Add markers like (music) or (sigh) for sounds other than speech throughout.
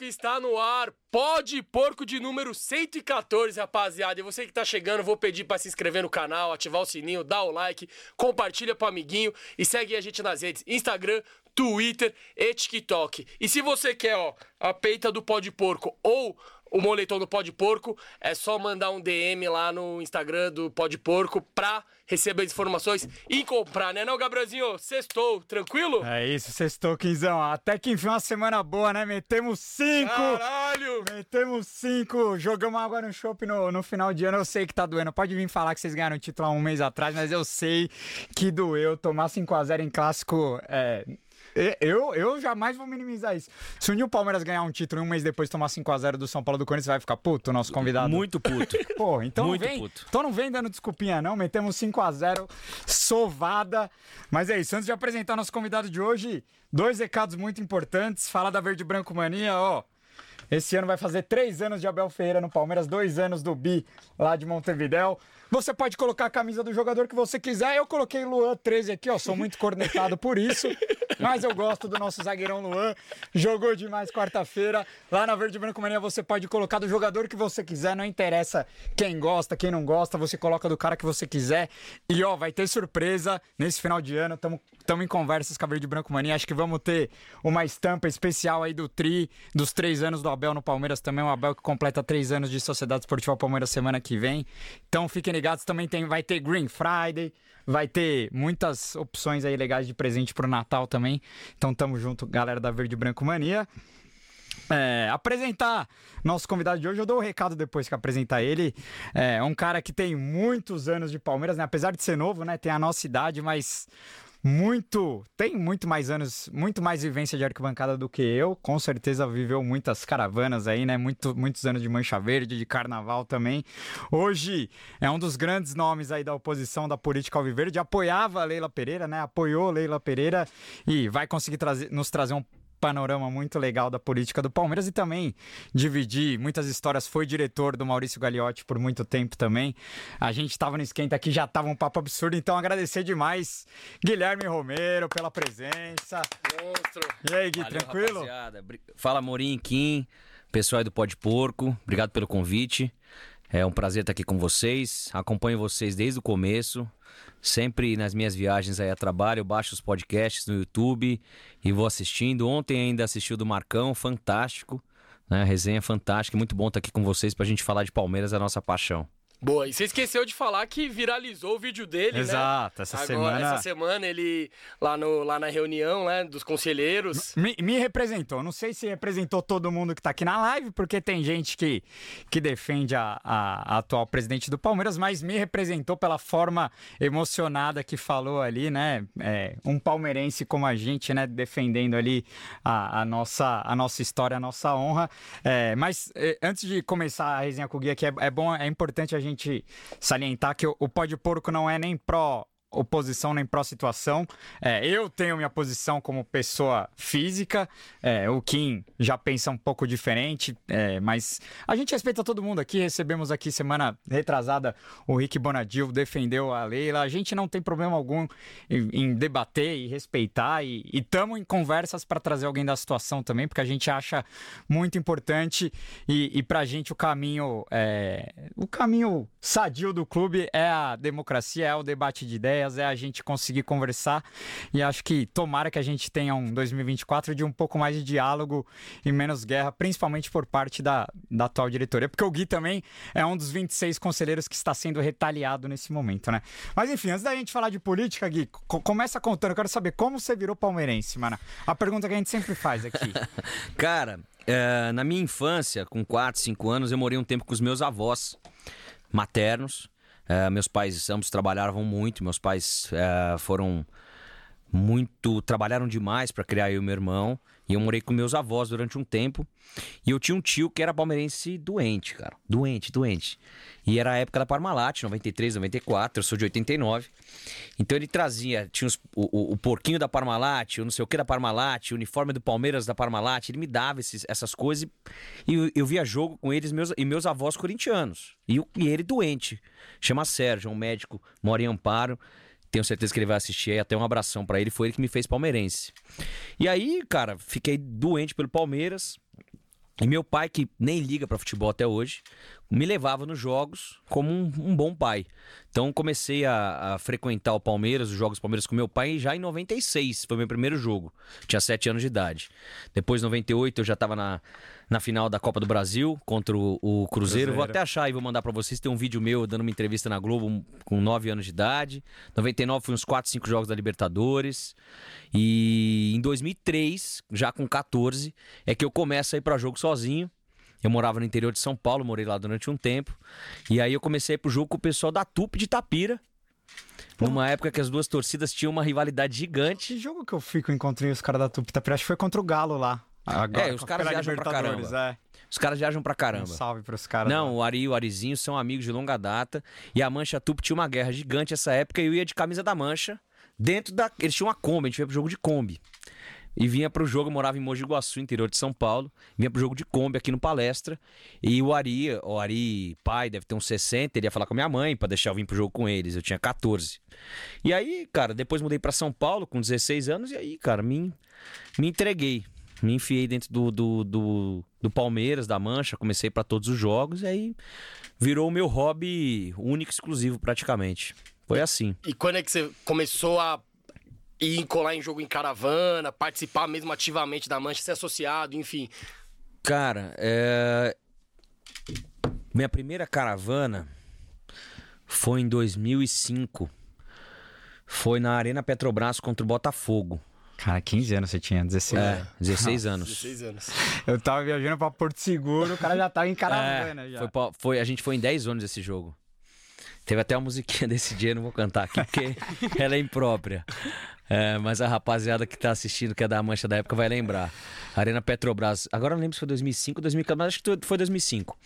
Porco está no ar. Pode Porco de número 114, rapaziada. E você que tá chegando, vou pedir para se inscrever no canal, ativar o sininho, dar o like, compartilha pro amiguinho e segue a gente nas redes Instagram, Twitter e TikTok. E se você quer, ó, a peita do Pode Porco ou o moletom do Pode Porco, é só mandar um DM lá no Instagram do Pode Porco pra receber as informações e comprar, né não, Gabrielzinho? Sextou, tranquilo? É isso, sextou, Quinzão. Até que enfim uma semana boa, né? Metemos cinco! Caralho! Metemos cinco! Jogamos água no shopping no, no final de ano. Eu sei que tá doendo. Pode vir falar que vocês ganharam o título há um mês atrás, mas eu sei que doeu. Tomar 5x0 em clássico é eu, eu jamais vou minimizar isso. Se o New Palmeiras ganhar um título e um mês depois tomar 5x0 do São Paulo do Corinthians, vai ficar puto o nosso convidado. Muito puto. (laughs) Pô, então Muito vem, puto. então não vem dando desculpinha não, metemos 5x0, sovada. Mas é isso, antes de apresentar nosso convidado de hoje, dois recados muito importantes. Falar da Verde Branco Mania, ó. Esse ano vai fazer três anos de Abel Ferreira no Palmeiras, dois anos do Bi lá de Montevidéu. Você pode colocar a camisa do jogador que você quiser. Eu coloquei Luan 13 aqui, ó. Sou muito cornetado por isso. Mas eu gosto do nosso zagueirão Luan. Jogou demais quarta-feira. Lá na Verde Branco Mania você pode colocar do jogador que você quiser. Não interessa quem gosta, quem não gosta. Você coloca do cara que você quiser. E ó, vai ter surpresa nesse final de ano. Estamos em conversas com a Verde Branco Mania. Acho que vamos ter uma estampa especial aí do Tri, dos três anos do Abel no Palmeiras também. O Abel que completa três anos de Sociedade Esportiva Palmeiras semana que vem. Então fiquem ligados. Também tem, vai ter Green Friday. Vai ter muitas opções aí legais de presente pro Natal também. Então tamo junto, galera da Verde Branco Mania. É, apresentar nosso convidado de hoje, eu dou o um recado depois que apresentar ele. É um cara que tem muitos anos de Palmeiras, né? Apesar de ser novo, né? Tem a nossa idade, mas muito, tem muito mais anos, muito mais vivência de arquibancada do que eu. Com certeza viveu muitas caravanas aí, né? Muito, muitos anos de Mancha Verde, de Carnaval também. Hoje é um dos grandes nomes aí da oposição da política alviverde. Apoiava a Leila Pereira, né? Apoiou Leila Pereira e vai conseguir trazer, nos trazer um panorama muito legal da política do Palmeiras e também dividir muitas histórias. Foi diretor do Maurício Gagliotti por muito tempo também. A gente estava no esquenta aqui, já tava um papo absurdo, então agradecer demais Guilherme Romero pela presença. Monstro. E aí, Gui, Valeu, tranquilo? rapaziada. Fala, Morim, Kim, pessoal aí do Pode Porco. Obrigado pelo convite. É um prazer estar aqui com vocês. Acompanho vocês desde o começo. Sempre nas minhas viagens aí a trabalho, baixo os podcasts no YouTube e vou assistindo. Ontem ainda assisti o do Marcão, fantástico. Né? Resenha fantástica, muito bom estar aqui com vocês pra gente falar de Palmeiras, a nossa paixão. Boa, e você esqueceu de falar que viralizou o vídeo dele, né? Exato, essa Agora, semana. Essa semana ele, lá, no, lá na reunião, né, dos conselheiros. Me, me representou. Não sei se representou todo mundo que tá aqui na live, porque tem gente que, que defende a, a- a atual presidente do Palmeiras, mas me representou pela forma emocionada que falou ali, né? É, um palmeirense como a gente, né? Defendendo ali a, a nossa, a nossa história, a nossa honra. É, mas é, antes de começar a resenha com o Gui aqui, é, é bom, é importante a gente salientar que o, o Pó de Porco não é nem pró oposição nem pró-situação. É, eu tenho minha posição como pessoa física, é, o Kim já pensa um pouco diferente, é, mas a gente respeita todo mundo aqui. Recebemos aqui semana retrasada o Rick Bonadil, defendeu a Leila. A gente não tem problema algum em, em debater e respeitar, e estamos em conversas para trazer alguém da situação também, porque a gente acha muito importante e, e para a gente o caminho, é, o caminho sadio do clube é a democracia, é o debate de ideias, é a gente conseguir conversar e acho que tomara que a gente tenha um 2024 de um pouco mais de diálogo e menos guerra, principalmente por parte da, da atual diretoria, porque o Gui também é um dos 26 conselheiros que está sendo retaliado nesse momento, né? Mas enfim, antes da gente falar de política, Gui, co- começa contando, eu quero saber como você virou palmeirense, mano. A pergunta que a gente sempre faz aqui. (laughs) Cara, é, na minha infância, com 4, 5 anos, eu morei um tempo com os meus avós maternos. É, meus pais ambos trabalhavam muito, meus pais é, foram muito. trabalharam demais para criar eu e meu irmão. E eu morei com meus avós durante um tempo. E eu tinha um tio que era palmeirense doente, cara. Doente, doente. E era a época da Parmalat, 93, 94. Eu sou de 89. Então ele trazia, tinha os- o, o- porquinho da Parmalat, o não sei o que da Parmalat, o uniforme do Palmeiras da Parmalat. Ele me dava esses- essas coisas e, eu, eu via jogo com eles meus, e meus avós corintianos. E, e ele doente. Chama Sérgio, é um médico, mora em Amparo. Tenho certeza que ele vai assistir aí. Até um abração pra ele. Foi ele que me fez palmeirense. E aí, cara, fiquei doente pelo Palmeiras. E meu pai, que nem liga pra futebol até hoje, me levava nos jogos como um, um bom pai. Então comecei a, a, frequentar o Palmeiras, os jogos do Palmeiras com meu pai já em 96, foi meu primeiro jogo. Tinha 7 anos de idade. Depois, em 98, eu já estava na, na final da Copa do Brasil contra o, o Cruzeiro. Cruzeiro. Vou até achar e vou mandar para vocês. Tem um vídeo meu dando uma entrevista na Globo com 9 anos de idade. 99 foi uns 4, 5 jogos da Libertadores. E em 2003, já com 14, é que eu começo a ir para jogo sozinho. Eu morava no interior de São Paulo, morei lá durante um tempo. E aí eu comecei a ir pro jogo com o pessoal da Tupi de Tapira. Numa época que as duas torcidas tinham uma rivalidade gigante. Que jogo que eu fico encontrei os caras da Tupi Tapira? Acho que foi contra o Galo lá. Agora, é, os caras viajam pra caramba. É. Os caras viajam pra caramba. Um salve pros caras. Não, lá. o Ari e o Arizinho são amigos de longa data. E a Mancha Tupi tinha uma guerra gigante essa época e eu ia de camisa da Mancha. Dentro da. Eles tinham uma Kombi, a gente ia pro jogo de Kombi. E vinha pro jogo, morava em Mogi Guaçu, interior de São Paulo. Vinha pro jogo de Kombi aqui no Palestra. E o Ari, o Ari, pai, deve ter uns 60, ele ia falar com a minha mãe para deixar eu vir pro jogo com eles. Eu tinha 14. E aí, cara, depois mudei para São Paulo com 16 anos. E aí, cara, me, me entreguei. Me enfiei dentro do, do, do, do Palmeiras, da Mancha. Comecei para todos os jogos. E aí virou o meu hobby único, exclusivo praticamente. Foi assim. E quando é que você começou a ir colar em jogo em caravana, participar mesmo ativamente da mancha, ser associado, enfim. Cara, é... minha primeira caravana foi em 2005. Foi na Arena Petrobras contra o Botafogo. Cara, 15 anos você tinha, 16 é, 16 anos. 16 anos. Eu tava viajando pra Porto Seguro, o cara já tava em caravana é, já. Foi, foi, a gente foi em 10 anos esse jogo. Teve até uma musiquinha (laughs) desse dia, não vou cantar aqui porque (laughs) ela é imprópria. É, mas a rapaziada que tá assistindo, que é da Mancha da época, vai lembrar. Arena Petrobras. Agora não lembro se foi 2005, 2014, mas acho que foi 2005.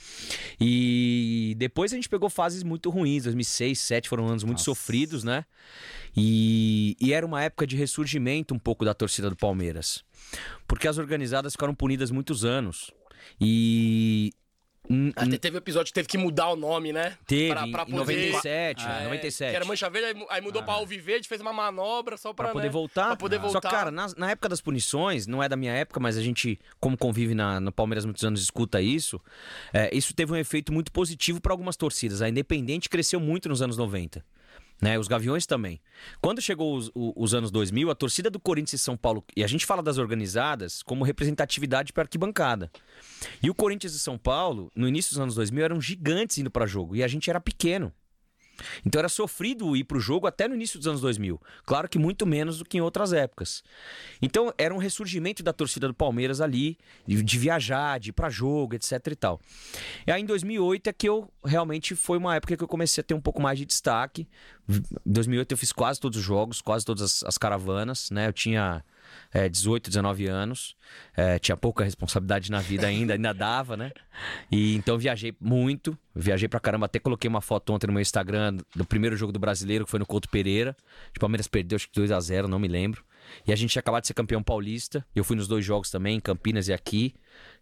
E depois a gente pegou fases muito ruins. 2006, 2007 foram anos muito Nossa. sofridos, né? E, e era uma época de ressurgimento um pouco da torcida do Palmeiras. Porque as organizadas ficaram punidas muitos anos. E até teve um episódio que teve que mudar o nome, né? Teve, pra, pra poder... em 97, ah, é, 97. Que era Mancha Verde, aí mudou ah. pra Alviverde, fez uma manobra só pra, pra poder né? voltar. Pra poder ah. voltar. Só que, cara, na, na, época das punições, não é da minha época, mas a gente, como convive na, no Palmeiras muitos anos, escuta isso. É, isso teve um efeito muito positivo para algumas torcidas. A Independente cresceu muito nos anos 90. Né? Os Gaviões também. Quando chegou os, os, anos 2000, a torcida do Corinthians e São Paulo, e a gente fala das organizadas como representatividade para arquibancada. E o Corinthians e São Paulo, no início dos anos 2000, eram gigantes indo para jogo, e a gente era pequeno. Então era sofrido ir para o jogo até no início dos anos 2000. Claro que muito menos do que em outras épocas. Então era um ressurgimento da torcida do Palmeiras ali, de, viajar, de ir para jogo, etc e tal. E aí em 2008 é que eu realmente foi uma época que eu comecei a ter um pouco mais de destaque. Em 2008 eu fiz quase todos os jogos, quase todas as, as caravanas, né? Eu tinha é, 18, 19 anos, é, tinha pouca responsabilidade na vida ainda, ainda dava, né? E então viajei muito, viajei pra caramba, até coloquei uma foto ontem no meu Instagram do primeiro jogo do brasileiro, que foi no Couto Pereira. O Palmeiras perdeu, acho que 2 a 0 não me lembro. E a gente tinha acabado de ser campeão paulista. Eu fui nos dois jogos também, em Campinas e aqui.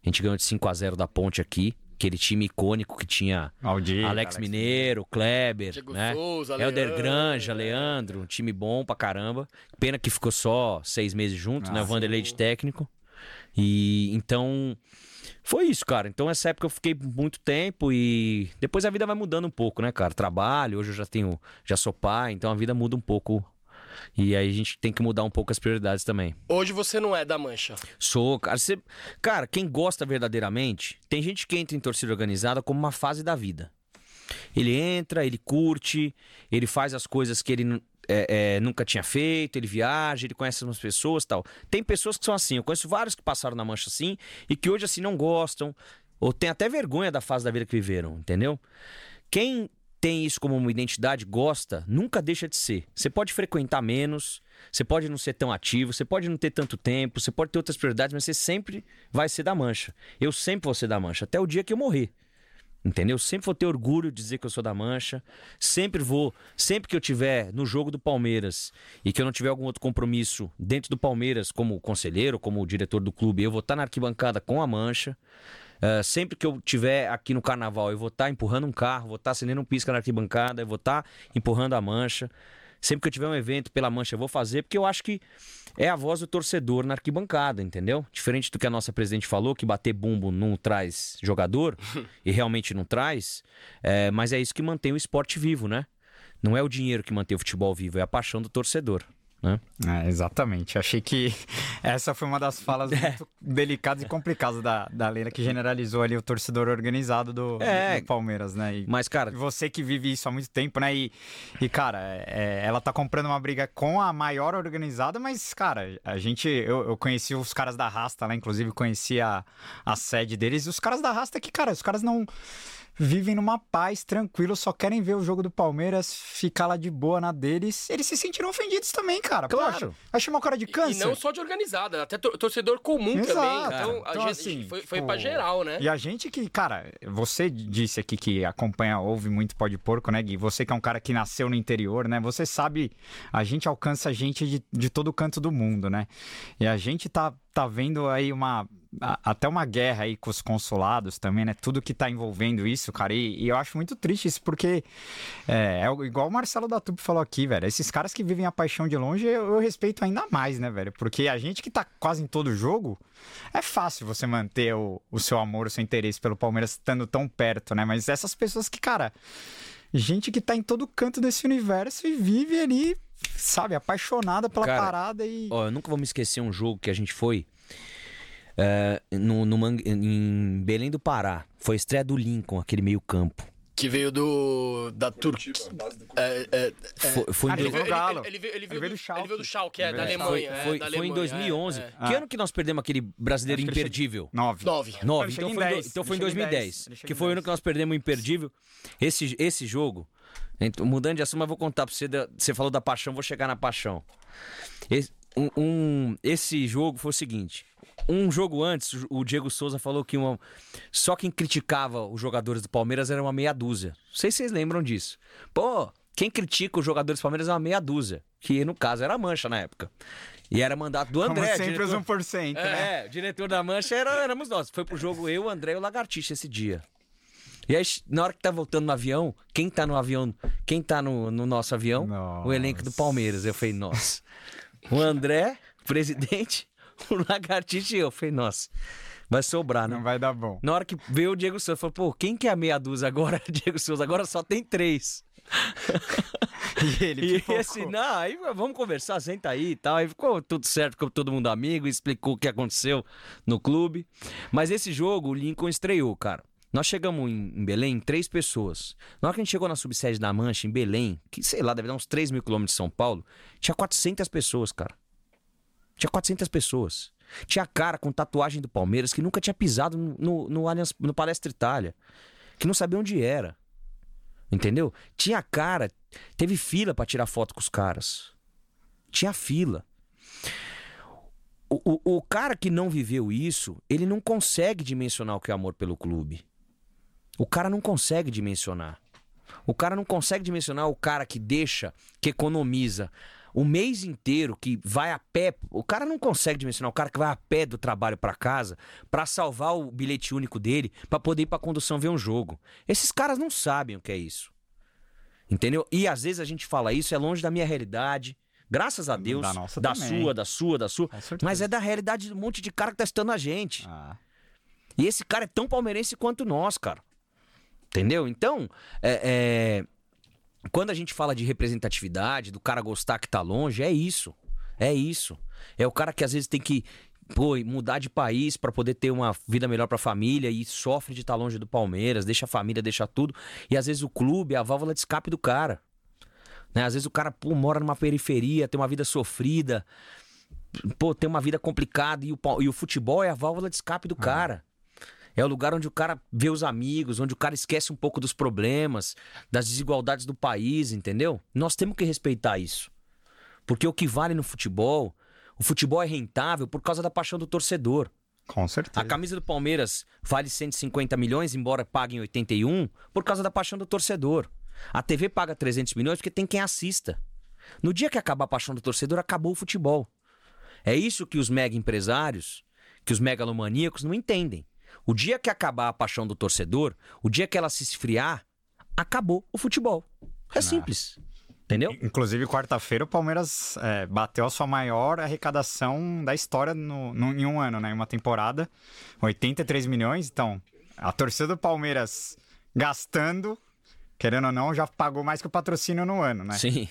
A gente ganhou de 5 a 0 da ponte aqui aquele time icônico que tinha Aldir, Alex, Alex Mineiro, Kleber, Diego né? Souza, Helder Leandro, Granja, é. Leandro, um time bom pra caramba. Pena que ficou só seis meses junto, né? O Vanderlei de técnico. E então foi isso, cara. Então essa época eu fiquei muito tempo e depois a vida vai mudando um pouco, né, cara? Trabalho, hoje eu já tenho, já sou pai, então a vida muda um pouco e aí a gente tem que mudar um pouco as prioridades também. Hoje você não é da mancha. Sou, cara. Você... Cara, quem gosta verdadeiramente, tem gente que entra em torcida organizada como uma fase da vida. Ele entra, ele curte, ele faz as coisas que ele é, é, nunca tinha feito, ele viaja, ele conhece umas pessoas tal. Tem pessoas que são assim, eu conheço vários que passaram na mancha assim e que hoje assim não gostam, ou tem até vergonha da fase da vida que viveram, entendeu? Quem tem isso como uma identidade, gosta, nunca deixa de ser. Você pode frequentar menos, você pode não ser tão ativo, você pode não ter tanto tempo, você pode ter outras prioridades, mas você sempre vai ser da mancha. Eu sempre vou ser da mancha, até o dia que eu morrer. Entendeu? Sempre vou ter orgulho de dizer que eu sou da Mancha. Sempre vou, sempre que eu tiver no jogo do Palmeiras e que eu não tiver algum outro compromisso dentro do Palmeiras, como conselheiro, como diretor do clube, eu vou estar na arquibancada com a Mancha. Uh, sempre que eu tiver aqui no carnaval, eu vou estar tá empurrando um carro, vou estar tá acendendo um pisca na arquibancada, eu vou estar tá empurrando a mancha. Sempre que eu tiver um evento pela Mancha, eu vou fazer, porque eu acho que é a voz do torcedor na arquibancada, entendeu? Diferente do que a nossa presidente falou, que bater bumbo não traz jogador, (laughs) e realmente não traz, é, mas é isso que mantém o esporte vivo, né? Não é o dinheiro que mantém o futebol vivo, é a paixão do torcedor. Né? É, exatamente. Achei que (laughs) essa foi uma das falas é. muito delicadas e complicadas da, da Leila, que generalizou ali o torcedor organizado do, é, do Palmeiras, né? E, mas, cara. Você que vive isso há muito tempo, né? E, e cara, é, ela tá comprando uma briga com a maior organizada, mas, cara, a gente. Eu, eu conheci os caras da Rasta lá, inclusive conheci a, a sede deles, e os caras da Rasta que, cara, os caras não vivem numa paz, tranquilo, só querem ver o jogo do Palmeiras, ficar lá de boa na deles. Eles se sentiram ofendidos também, cara. Claro. Poxa, vai chamar o cara de câncer. E não só de organizada, até torcedor comum Exato, também. Então, então a gente assim, foi, foi pra geral, né? E a gente que, cara, você disse aqui que acompanha, ouve muito pó de porco, né, Gui? Você que é um cara que nasceu no interior, né? Você sabe, a gente alcança gente de, de todo canto do mundo, né? E a gente tá, tá vendo aí uma até uma guerra aí com os consulados também, né? Tudo que tá envolvendo isso, cara. E, e eu acho muito triste isso, porque é, é, igual o Marcelo da Tupi falou aqui, velho. Esses caras que vivem a paixão de longe, eu, eu, respeito ainda mais, né, velho? Porque a gente que tá quase em todo jogo, é fácil você manter o, o seu amor, o seu interesse pelo Palmeiras estando tão perto, né? Mas essas pessoas que, cara, gente que tá em todo canto desse universo e vive ali, sabe, apaixonada pela cara, parada e. Ó, eu nunca vou me esquecer um jogo que a gente foi é, no, no, em Belém do Pará. Foi a estreia do Lincoln, aquele meio-campo. Que veio do. da Turquia. É, é, é, foi, foi ah, ele, veio, ele, ele, veio, ele, veio, do, Schalke. ele veio do Schalke, é, da Alemanha. Foi, é, foi, da foi em 2011. É, que ano que nós perdemos aquele brasileiro imperdível? Nove. Nove. Nove. Então foi, então foi em 2010. Que foi o ano que nós perdemos o imperdível. Esse, esse jogo. Mudando de assunto, mas vou contar pra você. Você falou da paixão, vou chegar na paixão. Esse, um, um, esse jogo foi o seguinte: um jogo antes, o Diego Souza falou que uma... só quem criticava os jogadores do Palmeiras era uma meia dúzia. Não sei se vocês lembram disso. Pô, quem critica os jogadores do Palmeiras é uma meia dúzia. Que no caso era a Mancha na época. E era mandato do André. Como sempre diretor... os 1%, né? É, o diretor da Mancha era, éramos nós. Foi pro jogo eu, o André e o Lagartixa esse dia. E aí, na hora que tá voltando no avião, quem tá no avião, quem tá no, no nosso avião? Nossa. O elenco do Palmeiras. Eu falei, nossa. O André, presidente, (laughs) o lagartixa e eu. Falei, nossa, vai sobrar, né? Não vai dar bom. Na hora que veio o Diego Souza, falou, pô, quem que é a meia dúzia agora, (laughs) Diego Souza? Agora só tem três. (laughs) e ele e assim, não, aí vamos conversar, senta aí e tal. Aí ficou tudo certo, ficou todo mundo amigo, explicou o que aconteceu no clube. Mas esse jogo, o Lincoln estreou, cara. Nós chegamos em Belém, três pessoas. Na hora que a gente chegou na subsede da Mancha, em Belém, que sei lá, deve dar uns 3 mil quilômetros de São Paulo, tinha 400 pessoas, cara. Tinha 400 pessoas. Tinha cara com tatuagem do Palmeiras que nunca tinha pisado no, no, no, Allianz, no Palestra Itália. Que não sabia onde era. Entendeu? Tinha cara. Teve fila para tirar foto com os caras. Tinha fila. O, o, o, cara que não viveu isso, ele não consegue dimensionar o que é amor pelo clube. O cara não consegue dimensionar. O cara não consegue dimensionar o cara que deixa, que economiza o mês inteiro que vai a pé, o cara não consegue dimensionar o cara que vai a pé do trabalho para casa para salvar o bilhete único dele para poder ir para condução ver um jogo. Esses caras não sabem o que é isso. Entendeu? E às vezes a gente fala isso é longe da minha realidade. Graças a Deus, da, da sua, da sua, da sua. Mas é da realidade de um monte de cara que tá estando a gente. Ah. E esse cara é tão palmeirense quanto nós, cara. Entendeu? Então, é, é, quando a gente fala de representatividade, do cara gostar que tá longe, é isso. É isso. É o cara que às vezes tem que pô, mudar de país para poder ter uma vida melhor para a família e sofre de estar tá longe do Palmeiras, deixa a família, deixa tudo. E às vezes o clube é a válvula de escape do cara. Né? Às vezes o cara pô, mora numa periferia, tem uma vida sofrida, pô, tem uma vida complicada e o, e o futebol é a válvula de escape do ah. cara. É o lugar onde o cara vê os amigos, onde o cara esquece um pouco dos problemas, das desigualdades do país, entendeu? Nós temos que respeitar isso. Porque o que vale no futebol, o futebol é rentável por causa da paixão do torcedor. Com certeza. A camisa do Palmeiras vale 150 milhões, embora paguem 81, por causa da paixão do torcedor. A TV paga 300 milhões porque tem quem assista. No dia que acabar a paixão do torcedor, acabou o futebol. É isso que os mega empresários, que os megalomaníacos não entendem. O dia que acabar a paixão do torcedor, o dia que ela se esfriar, acabou o futebol. É ah. simples. Entendeu? Inclusive, quarta-feira, o Palmeiras é, bateu a sua maior arrecadação da história no, no- em um ano, né? Em uma temporada. 83 milhões. Então, a torcida do Palmeiras gastando, querendo ou não, já pagou mais que o patrocínio no ano, né? Sim.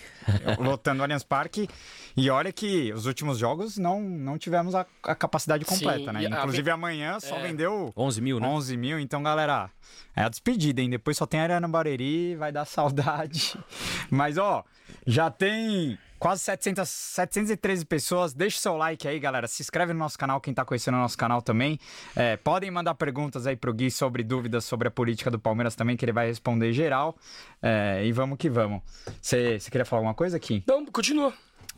Lotando o Allianz Parque. E olha que os últimos jogos não, não tivemos a, a capacidade completa, Sim, né? e a- Inclusive, amanhã só É. vendeu 11 mil, né? 11 mil. Então, galera, é a despedida, hein? Depois só tem Arana Barueri, vai dar saudade. (laughs) Mas, ó, já tem quase 700, 713 pessoas. Deixa o seu like aí, galera. Se inscreve no nosso canal, quem tá conhecendo o nosso canal também. É, podem mandar perguntas aí pro Gui sobre dúvidas sobre a política do Palmeiras também, que ele vai responder geral. É, e vamos que vamos. Você queria falar alguma coisa, Kim? Não, continua.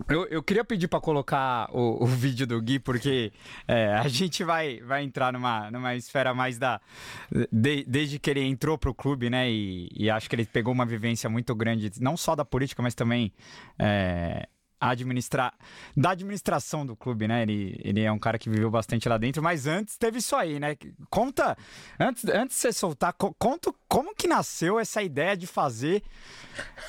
Eu, eu queria pedir pra colocar o, o (laughs) vídeo do Gui, porque é, a gente vai, vai entrar numa, numa esfera mais da. de- desde que ele entrou pro clube, né? E, e acho que ele pegou uma vivência muito grande, não só da política, mas também. É, administrar da administração do clube, né? Ele, ele é um cara que viveu bastante lá dentro, mas antes teve isso aí, né? Conta, antes, antes de você soltar, co- conta como que nasceu essa ideia de fazer.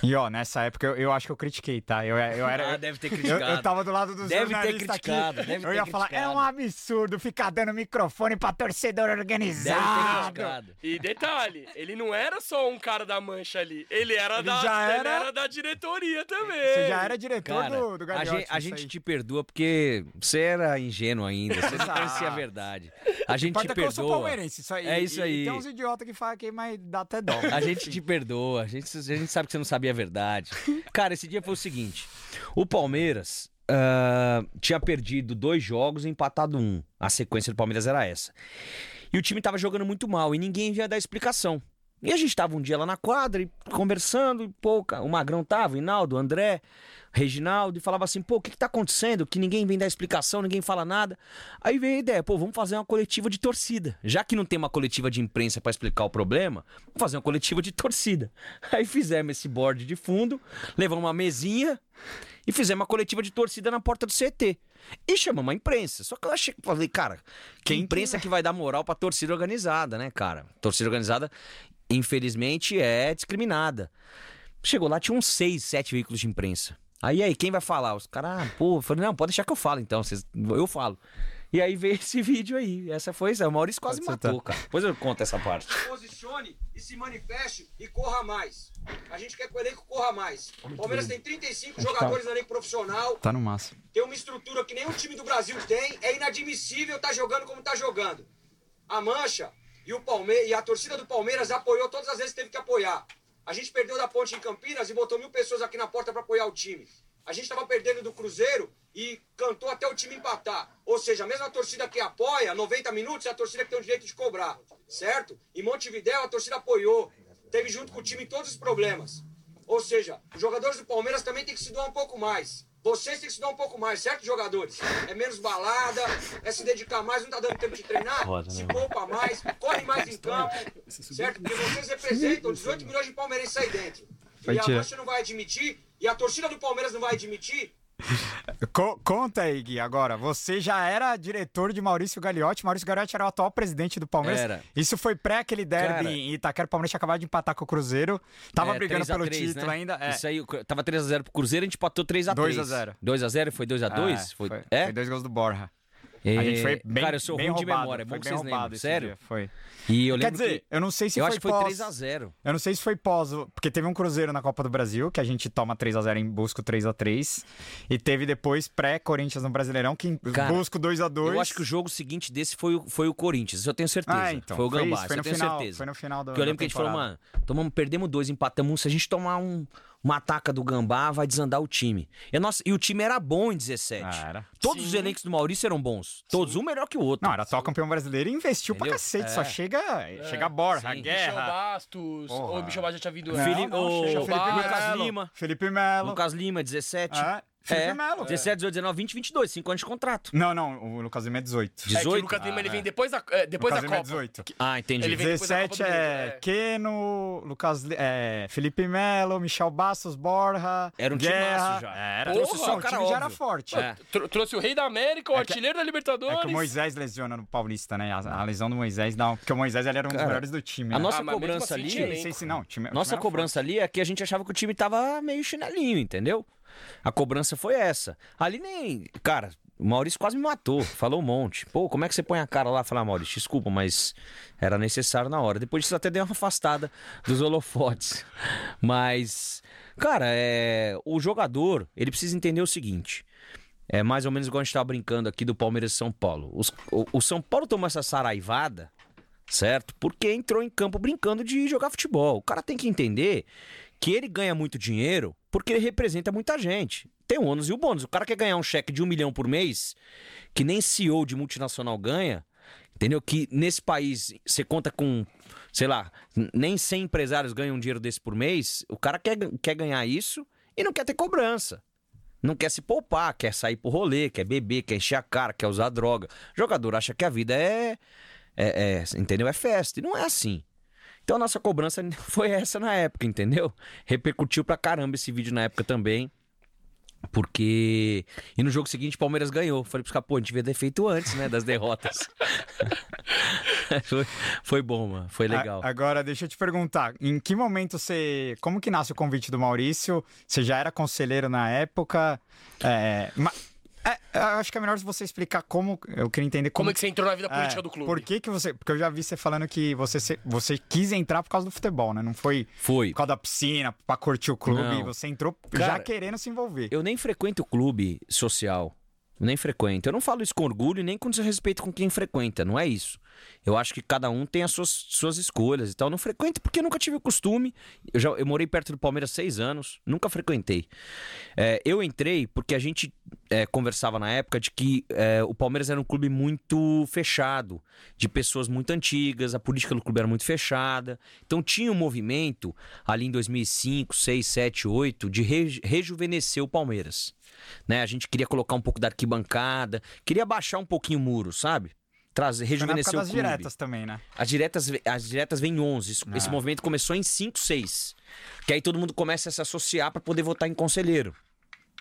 E ó, nessa época eu, eu acho que eu critiquei, tá? Eu, eu era. Ah, deve ter eu, criticado. eu tava do lado dos Deve ter criticado, aqui. deve eu ia falar, é criticado. um absurdo ficar dando microfone pra torcedor Deve ter organizado. criticado. E detalhe, ele não era só um cara da mancha ali. Ele era, Ele da, já ele era- era da diretoria também. Você já era diretor Cara, do, do a gente, a gente te perdoa porque você era ingênuo ainda, você não conhecia a verdade. A gente te Importa que eu sou perdoa. palmeirense, isso aí. É isso aí. E tem uns idiotas que falam que mas dá até dó. A gente te perdoa, a gente, a gente sabe que você não sabia a verdade. Cara, esse dia foi o seguinte: o Palmeiras ah, tinha perdido dois jogos e empatado um. A sequência do Palmeiras era essa. E o time tava jogando muito mal e ninguém ia dar explicação. E a gente tava um dia lá na quadra e conversando, e pô, ca- o Magrão tava, o Hinaldo, o André, Reginaldo, e falava assim, pô, o que que tá acontecendo? Que ninguém vem dar explicação, ninguém fala nada. Aí veio a ideia, pô, vamos fazer uma coletiva de torcida. Já que não tem uma coletiva de imprensa pra explicar o problema, vamos fazer uma coletiva de torcida. Aí fizemos esse board de fundo, levamos uma mesinha e fizemos uma coletiva de torcida na porta do CT. E chamamos a imprensa. Só que eu achei, falei, cara, que imprensa que vai dar moral pra torcida organizada, né, cara? Torcida organizada, infelizmente, é discriminada. Chegou lá, tinha uns seis, sete veículos de imprensa. Aí, aí, quem vai falar? Os caras, ah, pô, eu falei, não, pode deixar que eu falo então, vocês- eu falo. E aí veio (laughs) esse vídeo aí. Essa foi, o Maurício quase Pode matou, cara. Depois eu conto essa parte. posicione e se manifeste e corra mais. A gente quer que o elenco corra mais. O Palmeiras tem 35 jogadores no elenco profissional, Tá no máximo. tem uma estrutura que nenhum time do Brasil tem, é inadmissível estar jogando como está jogando. A Mancha e, o Palme e a torcida do Palmeiras apoiou todas as vezes que teve que apoiar. A gente perdeu da ponte em Campinas e botou mil pessoas aqui na porta para apoiar o time. A gente estava perdendo do Cruzeiro e cantou até o time empatar. Ou seja, a mesma torcida que apoia 90 minutos é a torcida que tem o direito de cobrar, certo? Em Montevidéu a torcida apoiou, teve junto com o time todos os problemas. Ou seja, os jogadores do Palmeiras também têm que se doar um pouco mais. Vocês têm que se doar um pouco mais, certo, jogadores? É menos balada, é se dedicar mais, não tá dando tempo de treinar? se poupa mais, corre mais em campo, certo? Porque vocês representam 18 milhões de palmeirenses aí dentro. E a. Mancha não vai admitir, e a torcida do Palmeiras não vai admitir, Co- conta aí, Gui, agora. Você já era diretor de Maurício Gagliotti. Maurício Gagliotti era o atual presidente do Palmeiras. Era. Isso foi pré aquele derby Cara. em Itaquera. O Palmeiras tinha acabado de empatar com o Cruzeiro. Tava É, brigando 3 a pelo 3, título né? ainda. É. Isso aí, tava 3x0 pro Cruzeiro, a gente empatou 3x3. 2 a 0. 2x0, foi 2x2? É, foi, foi, é? foi dois gols do Borja. É, A gente foi bem Cara, eu sou bem ruim de memória, é foi bom que bem vocês roubado lembram. Sério? Foi. E eu Quer dizer, que... eu não sei se eu foi acho que foi pós... 3x0. Eu não sei se foi pós, porque teve um Cruzeiro na Copa do Brasil, que a gente toma 3x0 em busca 3x3. E teve depois pré-Corinthians no Brasileirão, que Cara, busca 2x2. Eu acho que o jogo seguinte desse foi, o- foi o Corinthians, eu tenho certeza. Ah, então. Foi o Gambá, isso, isso foi eu tenho final, certeza. Foi no final do Porque eu lembro que a gente falou, mano, tomamos, perdemos dois, empatamos um. Se a gente tomar um, uma ataca do Gambá, vai desandar o time. E, a nossa, e o time era bom em 17. Ah, era. Todos os Sim. elencos do Maurício eram bons. Todos, um melhor que o outro. Não, era atual campeão brasileiro e investiu pra Entendeu? cacete. É. Só chega, chega Borja, sim. Michel Guerra. Bastos. Porra. Ou o Michel Bastos já tinha vindo Não, antes. Felipe- não, o chega Felipe Lucas Melo, Lima. Felipe Melo. Lucas Lima, 17. É, Felipe É, Melo. 17, 18, 19, 20, 22. 5 anos de contrato. Não, não, o Lucas Lima é 18. É que o 18? Lucas Lima ele Ah, vem é. depois da, é, depois Lucas da Lima é Copa. 18. Ah, entendi. Ele vem depois da Copa 17 do Mundo, é é. Keno, Lucas, é, Felipe Melo, Michel Bastos, Borja. Era um Guerra. já. Era. Trouxe Porra, só o cara time já era óbvio. forte. É. Tro- trouxe o Rei da América, o É que- artilheiro da Libertadores. É que o Moisés lesiona no Paulista, né? A, a lesão do Moisés dá. Porque o Moisés ele era um dos Cara, melhores do time. A né? nossa Ah, cobrança assim ali. sim, sim, não. time- Nossa cobrança ali é que a gente achava que o time tava meio chinelinho, entendeu? A cobrança foi essa. Ali nem. Cara, o Maurício quase me matou, falou um monte. Pô, como é que você põe a cara lá e fala, ah, Maurício, desculpa, mas era necessário na hora. Depois disso até deu uma afastada dos holofotes. Mas, cara, é... o jogador, ele precisa entender o seguinte. É mais ou menos igual a gente tava brincando aqui do Palmeiras e São Paulo. Os- o São Paulo tomou essa saraivada, certo? Porque entrou em campo brincando de jogar futebol. O cara tem que entender que ele ganha muito dinheiro porque ele representa muita gente. Tem o ônus e o bônus. O cara quer ganhar um cheque de um milhão por mês, que nem CEO de multinacional ganha, entendeu? Que nesse país você conta com, sei lá, nem 100 empresários ganham um dinheiro desse por mês. O cara quer, quer ganhar isso e não quer ter cobrança. Não quer se poupar, quer sair pro rolê, quer beber, quer encher a cara, quer usar droga. O jogador acha que a vida é, é, é, entendeu? É festa. E não é assim. Então a nossa cobrança (laughs) foi essa na época, entendeu? Repercutiu pra caramba esse vídeo na época também. Porque. E no jogo seguinte, o Palmeiras ganhou. Falei pros caras, pô, a gente devia ter feito antes, né? Das derrotas. (laughs) (laughs) foi, foi bom, mano. Foi legal. A- agora, deixa eu te perguntar, em que momento você. Como que nasce o convite do Maurício? Você já era conselheiro na época? É, ma- é, eu acho que é melhor você explicar como. Eu queria entender como. Como é que você entrou na vida política É, do clube? Por que, que você. Porque eu já vi você falando que você, se- você quis entrar por causa do futebol, né? Não foi Foi. por causa da piscina, pra curtir o clube. Não. Você entrou já Cara, querendo se envolver. Eu nem frequento clube social. Nem frequento. Eu não falo isso com orgulho e nem com desrespeito com quem frequenta. Não é isso. Eu acho que cada um tem as suas, suas escolhas e tal. Não frequento porque nunca tive o costume. Eu, já, eu morei perto do Palmeiras seis anos. Nunca frequentei. É, eu entrei porque a gente é, conversava na época de que é, o Palmeiras era um clube muito fechado. De pessoas muito antigas. A política do clube era muito fechada. Então tinha um movimento ali em 2005, 6, 7, 8 de re- rejuvenescer o Palmeiras né? A gente queria colocar um pouco da arquibancada, queria baixar um pouquinho o muro, sabe? Trazer, rejuvenescer o das clube. diretas também, né? As diretas, as diretas vêm em 11. Isso- Esse Ah. movimento começou em 5, 6. Que aí todo mundo começa a se associar para poder votar em conselheiro,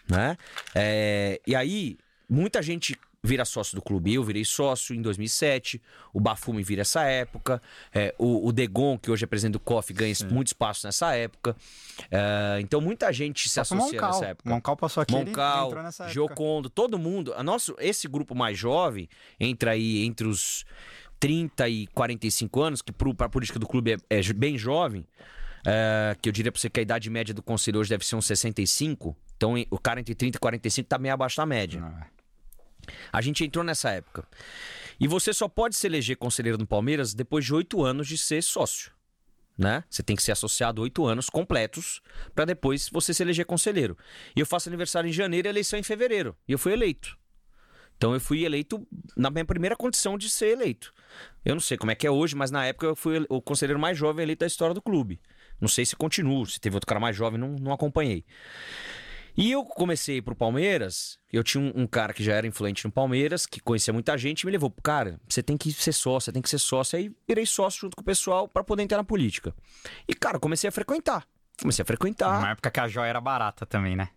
né? É, e aí muita gente vira sócio do clube. Eu virei sócio em 2007. O Bafume vira essa época. É, o, o Degon, que hoje é presidente do COF, ganha muito espaço nessa época. É, então muita gente se associa Moncal. nessa época. Moncal passou aqui, Moncal, entrou nessa época. Giocondo, todo mundo. A nosso, esse grupo mais jovem, entra aí entre os 30 e 45 anos, que para a política do clube é, é bem jovem, é, que eu diria para você que a idade média do conselho hoje deve ser uns 65. Então o cara entre 30 e 45 tá meio abaixo da média. Ah, A gente entrou nessa época. E você só pode se eleger conselheiro do Palmeiras depois de oito anos de ser sócio. Né? Você tem que ser associado oito anos completos para depois você se eleger conselheiro. E eu faço aniversário em janeiro e eleição em fevereiro. E eu fui eleito. Então eu fui eleito na minha primeira condição de ser eleito. Eu não sei como é que é hoje, mas na época eu fui o conselheiro mais jovem eleito da história do clube. Não sei se continua, se teve outro cara mais jovem, não, não acompanhei. E eu comecei pro Palmeiras, eu tinha um, um cara que já era influente no Palmeiras, que conhecia muita gente, e me levou, cara, você tem que ser sócio, você tem que ser sócio. Aí virei sócio junto com o pessoal para poder entrar na política. E, cara, comecei a frequentar. Comecei a frequentar. Uma época que a joia era barata também, né?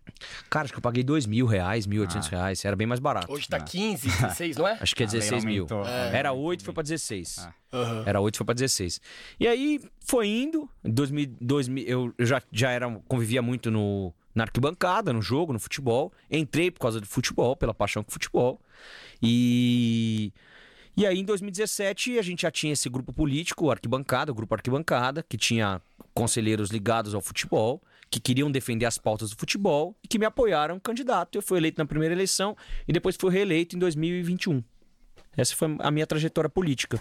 Cara, acho que eu paguei dois mil reais, mil oitocentos reais. Era bem mais barato. Hoje tá 15, 16, (laughs) não é? Acho que é A lei 16 mil. aumentou. É. Era 8, foi pra 16. Aham. Era 8, foi pra 16. E aí foi indo. Em 2000, 2000, eu eu já, já era, convivia muito no, na arquibancada, no jogo, no futebol. Entrei por causa do futebol, pela paixão com o futebol. E. E aí, em 2017, a gente já tinha esse grupo político, Arquibancada, o Grupo Arquibancada, que tinha conselheiros ligados ao futebol, que queriam defender as pautas do futebol e que me apoiaram candidato. Eu fui eleito na primeira eleição e depois fui reeleito em 2021. Essa foi a minha trajetória política.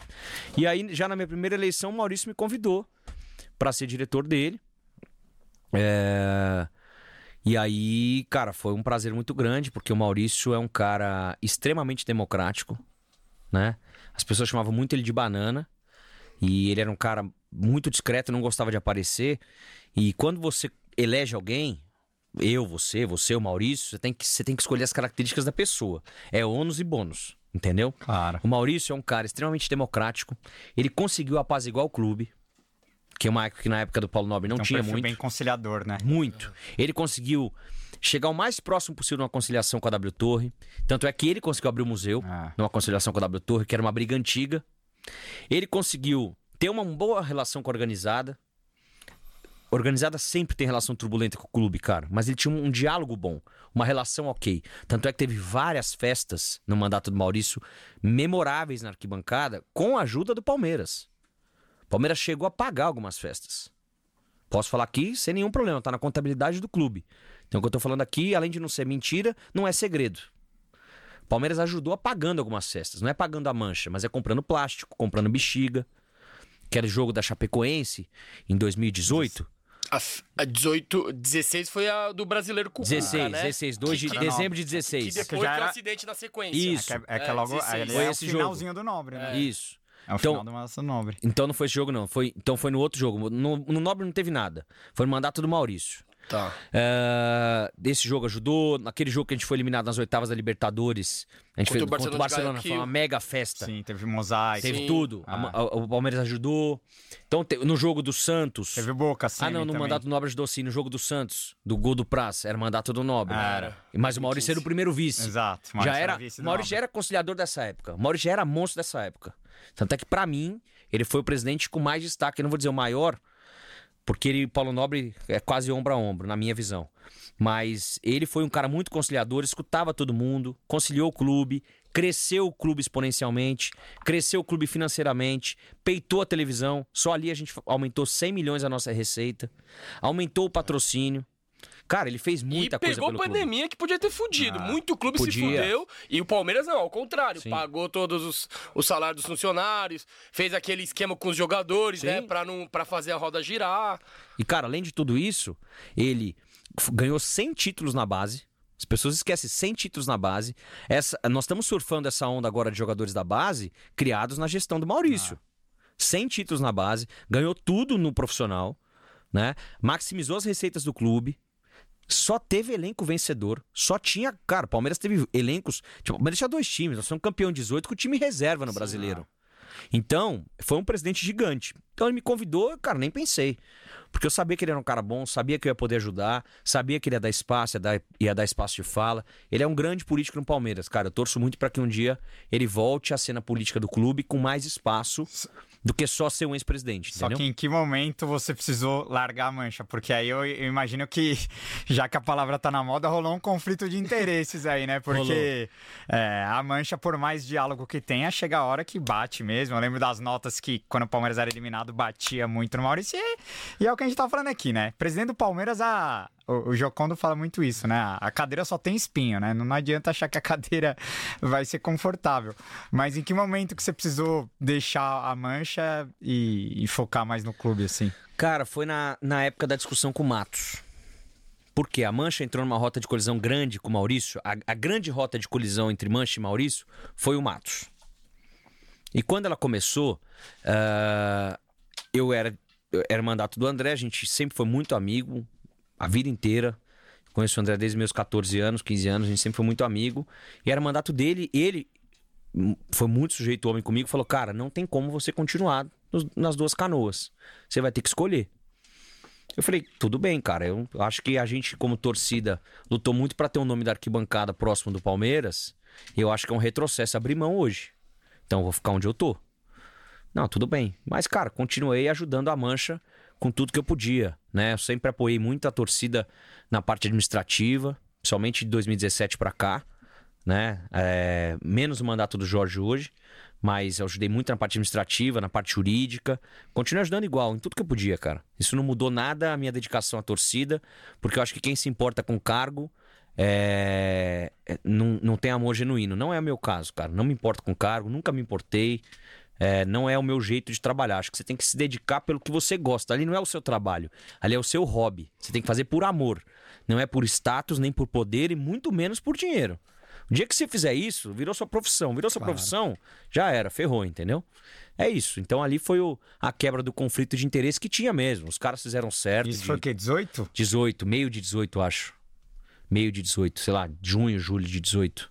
E aí, já na minha primeira eleição, o Maurício me convidou para ser diretor dele. É, E aí, cara, foi um prazer muito grande, porque o Maurício é um cara extremamente democrático, né? As pessoas chamavam muito ele de banana. E ele era um cara muito discreto, não gostava de aparecer. E quando você elege alguém, eu, você, você, o Maurício, você tem que, você tem que escolher as características da pessoa. É ônus e bônus, entendeu? Claro. O Maurício é um cara extremamente democrático. Ele conseguiu apaziguar o clube, que é uma época que na época do Paulo Nobre não um tinha muito. bem conciliador, né? Muito. Ele conseguiu chegar o mais próximo possível numa conciliação com a W Torre. Tanto é que ele conseguiu abrir o museu Ah. numa conciliação com a W Torre, que era uma briga antiga. Ele conseguiu ter uma boa relação com a organizada. Organizada sempre tem relação turbulenta com o clube, cara. Mas ele tinha um, um diálogo bom, uma relação ok. Tanto é que teve várias festas no mandato do Maurício memoráveis na arquibancada com a ajuda do Palmeiras. O Palmeiras chegou a pagar algumas festas. Posso falar aqui sem nenhum problema, tá na contabilidade do clube. Então o que eu tô falando aqui, além de não ser mentira, não é segredo. O Palmeiras ajudou apagando algumas festas. Não é pagando a mancha, mas é comprando plástico, comprando bexiga. Que era o jogo da Chapecoense em 2018. A, a 18, 16 foi a do brasileiro com o Cuca, 16, né? 16, 2 de Que- dezembro de Que 16. depois que já foi era- um acidente na sequência. Isso. É que, é que É, logo 16. ali Foi é o esse jogo. finalzinho do Nobre, né? Isso. É o Então- final do Massa Nobre. Então não foi esse jogo, não. Foi, então foi no outro jogo. No, no Nobre não teve nada. Foi no mandato do Maurício. Tá. É, esse jogo ajudou. Naquele jogo que a gente foi eliminado nas oitavas da Libertadores, a gente Contra fez o contra o Barcelona. Foi uma mega festa. Sim, teve mosaico. Teve Sim. tudo. A Ah. ma- a- o Palmeiras ajudou. Então, te- no jogo do Santos. Teve Boca, sim. ah, não, no também. mandato do Nobre ajudou sim. No jogo do Santos, do gol do Praça, era mandato do Nobre. Ah, era. Mas o Maurício era o primeiro vice. Exato. já Maurício era, vice Maurício já era conciliador dessa época. O Maurício já era monstro dessa época. Tanto é que, pra mim, ele foi o presidente com mais destaque. Eu não vou dizer o maior, porque ele, Paulo Nobre, é quase ombro a ombro, na minha visão. Mas ele foi um cara muito conciliador, escutava todo mundo, conciliou o clube, cresceu o clube exponencialmente, cresceu o clube financeiramente, peitou a televisão. Só ali a gente aumentou 100 milhões a nossa receita, aumentou o patrocínio. Cara, ele fez muita e coisa pegou pelo clube. pandemia que podia ter fudido. Ah, Muito clube se podia. fudeu. E o Palmeiras não, ao contrário. Sim. Pagou todos os, os salários dos funcionários, fez aquele esquema com os jogadores, Sim. né? Pra, não, pra fazer a roda girar. E, cara, além de tudo isso, ele ganhou 100 títulos na base. As pessoas esquecem 100 títulos na base. Essa, nós estamos surfando essa onda agora de jogadores da base criados na gestão do Maurício. 100 títulos na base, ganhou tudo no profissional, né? Maximizou as receitas do clube. Só teve elenco vencedor. Só tinha. Cara, o Palmeiras teve elencos. Tipo, tinha dois times. Nós somos campeão 18 com o time reserva no brasileiro. Então, foi um presidente gigante. Então ele me convidou, cara, nem pensei. Porque eu sabia que ele era um cara bom, sabia que eu ia poder ajudar, sabia que ele ia dar espaço, ia dar, ia dar espaço de fala. Ele é um grande político no Palmeiras, cara. Eu torço muito para que um dia ele volte à cena política do clube com mais espaço do que só ser um ex-presidente, Só entendeu? que em que momento você precisou largar a mancha? Porque aí eu, eu imagino que, (laughs) já que a palavra tá na moda, rolou um conflito de interesses aí, né? (laughs) Porque é, a mancha, por mais diálogo que tenha, chega a hora que bate mesmo. Eu lembro das notas que, quando o Palmeiras era eliminado, batia muito no Maurício. E, e é o que a gente tá falando aqui, né? Presidente do Palmeiras, a, o, o Jocondo fala muito isso, né? A cadeira só tem espinho, né? Não, adianta achar que a (laughs) cadeira vai ser confortável. Mas em que momento que você precisou deixar a mancha e, e focar mais no clube, assim? Cara, foi na, na época da discussão com o Matos. Porque a Mancha entrou numa rota de colisão grande com o Maurício. A, a grande rota de colisão entre Mancha e Maurício foi o Matos. E quando ela começou, ah, eu era era mandato do André, a gente sempre foi muito amigo, a vida inteira. Conheço o André desde meus 14 anos, 15 anos, a gente sempre foi muito amigo. E era mandato dele, ele foi muito sujeito homem comigo, falou: "Cara, não tem como você continuar nos- nas duas canoas. Você vai ter que escolher". Eu falei: "Tudo bem, cara. Eu acho que a gente como torcida lutou muito pra ter um nome da arquibancada próximo do Palmeiras. E eu acho que é um retrocesso abrir mão hoje. Então eu vou ficar onde eu tô". Não, tudo bem. Mas, cara, continuei ajudando a Mancha com tudo que eu podia, né? Eu sempre apoiei muito a torcida na parte administrativa, somente de 2017 pra cá, né? É, menos o mandato do Jorge hoje, mas eu ajudei muito na parte administrativa, na parte jurídica. Continuei ajudando igual, em tudo que eu podia, cara. Isso não mudou nada a minha dedicação à torcida, porque eu acho que quem se importa com cargo é, é, não, não tem amor genuíno. Não é o meu caso, cara. Não me importo com cargo, nunca me importei. É, não é o meu jeito de trabalhar. Acho que você tem que se dedicar pelo que você gosta. Ali não é o seu trabalho, ali é o seu hobby. Você tem que fazer por amor. Não é por status, nem por poder e muito menos por dinheiro. O dia que você fizer isso, virou sua profissão. Virou sua profissão, já era, ferrou, entendeu? É isso. Então ali foi o- a quebra do conflito de interesse que tinha mesmo. Os caras fizeram certo. Isso de foi o quê? 18? 18, meio de 18, acho. meio de 18, sei lá, junho, julho de 18.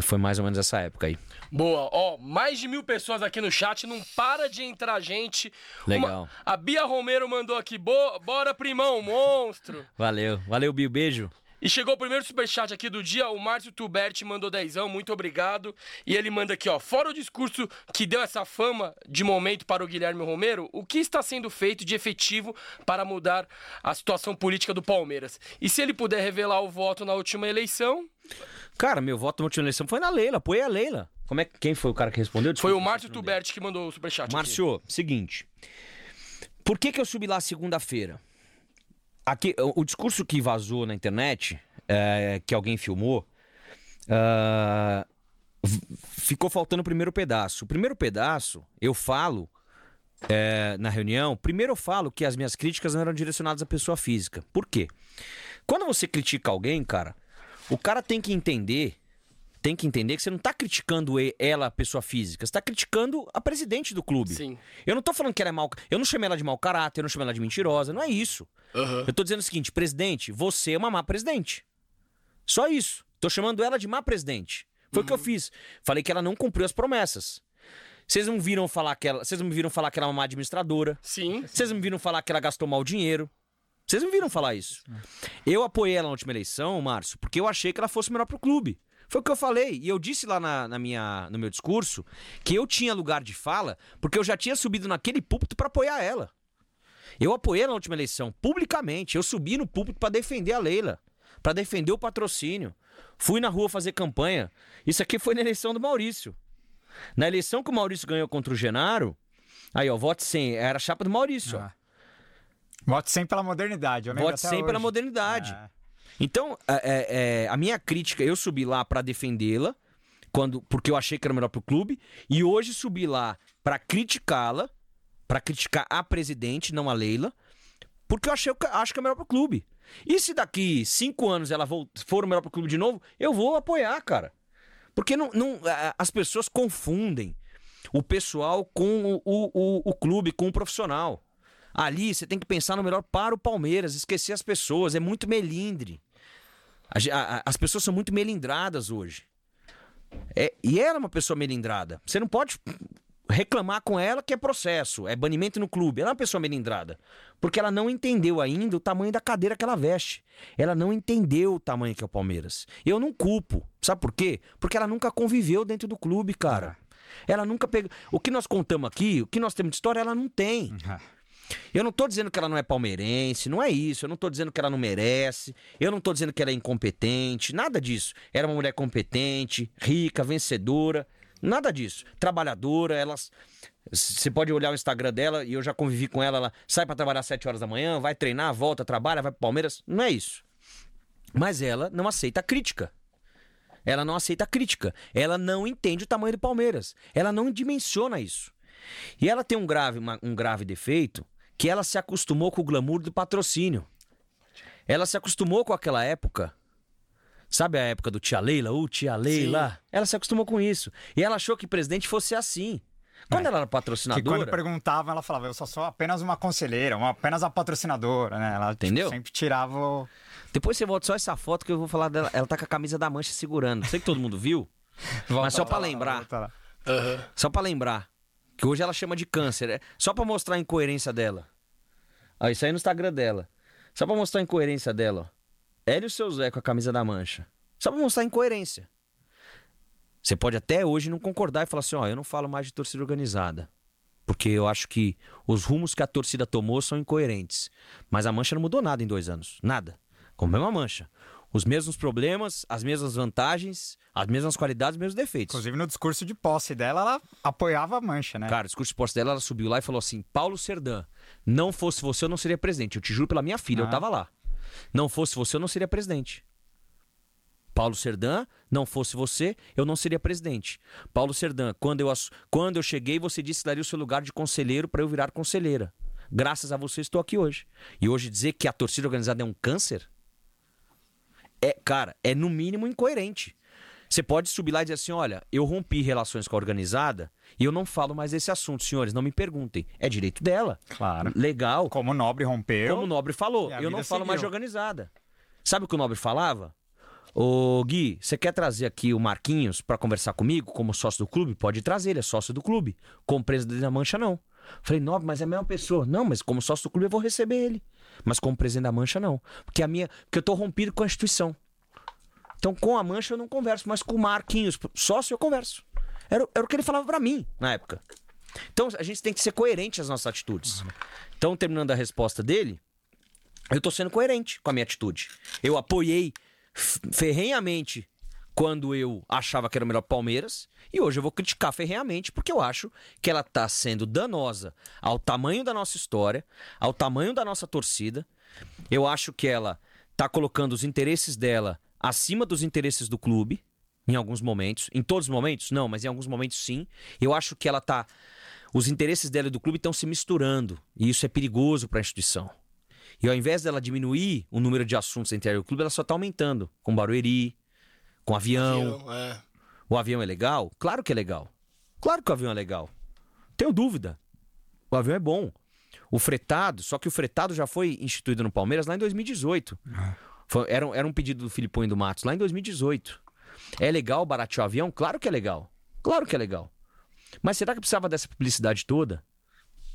Foi mais ou menos essa época aí. Boa, ó, mais de mil pessoas aqui no chat, não para de entrar gente. Legal. Uma- a Bia Romero mandou aqui, "Bo- bora primão, monstro. (laughs) Valeu, valeu, Bill, beijo. E chegou o primeiro superchat aqui do dia, o Márcio Tuberti mandou dezão, muito obrigado. E ele manda aqui, ó, fora o discurso que deu essa fama de momento para o Guilherme Romero, o que está sendo feito de efetivo para mudar a situação política do Palmeiras? E se ele puder revelar o voto na última eleição, Cara, meu voto na última eleição foi na Leila, apoiei a Leila. Como é que quem foi o cara que respondeu? foi o Desculpa, Márcio. Tuberti que mandou o superchat. Márcio, seguinte. Por que, que eu subi lá segunda-feira? Aqui, o, o discurso que vazou na internet, é, que alguém filmou, v- ficou faltando o primeiro pedaço. O primeiro pedaço, eu falo é, na reunião, primeiro eu falo que as minhas críticas não eram direcionadas à pessoa física. Por quê? Quando você critica alguém, cara, o cara tem que entender tem que entender que você não tá criticando ela, pessoa física, você tá criticando a presidente do clube. Sim. Eu não tô falando que ela é mal. Eu não chamei ela de mau caráter, eu não chamei ela de mentirosa, não é isso. Aham. Eu tô dizendo o seguinte, presidente, você é uma má presidente. Só isso. Tô chamando ela de má presidente. Foi o que eu fiz. Falei que ela não cumpriu as promessas. Vocês não viram falar que ela, vocês não me viram falar que ela é uma má administradora. Sim. Vocês não me viram falar que ela gastou mal dinheiro. Vocês não viram falar isso. Eu apoiei ela na última eleição, Márcio, porque eu achei que ela fosse melhor pro clube. Foi o que eu falei. E eu disse lá na, na minha, no meu discurso que eu tinha lugar de fala porque eu já tinha subido naquele púlpito pra apoiar ela. Eu apoiei ela na última eleição, publicamente. Eu subi no púlpito pra defender a Leila, pra defender o patrocínio. Fui na rua fazer campanha. Isso aqui foi na eleição do Maurício. Na eleição que o Maurício ganhou contra o Genaro, aí, ó, vote 100, era a chapa do Maurício. ó. Vote sempre pela modernidade. Eu Vote sempre pela modernidade. É. Então, é, é, é, a minha crítica, eu subi lá pra defendê-la, quando porque eu achei que era melhor pro clube, e hoje subi lá pra criticá-la, pra criticar a presidente, não a Leila, porque eu achei, acho que é melhor pro clube. E se daqui cinco anos ela for o melhor pro clube de novo, eu vou apoiar, cara. Porque não, não, as pessoas confundem o pessoal com o, o, o, o clube, com o profissional. Ali você tem que pensar no melhor para o Palmeiras, esquecer as pessoas, é muito melindre. As pessoas são muito melindradas hoje. É, e ela é uma pessoa melindrada. Você não pode reclamar com ela que é processo, é banimento no clube. Ela é uma pessoa melindrada. Porque ela não entendeu ainda o tamanho da cadeira que ela veste. Ela não entendeu o tamanho que é o Palmeiras. Eu não culpo. Sabe por quê? Porque ela nunca conviveu dentro do clube, cara. Ela nunca pegou. O que nós contamos aqui, o que nós temos de história, ela não tem. Eu não tô dizendo que ela não é palmeirense, não é isso. Eu não tô dizendo que ela não merece. Eu não tô dizendo que ela é incompetente, nada disso. Era uma mulher competente, rica, vencedora, nada disso. Trabalhadora, ela você pode olhar o Instagram dela e eu já convivi com ela, ela sai pra trabalhar às 7 horas da manhã, vai treinar, volta, trabalha, vai pro Palmeiras, não é isso. Mas ela não aceita crítica. Ela não aceita crítica. Ela não entende o tamanho do Palmeiras. Ela não dimensiona isso. E ela tem um grave, um grave defeito que ela se acostumou com o glamour do patrocínio. Ela se acostumou com aquela época. Sabe a época do tia Leila? Uh, tia Leila. Ela se acostumou com isso. E ela achou que presidente fosse assim. Quando É. ela era Que patrocinadora. quando perguntavam, ela falava, eu só sou apenas uma conselheira, uma, apenas uma patrocinadora, né? Ela tipo, Entendeu? sempre tirava o... Depois você volta só essa foto que eu vou falar dela. Ela tá com a camisa da mancha segurando. Sei que todo mundo viu. Mas só pra lembrar. Lá. Aham. Só pra lembrar. Que hoje ela chama de câncer. É só pra mostrar a incoerência dela. Ó, isso aí no Instagram dela. Só pra mostrar a incoerência dela. ó. Ela e o seu Zé com a camisa da mancha. Só pra mostrar a incoerência. Você pode até hoje não concordar e falar assim: ó, eu não falo mais de torcida organizada. Porque eu acho que os rumos que a torcida tomou são incoerentes. Mas a mancha não mudou nada em dois anos. Nada. Com a mesma mancha. Os mesmos problemas, as mesmas vantagens, as mesmas qualidades, os mesmos defeitos. Inclusive, no discurso de posse dela, ela apoiava a mancha, né? Cara, o discurso de posse dela, ela subiu lá e falou assim: Paulo Serdã, não fosse você, eu não seria presidente. Eu te juro pela minha filha, eu Ah. tava lá. Não fosse você, eu não seria presidente. Paulo Serdã, não fosse você, eu não seria presidente. Paulo Serdã, quando eu, quando eu cheguei, você disse que daria o seu lugar de conselheiro para eu virar conselheira. Graças a você, estou aqui hoje. E hoje dizer que a torcida organizada é um câncer? É, cara, é no mínimo incoerente. Você pode subir lá e dizer assim: olha, eu rompi relações com a organizada e eu não falo mais desse assunto, senhores, não me perguntem. É direito dela. Claro. Legal. Como o Nobre rompeu. Como o Nobre falou, eu não falo mais de seguiu. organizada. Sabe o que o Nobre falava? Ô Gui, você quer trazer aqui o Marquinhos pra conversar comigo como sócio do clube? Pode trazer, ele é sócio do clube. Como presidente da Mancha, não. Falei, Nobre, mas é a mesma pessoa. Não, mas como sócio do clube eu vou receber ele. Mas como presidente da Mancha, não. Porque a minha. Porque eu tô rompido com a instituição. Então, com a Mancha eu não converso, mas com o Marquinhos, sócio, eu converso. Era, era o que ele falava pra mim na época. Então, a gente tem que ser coerente às nossas atitudes. Então, terminando a resposta dele, eu tô sendo coerente com a minha atitude. Eu apoiei ferrenhamente quando eu achava que era o melhor Palmeiras, e hoje eu vou criticar ferrenhamente porque eu acho que ela tá sendo danosa ao tamanho da nossa história, ao tamanho da nossa torcida. Eu acho que ela tá colocando os interesses dela acima dos interesses do clube, em alguns momentos. Em todos os momentos? Não, mas em alguns momentos sim. Eu acho que ela tá. Os interesses dela e do clube estão se misturando. E isso é perigoso para a instituição. E ao invés dela diminuir o número de assuntos entre ela e o clube, ela só tá aumentando. Com Barueri, com avião. Avião, é. O avião é legal? Claro que é legal. Claro que o avião é legal. Tenho dúvida. O avião é bom. O fretado, só que o fretado já foi instituído no Palmeiras lá em 2018. Foi- era, um- era um pedido do Filipão e do Matos lá em 2018. É legal baratear o avião? Claro que é legal. Claro que é legal. Mas será que precisava dessa publicidade toda?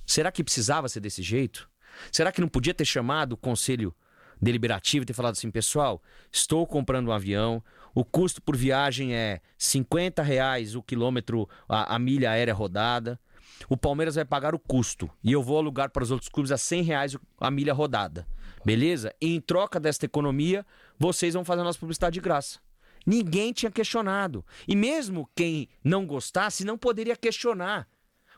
Será que precisava ser desse jeito? Será que não podia ter chamado o conselho deliberativo e ter falado assim, pessoal, estou comprando um avião, o custo por viagem é 50 reais o quilômetro, a, a milha aérea rodada. O Palmeiras vai pagar o custo e eu vou alugar para os outros clubes a 100 reais a milha rodada. Beleza? E em troca desta economia, vocês vão fazer a nossa publicidade de graça. Ninguém tinha questionado. E mesmo quem não gostasse, não poderia questionar.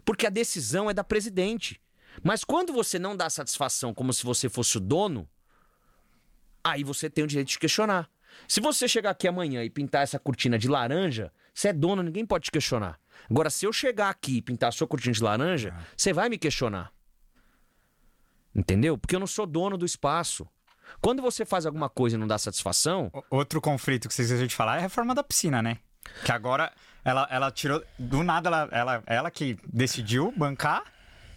Porque a decisão é da presidente. Mas quando você não dá satisfação como se você fosse o dono, aí você tem o direito de questionar. Se você chegar aqui amanhã e pintar essa cortina de laranja, você é dono, ninguém pode te questionar. Agora, se eu chegar aqui e pintar a sua cortina de laranja, você vai me questionar. Entendeu? Porque eu não sou dono do espaço. Quando você faz alguma coisa e não dá satisfação, O- Outro conflito que vocês esqueceram de falar é a reforma da piscina, né? Que agora ela, ela tirou. Do nada, ela, ela, ela que decidiu bancar.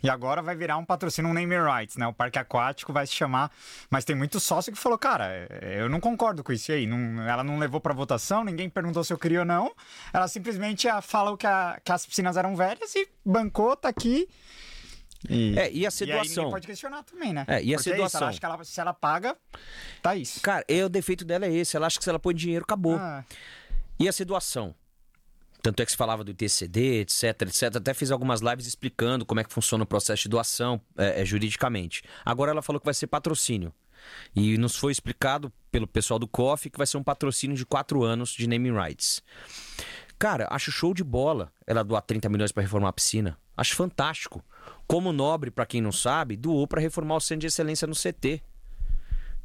E agora vai virar um patrocínio, um name rights, né? O parque aquático vai se chamar. Mas tem muito sócio que falou, cara, é, eu não concordo com isso aí. Não- ela não levou pra votação, ninguém perguntou se eu queria ou não. Ela simplesmente ah, falou que, a- que as piscinas eram velhas e bancou, tá aqui. E, É, e aí doação. ninguém pode questionar também, né? É, Porque ser é isso, doação. ela acha que ela- se ela paga, tá isso. cara, e o defeito dela é esse. Ela acha que se ela põe dinheiro, acabou. Ah, Ia ser doação. Tanto é que se falava do ITCD, etc, etc. Até fiz algumas lives explicando como é que funciona o processo de doação é, é, juridicamente. Agora ela falou que vai ser patrocínio. E nos foi explicado pelo pessoal do COF que vai ser um patrocínio de quatro anos de naming rights. Cara, acho show de bola ela doar 30 milhões para reformar a piscina. Acho fantástico. Como Nobre, para quem não sabe, doou para reformar o Centro de Excelência no CT.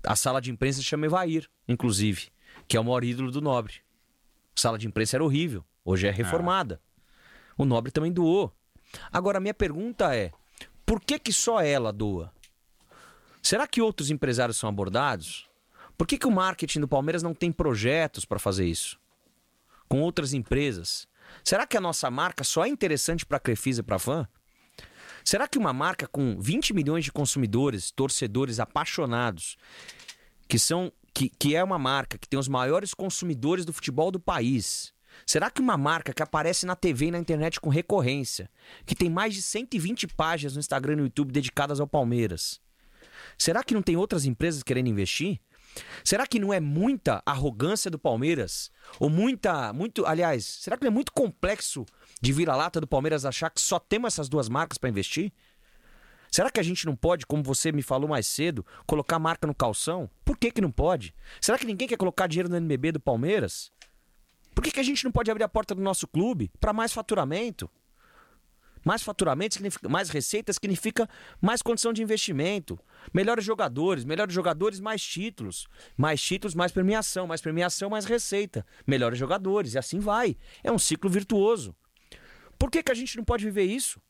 A sala de imprensa se chama Evair, inclusive, que é o maior ídolo do Nobre. A sala de imprensa era horrível, hoje é reformada. O Nobre também doou. Agora, minha pergunta é: por que, que só ela doa? Será que outros empresários são abordados? Por que, que o marketing do Palmeiras não tem projetos para fazer isso? Com outras empresas? Será que a nossa marca só é interessante para a Crefisa e para a Fã? Será que uma marca com 20 milhões de consumidores, torcedores apaixonados, que são que, que é uma marca que tem os maiores consumidores do futebol do país. Será que uma marca que aparece na TV e na internet com recorrência, que tem mais de 120 páginas no Instagram e no YouTube dedicadas ao Palmeiras, será que não tem outras empresas querendo investir? Será que não é muita arrogância do Palmeiras? Ou muita. muito Aliás, será que não é muito complexo de vira-lata do Palmeiras achar que só temos essas duas marcas para investir? Será que a gente não pode, como você me falou mais cedo, colocar marca no calção? Por que, que não pode? Será que ninguém quer colocar dinheiro no NBB do Palmeiras? Por que, que a gente não pode abrir a porta do nosso clube para mais faturamento? Mais faturamento significa mais receita, significa mais condição de investimento. Melhores jogadores, melhores jogadores, mais títulos. Mais títulos, mais premiação. Mais premiação, mais receita. Melhores jogadores. E assim vai. É um ciclo virtuoso. Por que, que a gente não pode viver isso?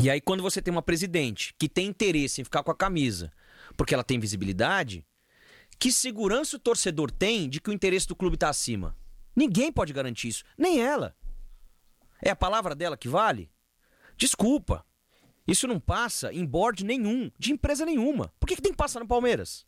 E aí, quando você tem uma presidente que tem interesse em ficar com a camisa porque ela tem visibilidade, que segurança o torcedor tem de que o interesse do clube está acima? Ninguém pode garantir isso, nem ela. É a palavra dela que vale? Desculpa. Isso não passa em board nenhum, de empresa nenhuma. Por que, que tem que passar no Palmeiras?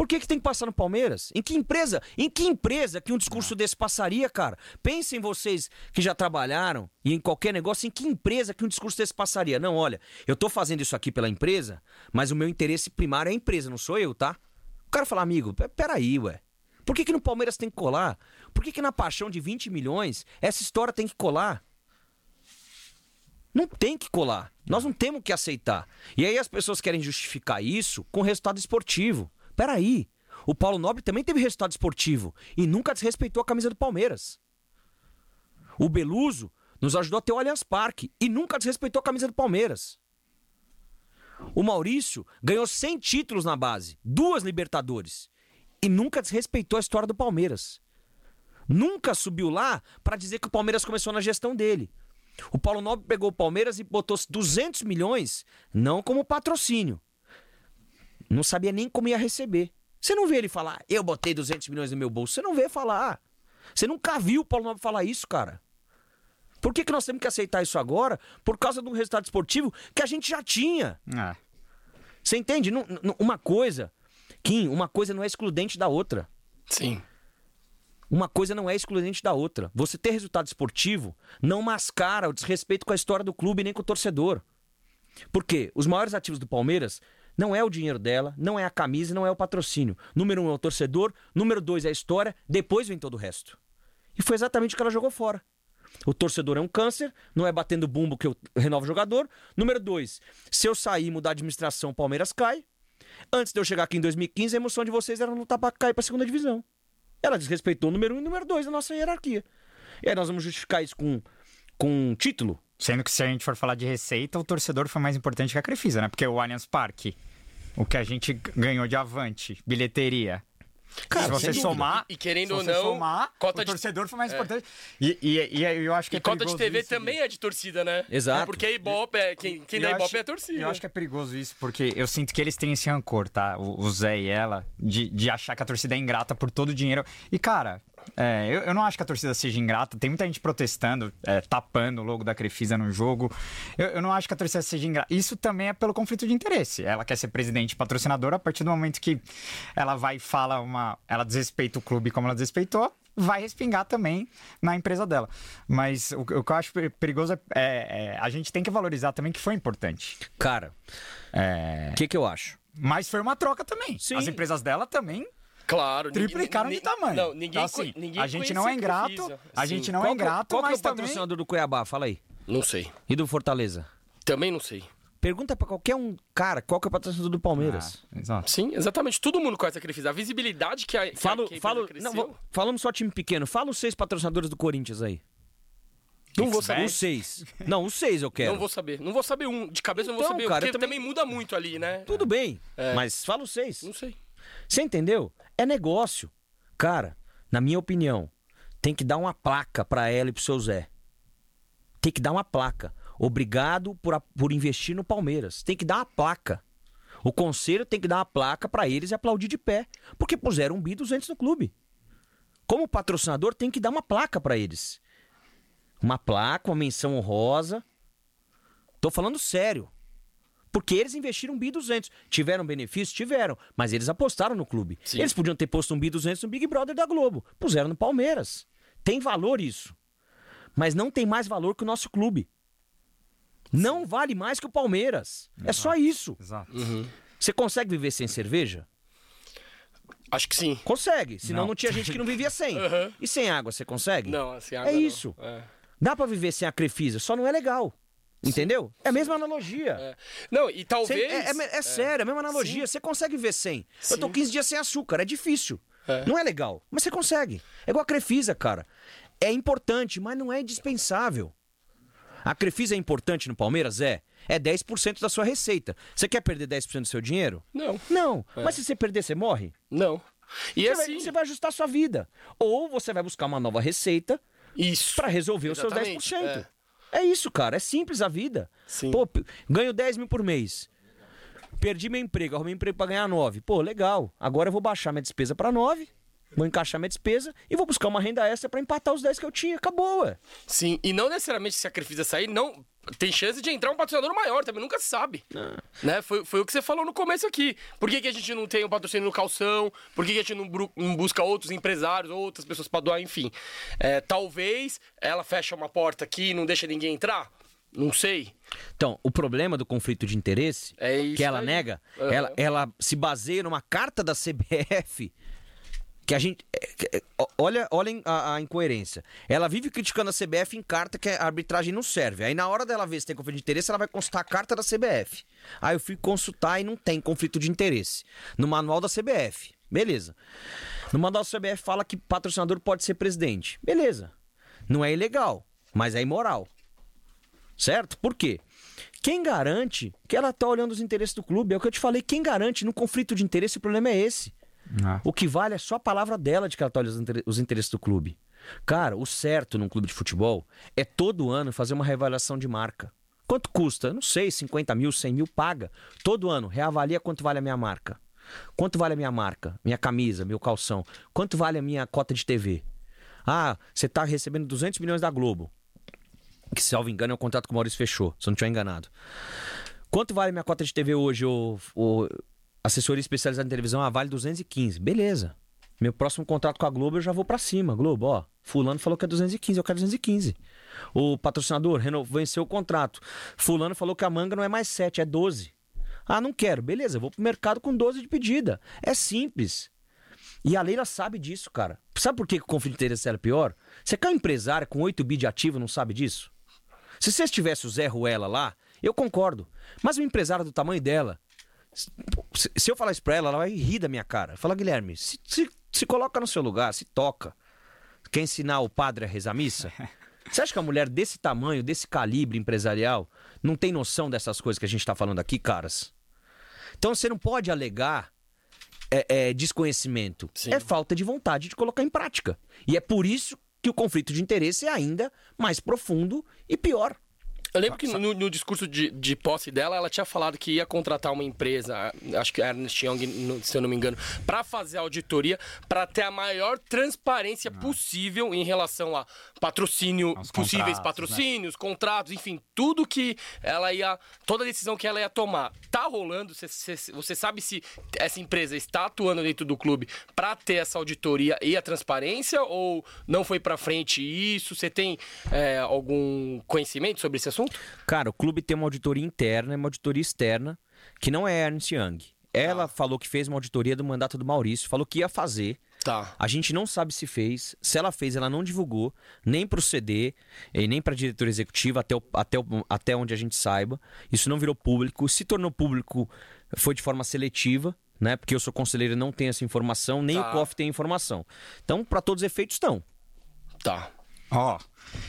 Por que, que tem que passar no Palmeiras? Em que empresa? Em que empresa que um discurso desse passaria, cara? Pensem vocês que já trabalharam e em qualquer negócio, em que empresa que um discurso desse passaria? Não, olha, eu tô fazendo isso aqui pela empresa, mas o meu interesse primário é a empresa, não sou eu, tá? O cara fala, amigo, pe- peraí, ué. Por que, que no Palmeiras tem que colar? Por que, que na paixão de 20 milhões essa história tem que colar? Não tem que colar. Nós não temos que aceitar. E aí as pessoas querem justificar isso com resultado esportivo. Peraí. O Paulo Nobre também teve resultado esportivo e nunca desrespeitou a camisa do Palmeiras. O Beluso nos ajudou a ter o Allianz Parque e nunca desrespeitou a camisa do Palmeiras. O Maurício ganhou 100 títulos na base, duas Libertadores, e nunca desrespeitou a história do Palmeiras. Nunca subiu lá para dizer que o Palmeiras começou na gestão dele. O Paulo Nobre pegou o Palmeiras e botou 200 milhões, não como patrocínio. Não sabia nem como ia receber. Você não vê ele falar, eu botei 200 milhões no meu bolso. Você não vê falar. Você nunca viu o Paulo Nobre falar isso, cara. Por que, que nós temos que aceitar isso agora? Por causa de um resultado esportivo que a gente já tinha. É. Você entende? Não- não- uma coisa, Kim, uma coisa não é excludente da outra. Sim. Uma coisa não é excludente da outra. Você ter resultado esportivo não mascara o desrespeito com a história do clube nem com o torcedor. Por quê? Os maiores ativos do Palmeiras não é o dinheiro dela, não é a camisa, não é o patrocínio. Número um é o torcedor, número dois é a história, depois vem todo o resto. E foi exatamente o que ela jogou fora. O torcedor é um câncer, não é batendo bumbo que eu renovo o jogador. Número dois, se eu sair e mudar a administração, o Palmeiras cai. Antes de eu chegar aqui em 2015, a emoção de vocês era lutar para cair para segunda divisão. Ela desrespeitou o número um e o número dois da nossa hierarquia. E aí nós vamos justificar isso com, com um título? Sendo que se a gente for falar de receita, o torcedor foi mais importante que a Crefisa, né? Porque o Allianz Parque, o que a gente ganhou de avante, bilheteria. Cara, se você somar, E- e querendo se ou você não, somar, cota o de- torcedor foi mais é. importante. E, e, e eu acho que E é cota de TV isso, também é de torcida, né? Exato. É porque a Ibope, é, quem, quem dá Ibope acho- é a torcida. Eu acho que é perigoso isso, porque eu sinto que eles têm esse rancor, tá? O, o Zé e ela, de, de achar que a torcida é ingrata por todo o dinheiro. E, cara, é, eu, eu não acho que a torcida seja ingrata. Tem muita gente protestando, é, tapando o logo da Crefisa no jogo. Eu, eu não acho que a torcida seja ingrata. Isso também é pelo conflito de interesse. Ela quer ser presidente e patrocinadora, a partir do momento que ela vai e fala uma. Ela desrespeita o clube como ela desrespeitou. Vai respingar também na empresa dela. Mas o, que- o que eu acho pe- perigoso é, é- é- A gente tem que valorizar também que foi importante. Cara, É, o que, que eu acho? Mas foi uma troca também. Sim. As empresas dela também Claro. triplicaram de tamanho. Não, ninguém, Então, assim, ninguém a gente não é ingrato, a Sim. gente não é Qual que- ingrato, qual que é mas o também... patrocinador do Cuiabá? Fala aí. Não sei. E do Fortaleza? Também não sei. Pergunta pra qualquer um cara qual que é o patrocinador do Palmeiras. Ah, exato. Sim, exatamente. Todo mundo conhece a Crefisa. A visibilidade que a, que Falo, que a falo, não, vou- falamos só time pequeno. Fala os seis patrocinadores do Corinthians aí. não vou saber. Os seis. Não, os seis eu quero. Não vou saber. Não vou saber um. De cabeça eu não Então, vou saber. cara, porque também- também... muda muito ali, né? Tudo bem, É. mas fala os seis. Não sei. Você entendeu? É negócio. Cara, na minha opinião, tem que dar uma placa pra ela e pro seu Zé. Tem que dar uma placa. Obrigado por, por investir no Palmeiras. Tem que dar uma placa. O conselho tem que dar uma placa pra eles e aplaudir de pé. Porque puseram um bi 200 no clube. Como patrocinador, tem que dar uma placa pra eles. Uma placa, uma menção honrosa. Tô falando sério. Porque eles investiram um bi 200. Tiveram benefício? Tiveram. Mas eles apostaram no clube. Sim. Eles podiam ter posto um bi 200 no Big Brother da Globo. Puseram no Palmeiras. Tem valor isso. Mas não tem mais valor que o nosso clube. Não vale mais que o Palmeiras. É só isso. Exato. Você consegue viver sem cerveja? Acho que sim. Consegue. Senão não, Não. tinha gente que não vivia sem. Aham. (laughs) E sem água, você consegue? Não, É água não. isso. É. Dá pra viver sem a Crefisa, só não é legal. Entendeu? É a mesma analogia. É. Não, e talvez. é, é- é sério, é a mesma analogia. Você consegue viver sem. Eu tô 15 dias sem açúcar, é difícil. É. Não é legal, mas você consegue. É igual a Crefisa, cara. É importante, mas não é indispensável. A Crefisa é importante no Palmeiras? É. É 10% da sua receita. Você quer perder 10% do seu dinheiro? Não, Não. Mas se você perder, você morre? não. E Você, assim. vai, você vai ajustar a sua vida. Ou você vai buscar uma nova receita Isso. pra resolver os seus Exatamente, 10%. É. isso, cara. É simples a vida. Sim. Pô, ganho 10 mil por mês. Perdi meu emprego, arrumei emprego pra ganhar 9. Pô, legal. Agora eu vou baixar minha despesa pra 9, vou encaixar minha despesa e vou buscar uma renda extra pra empatar os 10 que eu tinha. Acabou, ué. Sim, e não necessariamente se a Crefisa sair, não tem chance de entrar um patrocinador maior também, nunca se sabe. Né? Foi, foi o que você falou no começo aqui. Por que, que a gente não tem um patrocínio no calção? Por que, que a gente não, não busca outros empresários, outras pessoas pra doar, enfim. É, talvez ela feche uma porta aqui e não deixa ninguém entrar? Não sei. Então, o problema do conflito de interesse, É que ela aí. nega, Aham. ela, ela se baseia numa carta da CBF que a gente. é, é, Olha, olhem a, a incoerência. Ela vive criticando a CBF em carta que a arbitragem não serve. Aí na hora dela ver se tem conflito de interesse, ela vai consultar a carta da CBF. Aí eu fui consultar e não tem conflito de interesse. No manual da CBF. Beleza. No manual da CBF fala que patrocinador pode ser presidente. Beleza. Não é ilegal, mas é imoral. Certo? Por quê? Quem garante que ela tá olhando os interesses do clube? É o que eu te falei. Quem garante no conflito de interesse, o problema é esse. Ah. O que vale é só a palavra dela de que ela tá olhando os inter- os interesses do clube. Cara, o certo num clube de futebol é todo ano fazer uma reavaliação de marca. Quanto custa? Não sei, 50 mil, 100 mil, paga. Todo ano, reavalia quanto vale a minha marca. Quanto vale a minha marca? Minha camisa, meu calção. Quanto vale a minha cota de TV? Ah, você tá recebendo 200 milhões da Globo. Que, se salvo engano, é o contrato que o Maurício fechou, se eu não estiver enganado. Quanto vale minha cota de TV hoje, o, o assessoria especializada em televisão? Ah, vale 215. Beleza. Meu próximo contrato com a Globo eu já vou pra cima. Globo, ó, fulano falou que é 215, eu quero 215. O patrocinador venceu o contrato. Fulano falou que a manga não é mais 7, é 12. Ah, não quero. Beleza, eu vou pro mercado com 12 de pedida. É simples. E a Leila sabe disso, cara. Sabe por que o conflito de interesse era pior? Você quer um empresário com 8 bi de ativo não sabe disso? Se vocês tivessem o Zé Ruela lá, eu concordo. Mas um empresário do tamanho dela, se, eu falar isso pra ela, ela vai rir da minha cara. Fala, Guilherme, se, se, se coloca no seu lugar, se toca. Quer ensinar o padre a rezar a missa? (laughs) Você acha que a mulher desse tamanho, desse calibre empresarial, não tem noção dessas coisas que a gente tá falando aqui, caras? Então você não pode alegar é, é, desconhecimento. Sim. É falta de vontade de colocar em prática. E é por isso que o conflito de interesse é ainda mais profundo e pior. Eu lembro que no, no discurso de, de posse dela, ela tinha falado que ia contratar uma empresa, acho que era Ernst Young, se eu não me engano, para fazer a auditoria, para ter a maior transparência possível em relação a patrocínio, Aos possíveis contratos, patrocínios, contratos, enfim, tudo que ela ia, toda decisão que ela ia tomar. Tá rolando? Você- Você você sabe se essa empresa está atuando dentro do clube para ter essa auditoria e a transparência ou não foi para frente isso? Você tem é, algum conhecimento sobre esse assunto? Cara, o clube tem uma auditoria interna e uma auditoria externa, que não é Ernst Young. Ela falou que fez uma auditoria do mandato do Maurício, falou que ia fazer. Tá. A gente não sabe se fez. Se ela fez, ela não divulgou, nem pro CD, e nem pra diretora executiva, até, o- até, o- até onde a gente saiba. Isso não virou público. Se tornou público, foi de forma seletiva, né? Porque eu sou conselheiro e não tenho essa informação, nem Tá. o COF tem informação. Então, pra todos os efeitos, estão. Tá. Ó,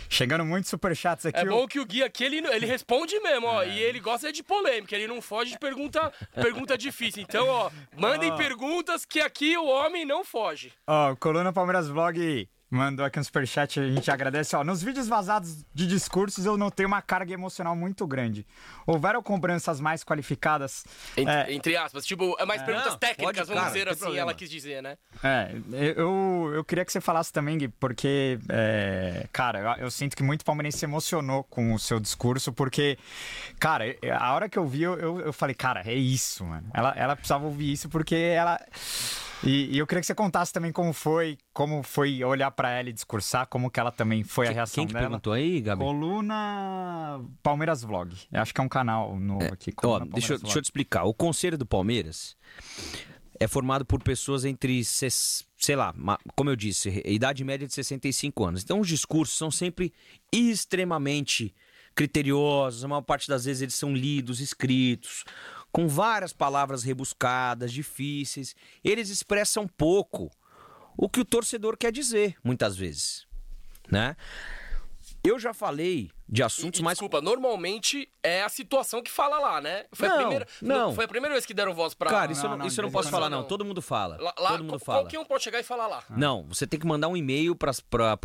chegando muitos superchats aqui. É o- bom que o Gui aqui, ele, ele responde mesmo, ó. E ele gosta de polêmica, ele não foge de pergunta, pergunta difícil. Então, ó, mandem perguntas que aqui o homem não foge. Ó, Coluna Palmeiras Vlog mandou aqui um superchat, a gente agradece. Ó, nos vídeos vazados de discursos eu notei uma carga emocional muito grande. Houveram cobranças mais qualificadas? Entre, É. entre aspas. Tipo, é mais perguntas Não, técnicas, pode, vamos cara, dizer assim, problema. ela quis dizer, né? É, eu, eu queria que você falasse também, Gui, porque, é, cara, eu, eu sinto que muito palmeirense se emocionou com o seu discurso, porque, cara, a hora que eu vi, eu, eu, eu falei, cara, é isso, mano. Ela, ela precisava ouvir isso porque ela. E, e eu queria que você contasse também como foi, como foi olhar pra ela e discursar, como que ela também foi a Quem- reação Quem que dela. perguntou aí, Gabi? Coluna Palmeiras Vlog. Eu acho que é um canal novo aqui. Ó, deixa, eu- deixa eu te explicar. O Conselho do Palmeiras é formado por pessoas entre, sei lá, como eu disse, idade média de 65 anos. Então os discursos são sempre extremamente criteriosos. A maior parte das vezes eles são lidos, escritos, com várias palavras rebuscadas, difíceis. Eles expressam pouco o que o torcedor quer dizer, muitas vezes, né? Eu já falei de assuntos e, mais desculpa, normalmente é a situação que fala lá, né? Foi Não, a primeira, não. Foi a primeira vez que deram voz pra. Cara, isso, não, eu não, não, isso eu não posso falar, não. não. Todo mundo fala. Lá, lá, Todo mundo qual- fala. Qualquer um pode chegar e falar lá. Não, você tem que mandar um e-mail para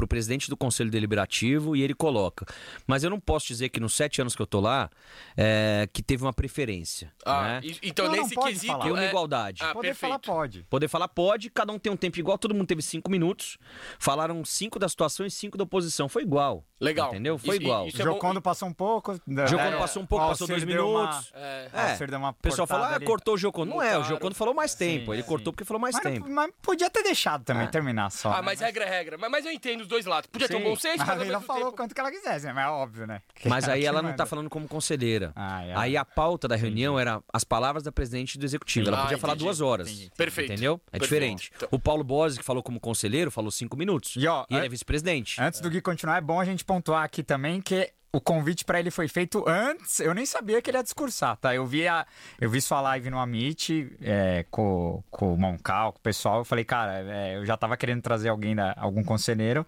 o presidente do Conselho Deliberativo e ele coloca. Mas eu não posso dizer que nos sete anos que eu tô lá, é, que teve uma preferência. Ah, né? e- então Não, não nesse pode quesito. falar. Tem uma é- igualdade. Ah, Poder falar perfeito. pode. Poder falar pode, cada um tem um tempo igual, todo mundo teve cinco minutos. Falaram cinco da situação e cinco da oposição. Foi igual. Legal. Entendeu? Foi Isso- igual. Isso isso é Jocondo bom. passou um pouco. Jocondo é, passou um pouco, o passou dois deu uma- minutos. É. deu uma O pessoal fala, cortada ah, cortou o Jocondo. Não é, o. Jocondo falou mais tempo. Ele sim. cortou porque falou mais Mas, tempo. mas podia ter deixado também Ah. terminar só. Ah, né? mas regra é regra. Mas, mas eu entendo os dois lados. Podia ter um Sim. bom senso, Mas mas ao ela mesmo falou tempo... quanto que ela quisesse, né? mas é óbvio, né? Que (laughs) Mas aí ela não tá falando como conselheira. Ah, é. Aí a pauta da reunião era as palavras da presidente do executivo. Ela Ah, podia falar duas horas. Perfeito. Entendeu? É diferente. Então- O Paulo Bose, que falou como conselheiro, falou cinco minutos. E, ele é vice-presidente. Antes do Gui continuar, é bom a gente pontuar aqui também que it. O convite pra ele foi feito antes. Eu nem sabia que ele ia discursar, tá? Eu vi, a, eu vi sua live no Amit é, com, com o Moncal, com o pessoal. Eu falei, cara, é, eu já tava querendo trazer alguém, da, algum conselheiro.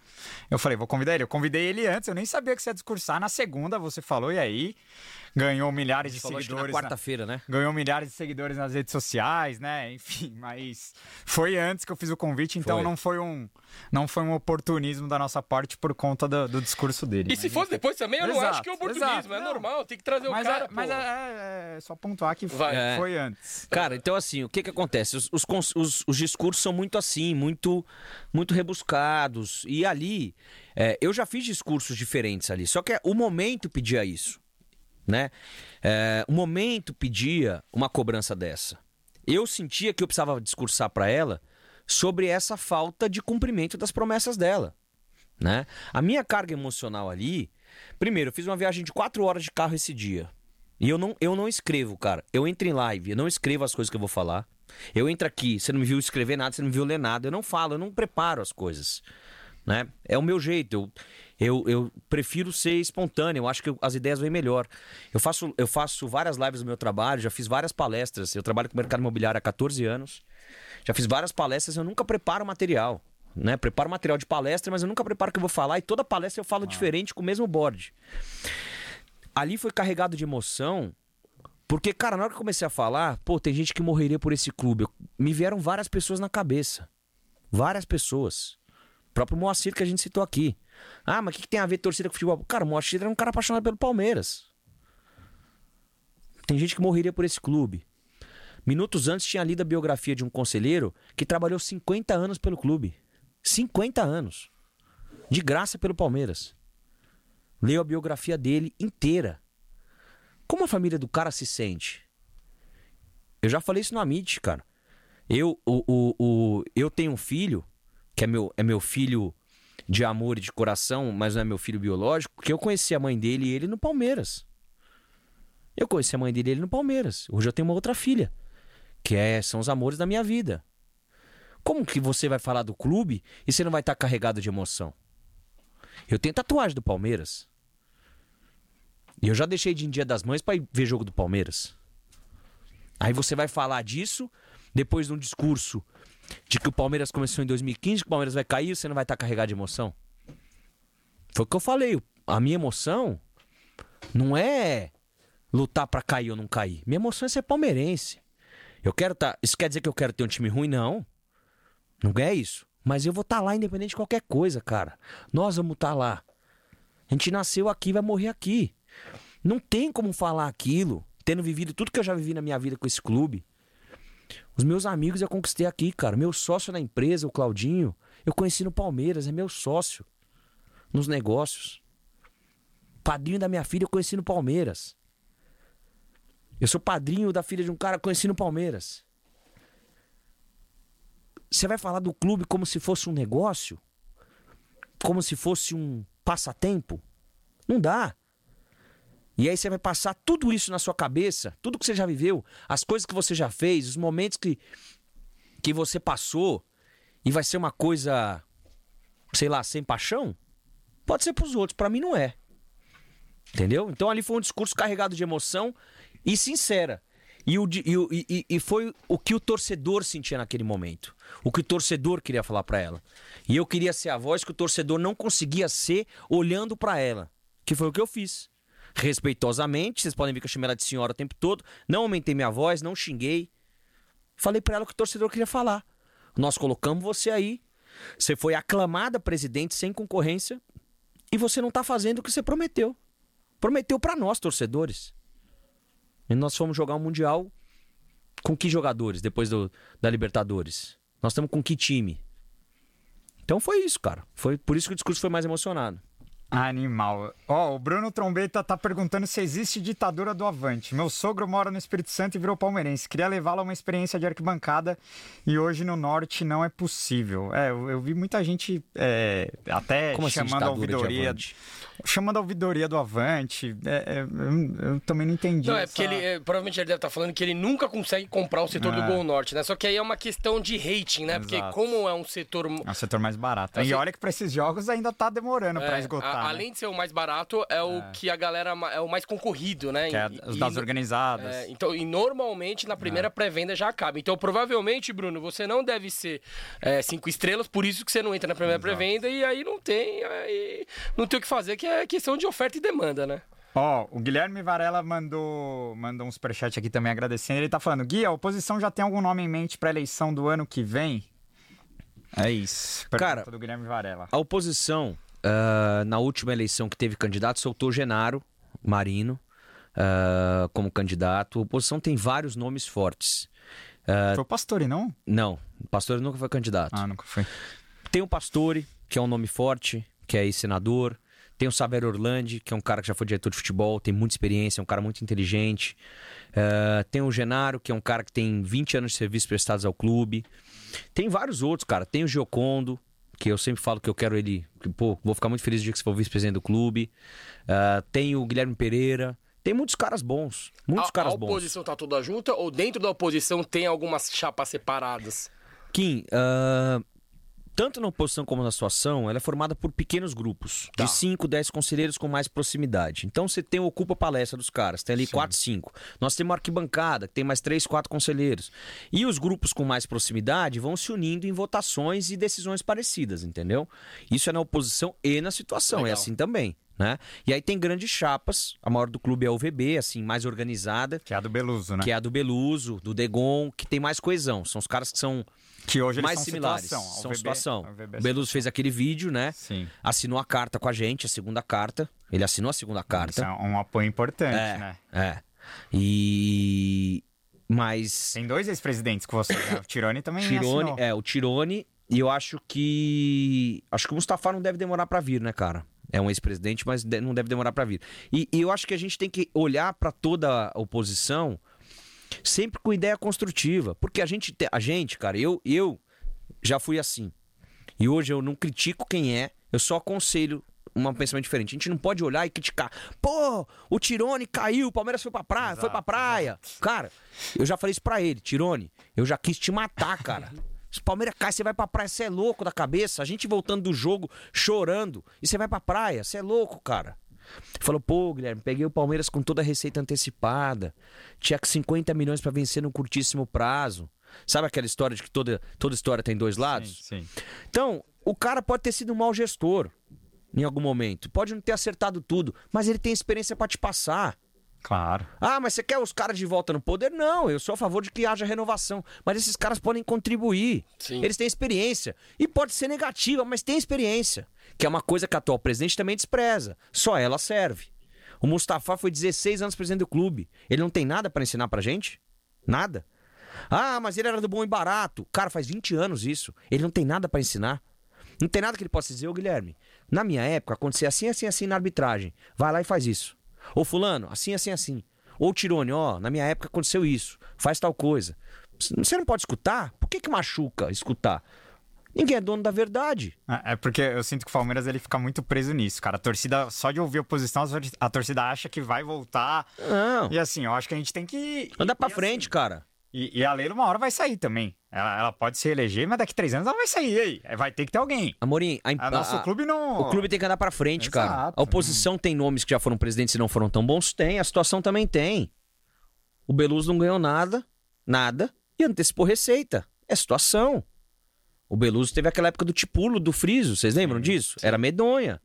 Eu falei, vou convidar ele. Eu convidei ele antes, eu nem sabia que você ia discursar. Na segunda você falou, e aí? Ganhou milhares de Falou seguidores. na- quarta-feira, né? ganhou milhares de seguidores nas redes sociais, né? Enfim, mas foi antes que eu fiz o convite, então Foi. não foi um não foi um oportunismo da nossa parte por conta do, do discurso dele. E se fosse depois também, eu não Exato, acho que é oportunismo. exato, é normal, tem que trazer mas o cara, é, mas pô. é, é só pontuar que Vai. É. foi antes. Cara, então assim, o que que acontece? Os, os, os- os discursos são muito assim, muito, muito rebuscados. E ali, é, eu já fiz discursos diferentes ali, só que o momento pedia isso, né? É, o momento pedia uma cobrança dessa. Eu sentia que eu precisava discursar para ela sobre essa falta de cumprimento das promessas dela, né? A minha carga emocional ali, primeiro, eu fiz uma viagem de quatro horas de carro esse dia. E eu não, eu não escrevo, cara. Eu entro em live, eu não escrevo as coisas que eu vou falar. Eu entro aqui, você não me viu escrever nada, você não me viu ler nada. Eu não falo, eu não preparo as coisas. Né? É o meu jeito. Eu, eu, eu prefiro ser espontâneo. Eu acho que as ideias vêm melhor. Eu faço, eu faço várias lives do meu trabalho, já fiz várias palestras. Eu trabalho com o mercado imobiliário há 14 anos. Já fiz várias palestras, eu nunca preparo material. Né? Preparo material de palestra, mas eu nunca preparo o que eu vou falar. E toda palestra eu falo diferente com o mesmo board ali foi carregado de emoção. Porque, cara, na hora que eu comecei a falar, pô, tem gente que morreria por esse clube. Eu- me vieram várias pessoas na cabeça. Várias pessoas. O próprio Moacir que a gente citou aqui. Ah, mas o que, que tem a ver torcida com futebol? Cara, o Moacir era um cara apaixonado pelo Palmeiras. Tem gente que morreria por esse clube. Minutos antes tinha lido a biografia de um conselheiro que trabalhou 50 anos pelo clube. 50 anos. De graça pelo Palmeiras. Leu a biografia dele inteira. Como a família do cara se sente? Eu já falei isso no Amit, cara. Eu, o, o, o- eu tenho um filho, que é meu, é meu filho de amor e de coração, mas não é meu filho biológico, que eu conheci a mãe dele e ele no Palmeiras. Eu conheci a mãe dele e ele no Palmeiras. Hoje eu tenho uma outra filha, que é, são os amores da minha vida. Como que você vai falar do clube e você não vai estar carregado de emoção? Eu tenho tatuagem do Palmeiras. E eu já deixei de em Dia das Mães pra ir ver jogo do Palmeiras. Aí você vai falar disso depois de um discurso de que o Palmeiras começou em 2015, que o Palmeiras vai cair, você não vai estar carregado de emoção. Foi o que eu falei. A minha emoção não é lutar pra cair ou não cair. Minha emoção é ser palmeirense. Eu quero tá. Isso quer dizer que eu quero ter um time ruim? Não. Não é isso. Mas eu vou estar lá independente de qualquer coisa, cara. Nós vamos estar lá. A gente nasceu aqui, vai morrer aqui. Não tem como falar aquilo, tendo vivido tudo que eu já vivi na minha vida com esse clube. Os meus amigos eu conquistei aqui, cara. Meu sócio na empresa, o Claudinho, eu conheci no Palmeiras, é meu sócio nos negócios. Padrinho da minha filha eu conheci no Palmeiras. Eu sou padrinho da filha de um cara conheci no Palmeiras. Você vai falar do clube como se fosse um negócio? Como se fosse um passatempo? Não dá. E aí você vai passar tudo isso na sua cabeça, tudo que você já viveu, as coisas que você já fez, os momentos que, que você passou, e vai ser uma coisa, sei lá, sem paixão? Pode ser pros outros, pra mim não é. Entendeu? Então ali foi um discurso carregado de emoção e sincera. E, o, e, e- e- foi o que o torcedor sentia naquele momento. O que o torcedor queria falar pra ela. E eu queria ser a voz que o torcedor não conseguia ser olhando pra ela. Que foi o que eu fiz. Respeitosamente, vocês podem ver que eu chamei ela de senhora o tempo todo. Não aumentei minha voz, não xinguei. Falei pra ela o que o torcedor queria falar. Nós colocamos você aí. Você foi aclamada presidente sem concorrência. E você não tá fazendo o que você prometeu. Prometeu pra nós, torcedores. E nós fomos jogar um Mundial com que jogadores depois do, da Libertadores? Nós estamos com que time? Então foi isso, cara. Foi por isso que o discurso foi mais emocionado. Animal. Ó, o Bruno Trombeta tá perguntando se existe ditadura do Avante. Meu sogro mora no Espírito Santo e virou palmeirense. Queria levá-lo a uma experiência de arquibancada e hoje no Norte não é possível. É, eu, eu vi muita gente é, até Como assim, chamando a ditadura de ouvidoria. Chamando a ouvidoria do Avante. É, é, eu, eu também não entendi. Não, é essa- porque ele, é, provavelmente ele deve estar falando que ele nunca consegue comprar o setor do É. Gol Norte, né? Só que aí é uma questão de rating, né? Porque Exato. como é um setor. É o setor mais barato. Assim- E olha que pra esses jogos ainda tá demorando pra é, esgotar. a- né? além de ser o mais barato, é o que a galera é o mais concorrido, né? É E- os e das no- organizadas. É, então, e normalmente na primeira pré-venda já acaba. Então, provavelmente, Bruno, você não deve ser é, cinco estrelas, por isso que você não entra na primeira pré-venda e aí não tem, aí não tem o que fazer, que é questão de oferta e demanda, né? Ó, o Guilherme Varela mandou, mandou um superchat aqui também agradecendo. Ele tá falando: Gui, a oposição já tem algum nome em mente pra eleição do ano que vem? É isso. Pergunta Cara, do Guilherme Varela. A oposição, ah, na última eleição que teve candidato, soltou Genaro Marino ah, como candidato. A oposição tem vários nomes fortes. Foi o Pastore, não? Não, o Pastor nunca foi candidato. Ah, nunca foi. Tem o Pastore, que é um nome forte, que é ex-senador. Tem o Saber Orlandi, que é um cara que já foi diretor de futebol, tem muita experiência, é um cara muito inteligente. Ah, tem o Genaro, que é um cara que tem 20 anos de serviço prestados ao clube. Tem vários outros, cara. Tem o Giocondo, que eu sempre falo que eu quero ele. Que, pô, vou ficar muito feliz no dia que você for vice-presidente do clube. Ah, tem o Guilherme Pereira. Tem muitos caras bons. Muitos a, caras a bons. oposição tá toda junta ou dentro da oposição tem algumas chapas separadas? Kim, ah, tanto na oposição como na situação, ela é formada por pequenos grupos, Tá. de 5, 10 conselheiros com mais proximidade. Então você tem o Ocupa Palestra dos caras, tem ali 4, 5. Nós temos uma arquibancada, que tem mais 3, 4 conselheiros. E os grupos com mais proximidade vão se unindo em votações e decisões parecidas, entendeu? Isso é na oposição e na situação, é Legal. assim também. Né? E aí tem grandes chapas, a maior do clube é a UVB, assim, mais organizada, Que é a do Beluso, né? que é a do Beluso, do Degon, que tem mais coesão. São os caras que são Que hoje eles mais são similares. situação. São UVB situação. é O Beluso fez aquele vídeo, né? Sim. Assinou a carta com a gente, a segunda carta. Ele assinou a segunda Isso carta. é um apoio importante, É, né? é. E. Mas. Tem dois ex-presidentes com você. né? O Tirone também Tirone, assinou. é, o Tirone. E eu acho que. Acho que o Mustafa não deve demorar pra vir, né, cara? É um ex-presidente, mas não deve demorar pra vir. E, e eu acho que a gente tem que olhar pra toda a oposição sempre com ideia construtiva. Porque a gente, te- a gente cara, eu, eu já fui assim. E hoje eu não critico quem é, eu só aconselho um pensamento diferente. A gente não pode olhar e criticar. Pô, o Tirone caiu, o Palmeiras foi pra praia, foi pra praia. Cara, eu já falei isso pra ele, Tirone, eu já quis te matar, cara. (laughs) Se o Palmeiras cai, você vai pra praia, você é louco da cabeça. A gente voltando do jogo, chorando, e você vai pra praia, você é louco, cara. Falou, pô, Guilherme, peguei o Palmeiras com toda a receita antecipada. Tinha 50 milhões pra vencer num curtíssimo prazo. Sabe aquela história de que toda, toda história tem dois lados? Sim, sim. Então, o cara pode ter sido um mau gestor em algum momento. Pode não ter acertado tudo, mas ele tem experiência pra te passar. Claro. Ah, mas você quer os caras de volta no poder? Não, eu sou a favor de que haja renovação. Mas esses caras podem contribuir. Sim. Eles têm experiência. E pode ser negativa, mas tem experiência. Que é uma coisa que a atual presidente também despreza. Só ela serve. O Mustafa foi 16 anos presidente do clube. Ele não tem nada pra ensinar pra gente? Nada. Ah, mas ele era do bom e barato. Cara, faz 20 anos isso. Ele não tem nada pra ensinar. Não tem nada que ele possa dizer, ô Guilherme. Na minha época, acontecia assim, assim, assim na arbitragem. Vai lá e faz isso. Ô fulano, assim, assim, assim. Ô Tirone, ó, na minha época aconteceu isso. Faz tal coisa. Você não pode escutar? Por que que machuca escutar? Ninguém é dono da verdade. É é porque eu sinto que o Palmeiras ele fica muito preso nisso, cara. A torcida, só de ouvir a oposição, a torcida acha que vai voltar. Não. E assim, eu acho que a gente tem que. Anda pra frente, cara. E, e a Leila uma hora vai sair também. Ela, ela pode se eleger, mas daqui três anos ela vai sair. E aí? É, Vai ter que ter alguém. Amorim, a, A nosso a- clube não. O clube tem que andar pra frente, cara. Exato. A oposição tem nomes que já foram presidentes e não foram tão bons? Tem. A situação também tem. O Beluso não ganhou nada, nada, e antecipou receita. É situação. O Beluso teve aquela época do Tipulo, do Friso, vocês lembram disso? Era medonha.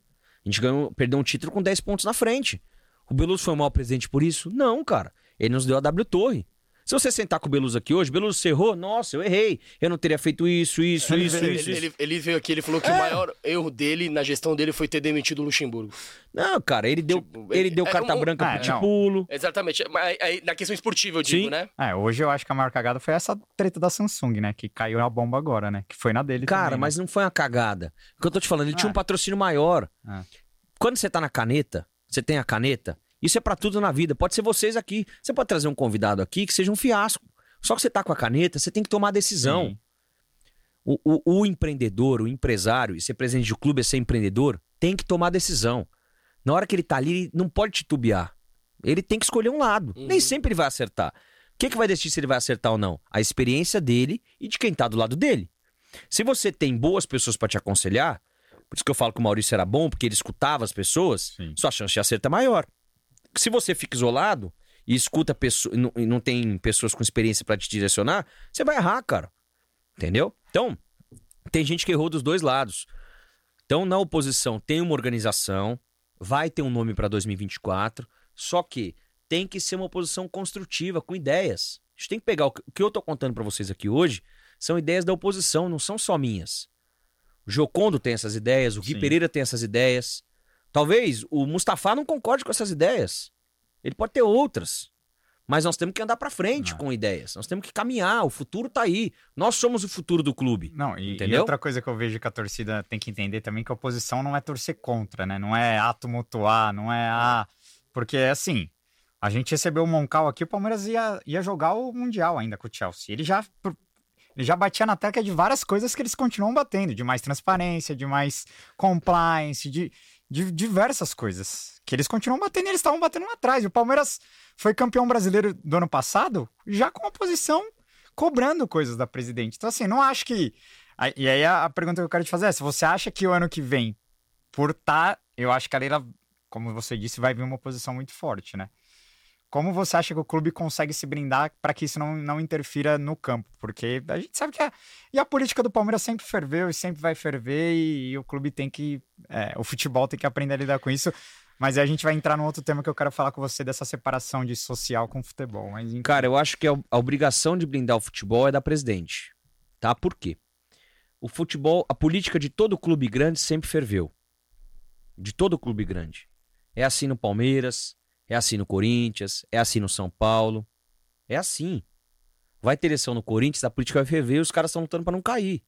A gente ganhou, perdeu um título com 10 pontos na frente. O Beluso foi um mau presidente por isso? Não, cara. Ele nos deu a W Torre. Se você sentar com o Beluso aqui hoje, Beluso você errou? Nossa, eu errei. Eu não teria feito isso, isso, Ele, isso, ele- isso. ele- ele veio aqui, ele falou que o maior erro dele na gestão dele foi ter demitido o Luxemburgo. Não, cara, ele deu, Tipo, ele deu é carta um- branca Ah, pro. Tipulo. Exatamente. Mas aí, na questão esportiva, eu digo, Sim. né? É, hoje eu acho que a maior cagada foi essa treta da Samsung, né? Que caiu a bomba agora, né? Que foi na dele Cara, também, mas não foi uma cagada. O que eu tô te falando, ele tinha Ah. um patrocínio maior. Quando você tá na caneta, você tem a caneta, isso é pra tudo na vida. Pode ser vocês aqui. Você pode trazer um convidado aqui que seja um fiasco. Só que você tá com a caneta, você tem que tomar a decisão. Sim. O, o- o empreendedor, o empresário, e ser presidente de clube é ser empreendedor, tem que tomar decisão. Na hora que ele tá ali, ele não pode titubear. Ele tem que escolher um lado. Uhum. Nem sempre ele vai acertar. O que, que vai decidir se ele vai acertar ou não? A experiência dele e de quem tá do lado dele. Se você tem boas pessoas pra te aconselhar, por isso que eu falo que o Maurício era bom, porque ele escutava as pessoas, Sim. sua chance de acerto é maior. Se você fica isolado e escuta pessoas, e não, não tem pessoas com experiência pra te direcionar, você vai errar, cara. Entendeu? Então, tem gente que errou dos dois lados. Então, na oposição, tem uma organização, vai ter um nome para 2024, só que tem que ser uma oposição construtiva, com ideias. A gente tem que pegar o que o que eu tô contando para vocês aqui hoje, são ideias da oposição, não são só minhas. O Jocondo tem essas ideias, o Gui Sim. Pereira tem essas ideias. Talvez o Mustafa não concorde com essas ideias. Ele pode ter outras. Mas nós temos que andar para frente Não. com ideias. Nós temos que caminhar. O futuro tá aí. Nós somos o futuro do clube. Não, e, e Entendeu? outra coisa que eu vejo que a torcida tem que entender também que a oposição não é torcer contra, né? Não é ah, tumultuar, não é ah. Porque assim, a gente recebeu o Moncal aqui, o Palmeiras ia, ia jogar o Mundial ainda com o Chelsea. Ele já, ele já batia na tecla de várias coisas que eles continuam batendo, de mais transparência, de mais compliance, de, de diversas coisas. Que eles continuam batendo e eles estavam batendo lá atrás. O Palmeiras foi campeão brasileiro do ano passado, já com a oposição cobrando coisas da presidente. Então, assim, não acho que. E aí a pergunta que eu quero te fazer é: se você acha que o ano que vem, por tá, eu acho que a Leila, como você disse, vai vir uma oposição muito forte, né? Como você acha que o clube consegue se brindar para que isso não, não interfira no campo? Porque a gente sabe que a, e a política do Palmeiras sempre ferveu e sempre vai ferver, e, e o clube tem que. é, o futebol tem que aprender a lidar com isso. Mas a gente vai entrar num outro tema que eu quero falar com você dessa separação de social com futebol. Mas. Cara, eu acho que a obrigação de blindar o futebol é da presidente. Tá? Por quê? O futebol, a política de todo clube grande sempre ferveu. De todo clube grande. É assim no Palmeiras, é assim no Corinthians, é assim no São Paulo. É assim. Vai ter eleição no Corinthians, a política vai ferver e os caras estão lutando pra não cair.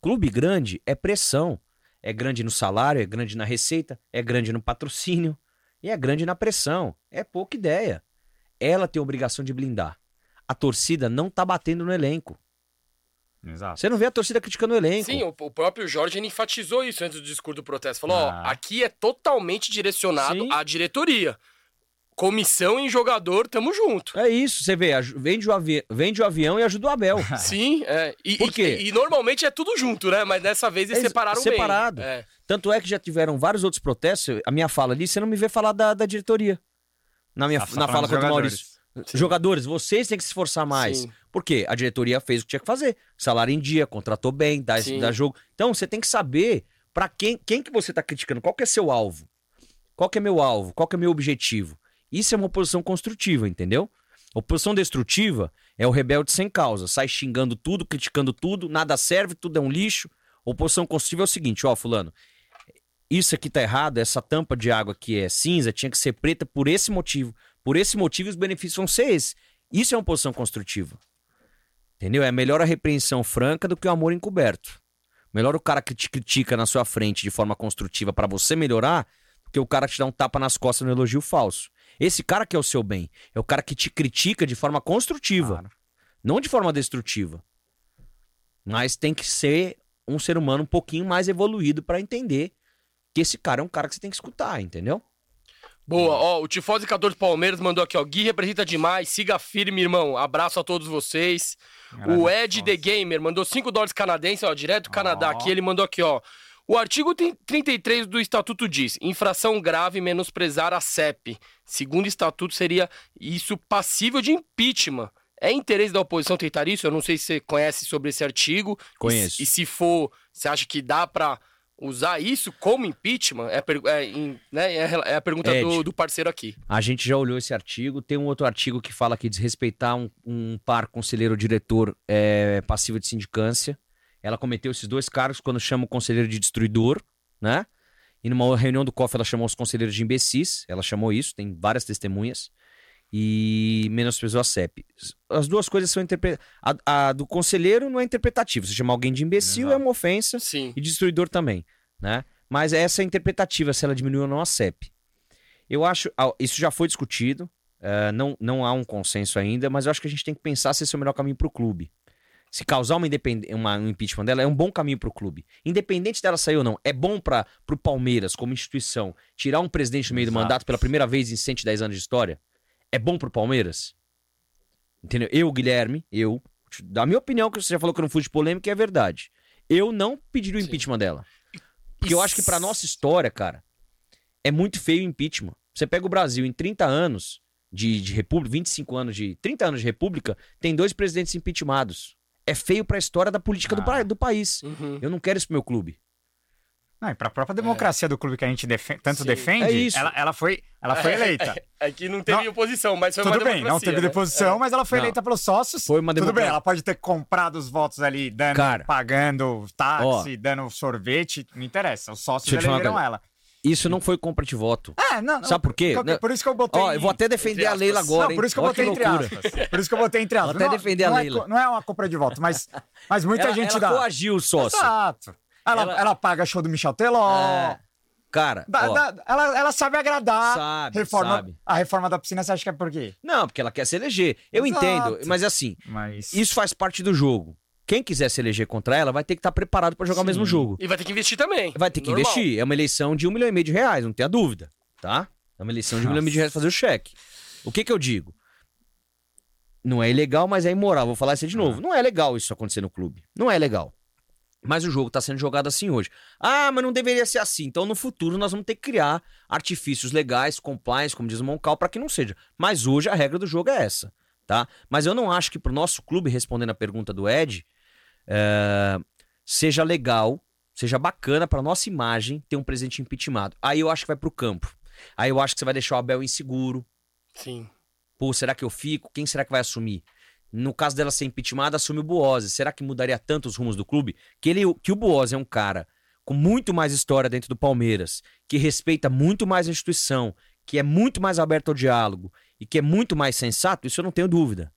Clube grande é pressão. É grande no salário, é grande na receita, é grande no patrocínio e é grande na pressão. É pouca ideia ela tem a obrigação de blindar. A torcida não tá batendo no elenco. Exato. Você não vê a torcida criticando o elenco. Sim, o, o próprio Jorge enfatizou isso antes do discurso do protesto. Falou, Ah. ó, aqui é totalmente direcionado Sim. à diretoria. Comissão e jogador, tamo junto. É isso, você vê, vende o, avi... vende o avião e ajuda o Abel. (laughs) Sim, é. E, Por e- quê? E, normalmente é tudo junto, né? Mas dessa vez eles É separaram separado. bem. É. Tanto é que já tiveram vários outros protestos. A minha fala ali, você não me vê falar da, da diretoria. Na, minha, Tá na fala contra o Maurício. jogadores. Jogadores, vocês têm que se esforçar mais. Sim. Por quê? A diretoria fez o que tinha que fazer. Salário em dia, contratou bem, dá, Sim. dá jogo. Então, você tem que saber pra quem, quem que você tá criticando, qual que é seu alvo. Qual que é meu alvo? Qual que é meu objetivo? Isso é uma oposição construtiva, entendeu? Oposição destrutiva é o rebelde sem causa. Sai xingando tudo, criticando tudo, nada serve, tudo é um lixo. Oposição construtiva é o seguinte, ó, fulano, isso aqui tá errado, essa tampa de água que é cinza tinha que ser preta por esse motivo. Por esse motivo os benefícios vão ser esses. Isso é uma posição construtiva. Entendeu? É melhor a repreensão franca do que o amor encoberto. Melhor o cara que te critica na sua frente de forma construtiva pra você melhorar, do que o cara que te dá um tapa nas costas no elogio falso. Esse cara que é o seu bem, é o cara que te critica de forma construtiva, Claro. não de forma destrutiva. Mas tem que ser um ser humano um pouquinho mais evoluído pra entender que esse cara é um cara que você tem que escutar, entendeu? Boa, ó, o Tifose 14 Palmeiras mandou aqui, ó. Gui representa demais, siga firme, irmão. Abraço a todos vocês. O Ed The Gamer mandou 5 dólares canadenses, ó, direto do Canadá. Ó. Aqui ele mandou aqui, ó. O artigo tri- 33 do estatuto diz: infração grave menosprezar a CEP. Segundo o estatuto, seria isso passível de impeachment. É interesse da oposição tentar isso? Eu não sei se você conhece sobre esse artigo. Conheço. E, se- se for, você acha que dá pra usar isso como impeachment? É, é né, é a é a pergunta Ed. do, do parceiro aqui. A gente já olhou esse artigo. Tem um outro artigo que fala que desrespeitar um, um par conselheiro diretor é passivo de sindicância. Ela cometeu esses dois cargos quando chama o conselheiro de destruidor, né? E numa reunião do COF ela chamou os conselheiros de imbecis. Ela chamou isso, tem várias testemunhas. E menosprezou a CEP. As duas coisas são interpretadas. A, do conselheiro não é interpretativo. Você chamar alguém de imbecil Exato. é uma ofensa Sim. e destruidor também, né? Mas essa é interpretativa, se ela diminuiu ou não a CEP. Eu acho. Isso já foi discutido. eh, não, não há um consenso ainda, mas eu acho que a gente tem que pensar se esse é o melhor caminho para o clube. Se causar uma independ... uma, um impeachment dela, é um bom caminho para o clube. Independente dela sair ou não, é bom para o Palmeiras, como instituição, tirar um presidente no meio do Exato. mandato pela primeira vez em 110 anos de história? É bom para o Palmeiras? Entendeu? Eu, Guilherme, eu, da minha opinião, que você já falou que eu não fui de polêmica, é verdade. Eu não pediria o Sim. impeachment dela. Porque eu acho que pra nossa história, cara, é muito feio o impeachment. Você pega o Brasil em 30 anos de, de república, 25 anos de. 30 anos de república, tem dois presidentes impeachmentados. É feio pra história da política do, Ah. pa- do país. Uhum. Eu não quero isso pro meu clube. Não, e pra própria democracia do clube que a gente tanto Sim, defende, é. Ela, ela foi, ela foi eleita. É que não teve Não. oposição, mas foi Tudo uma bem, não democracia, teve né? deposição, mas ela foi Não. eleita pelos sócios. Foi uma Tudo bem, democracia. ela pode ter comprado os votos ali, dando, Cara. pagando táxi, Ó. dando sorvete, não interessa. Os sócios elegeram ela. Isso não foi compra de voto. É, não, não, Sabe por quê? por- Por isso que eu botei. Ó, eu vou até defender entre a Leila agora. não, por isso que eu botei entre loucura. aspas. Por isso que eu botei entre aspas. até Não- defender a não é Leila. co- não é uma compra de voto, mas, mas muita ela, gente ela dá. coagiu o sócio. Exato. Ela, Ela- ela... paga show do Michel Teló. É. Cara, dá- ó, dá- ela, ela sabe agradar. sabe, reforma, sabe. A reforma da piscina, você acha que é por quê? Não, porque ela quer se eleger. Eu Exato. entendo, mas assim, Mas. isso faz parte do jogo. Quem quiser se eleger contra ela vai ter que estar preparado pra jogar o mesmo Sim. jogo. E vai ter que investir também. Vai ter que Normal. investir. É uma eleição de um milhão e meio de reais, não tenha dúvida, tá? É uma eleição de um milhão e meio de reais fazer o cheque. O que que eu digo? Não é ilegal, mas é imoral. Vou falar isso de novo. Não é legal isso acontecer no clube. Não é legal. Mas o jogo tá sendo jogado assim hoje. Ah, mas não deveria ser assim. Então no futuro nós vamos ter que criar artifícios legais, compliance, como diz o Moncal, para que não seja. Mas hoje a regra do jogo é essa, tá? Mas eu não acho que pro nosso clube, respondendo a pergunta do Ed, é, seja legal, seja bacana pra nossa imagem ter um presidente impeachmentado. Aí eu acho que vai pro campo. Aí eu acho que você vai deixar o Abel inseguro. Sim. Pô, será que eu fico? Quem será que vai assumir? No caso dela ser impeachmentada, assume o Buozzi. Será que mudaria tanto os rumos do clube? Que, ele, que o Buozzi é um cara com muito mais história dentro do Palmeiras, que respeita muito mais a instituição, que é muito mais aberto ao diálogo e que é muito mais sensato, isso eu não tenho dúvida.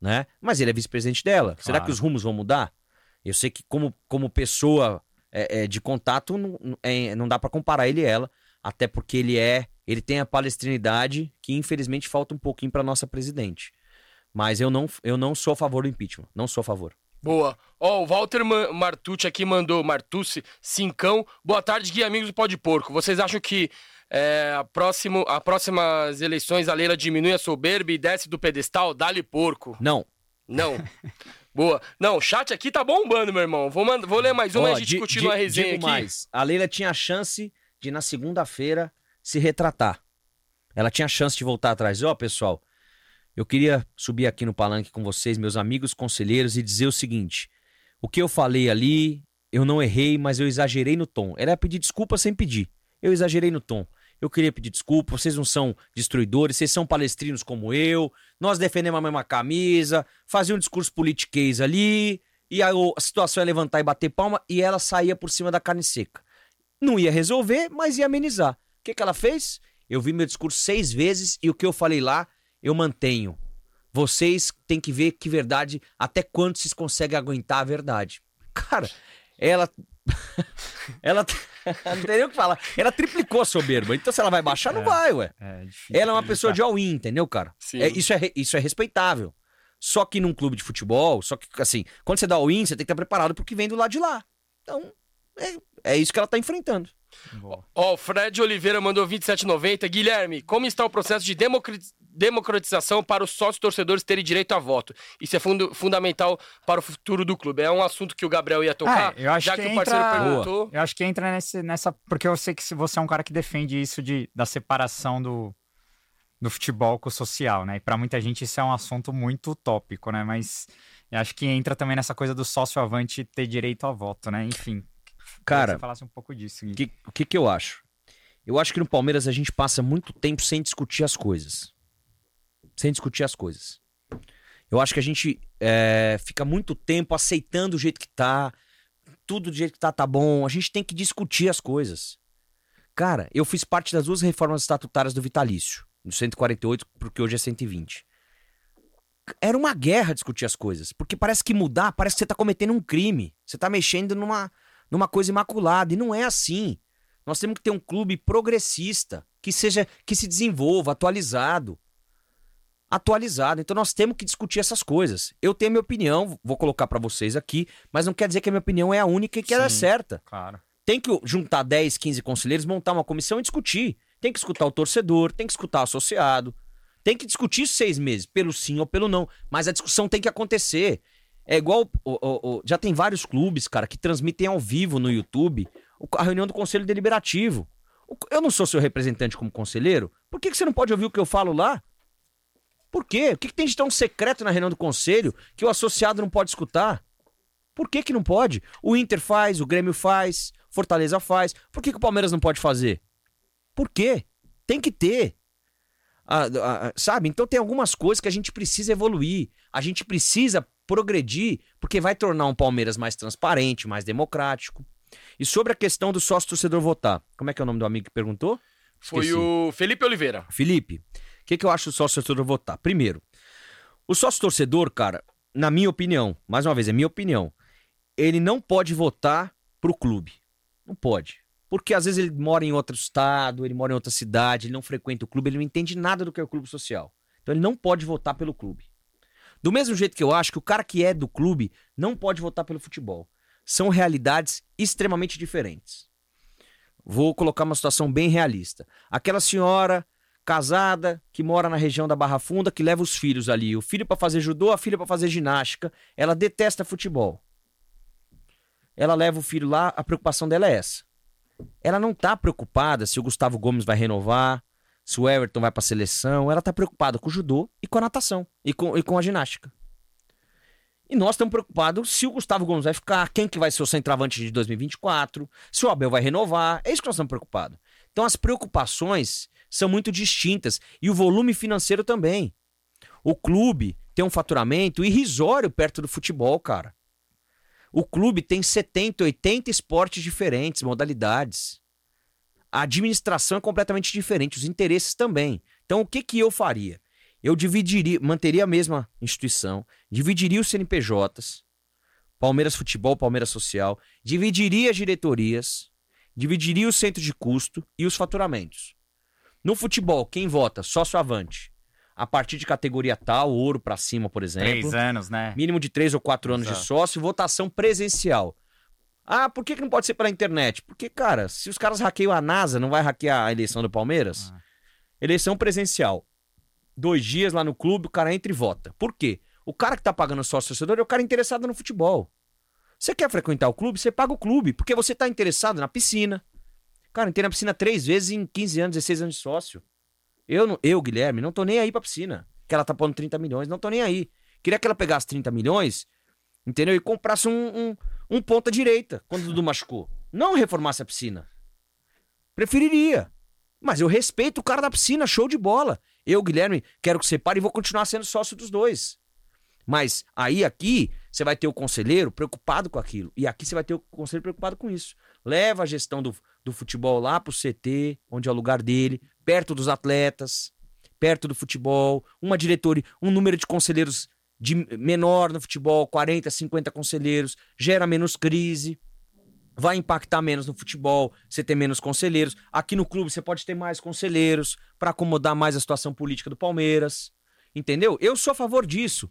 Né? Mas ele é vice-presidente dela. Será Claro. que os rumos vão mudar? Eu sei que como, como pessoa é, é, de contato, não, é, não dá pra comparar ele e ela, até porque ele é, ele tem a palestrinidade que infelizmente falta um pouquinho pra nossa presidente. Mas eu não, eu não sou a favor do impeachment, não sou a favor. Boa. Ó, o Walter Ma- Martucci aqui mandou, Martucci, cincão. Boa tarde, Gui Amigos do Pó de Porco. Vocês acham que é, a, próximo, a próximas eleições a Leila diminui a soberba e desce do pedestal? Dá-lhe porco. Não. Não. (laughs) Boa. Não, o chat aqui tá bombando, meu irmão. Vou, mand- vou ler mais uma Ó, e a gente di- continua a resenha digo aqui. mais, a Leila tinha a chance de na segunda-feira se retratar. Ela tinha a chance de voltar atrás. Ó, pessoal, eu queria subir aqui no palanque com vocês, meus amigos conselheiros, e dizer o seguinte: o que eu falei ali, eu não errei, mas eu exagerei no tom. Era pedir desculpa sem pedir. Eu exagerei no tom. Eu queria pedir desculpa, vocês não são destruidores, vocês são palestrinos como eu, nós defendemos a mesma camisa, fazia um discurso politiquês ali, e a, a situação ia levantar e bater palma, e ela saía por cima da carne seca. Não ia resolver, mas ia amenizar. O que, que ela fez? Eu vi meu discurso seis vezes e o que eu falei lá, eu mantenho. Vocês têm que ver que verdade, até quando vocês conseguem aguentar a verdade. Cara, ela. Ela. (laughs) não tem nem o que falar. Ela triplicou a soberba. Então, se ela vai baixar, não É. vai, ué. É difícil Ela é uma pessoa de all-in, entendeu, cara? Sim. É, isso, é, isso é respeitável. Só que num clube de futebol, só que assim, quando você dá all-in, você tem que estar preparado pro que vem do lado de lá. Então, é, é isso que ela tá enfrentando. Boa. Ó, o Fred Oliveira mandou 27,90. Guilherme, como está o processo de democratização para os sócios torcedores terem direito a voto? Isso é fundamental para o futuro do clube. É um assunto que o Gabriel ia tocar, É, eu acho já que que, o parceiro entra- perguntou. Eu acho que entra nesse, nessa. Porque eu sei que você é um cara que defende isso de, da separação do, do futebol com o social, né? E pra muita gente isso é um assunto muito utópico, né? Mas eu acho que entra também nessa coisa do sócio avante ter direito a voto, né? Enfim. Que Cara, você falasse um pouco disso. O que, que que eu acho? Eu acho que no Palmeiras a gente passa muito tempo sem discutir as coisas. Sem discutir as coisas. Eu acho que a gente é, fica muito tempo aceitando o jeito que tá. Tudo do jeito que tá, tá bom. A gente tem que discutir as coisas. Cara, eu fiz parte das duas reformas estatutárias do Vitalício. Do 148, porque hoje é 120. Era uma guerra discutir as coisas. Porque parece que mudar, parece que você tá cometendo um crime. Você tá mexendo numa, numa coisa imaculada. E não é assim. Nós temos que ter um clube progressista, que seja que se desenvolva, atualizado. Atualizado. Então nós temos que discutir essas coisas. Eu tenho minha opinião, vou colocar para vocês aqui, mas não quer dizer que a minha opinião é a única e que ela é Sim. certa. Claro. Tem que juntar 10, 15 conselheiros, montar uma comissão e discutir. Tem que escutar o torcedor, tem que escutar o associado. Tem que discutir seis meses, pelo sim ou pelo não. Mas a discussão tem que acontecer. É igual. o- o- o- já tem vários clubes, cara, que transmitem ao vivo no YouTube a reunião do Conselho Deliberativo. Eu não sou seu representante como conselheiro. Por que, que você não pode ouvir o que eu falo lá? Por quê? O que, que tem de tão secreto na reunião do conselho que o associado não pode escutar? Por que, que não pode? O Inter faz, o Grêmio faz, Fortaleza faz. Por que, que o Palmeiras não pode fazer? Por quê? Tem que ter. Ah, ah, ah, sabe? Então tem algumas coisas que a gente precisa evoluir. A gente precisa progredir, porque vai tornar um Palmeiras mais transparente, mais democrático. E sobre a questão do sócio torcedor votar, como é que é o nome do amigo que perguntou? Foi Esqueci. o Felipe Oliveira. Felipe, o que, que eu acho do sócio torcedor votar? Primeiro, o sócio torcedor, cara, na minha opinião, mais uma vez, é minha opinião, ele não pode votar pro clube. Não pode. Porque às vezes ele mora em outro estado, ele mora em outra cidade, ele não frequenta o clube, ele não entende nada do que é o clube social. Então ele não pode votar pelo clube. Do mesmo jeito que eu acho que o cara que é do clube não pode votar pelo futebol. São realidades extremamente diferentes. Vou colocar uma situação bem realista. Aquela senhora casada que mora na região da Barra Funda, que leva os filhos ali, o filho para fazer judô, a filha para fazer ginástica, ela detesta futebol. Ela leva o filho lá, a preocupação dela é essa. Ela não tá preocupada se o Gustavo Gomes vai renovar, se o Everton vai pra seleção, ela tá preocupada com o judô e com a natação e com, e com a ginástica. E nós estamos preocupados se o Gustavo Gomes vai ficar, quem que vai ser o centroavante de 2024, se o Abel vai renovar. É isso que nós estamos preocupados. Então as preocupações são muito distintas e o volume financeiro também. O clube tem um faturamento irrisório perto do futebol, cara. O clube tem 70, 80 esportes diferentes, modalidades. A administração é completamente diferente, os interesses também. Então o que que eu faria? Eu dividiria, manteria a mesma instituição, dividiria os CNPJs, Palmeiras Futebol, Palmeiras Social, dividiria as diretorias, dividiria o centro de custo e os faturamentos. No futebol, quem vota? Sócio avante. A partir de categoria tal, ouro pra cima, por exemplo. Três anos, né? Mínimo de três ou quatro anos de Exato. sócio, votação presencial. Ah, por que, que não pode ser pela internet? Porque, cara, se os caras hackeiam a NASA, não vai hackear a eleição do Palmeiras? Ah. Eleição presencial. Dois dias lá no clube, o cara entra e vota. Por quê? O cara que tá pagando sócio torcedor é o cara interessado no futebol. Você quer frequentar o clube? Você paga o clube, porque você tá interessado na piscina. Cara, entrei na piscina três vezes em 15 anos, 16 anos de sócio. Eu, não- eu, Guilherme, não tô nem aí pra piscina. Que ela tá pondo 30 milhões, não tô nem aí. Queria que ela pegasse 30 milhões, entendeu? E comprasse um, um, um ponta direita quando o Dudu machucou. Não reformasse a piscina. Preferiria. Mas eu respeito o cara da piscina, show de bola. Eu, Guilherme, quero que você pare e vou continuar sendo sócio dos dois. Mas aí, aqui, você vai ter o conselheiro preocupado com aquilo. E aqui você vai ter o conselheiro preocupado com isso. Leva a gestão do, do futebol lá pro CT, onde é o lugar dele, perto dos atletas, perto do futebol, uma diretoria, um número de conselheiros de menor no futebol, 40, 50 conselheiros, gera menos crise, vai impactar menos no futebol, você tem menos conselheiros. Aqui no clube você pode ter mais conselheiros para acomodar mais a situação política do Palmeiras. Entendeu? Eu sou a favor disso.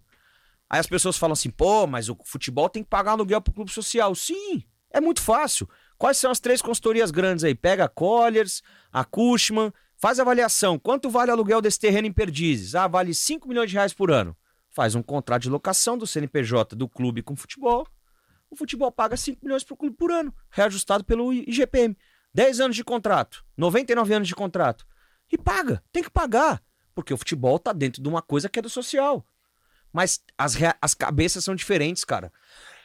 Aí as pessoas falam assim, pô, mas o futebol tem que pagar aluguel pro clube social. Sim, é muito fácil. Quais são as três consultorias grandes aí? Pega a Colliers, a Cushman, faz a avaliação. Quanto vale o aluguel desse terreno em Perdizes? Ah, vale 5 milhões de reais por ano. Faz um contrato de locação do CNPJ do clube com o futebol. O futebol paga 5 milhões pro clube por ano, reajustado pelo IGPM. 10 anos de contrato, 99 anos de contrato. E paga, tem que pagar. Porque o futebol tá dentro de uma coisa que é do social. Mas as, as cabeças são diferentes, cara.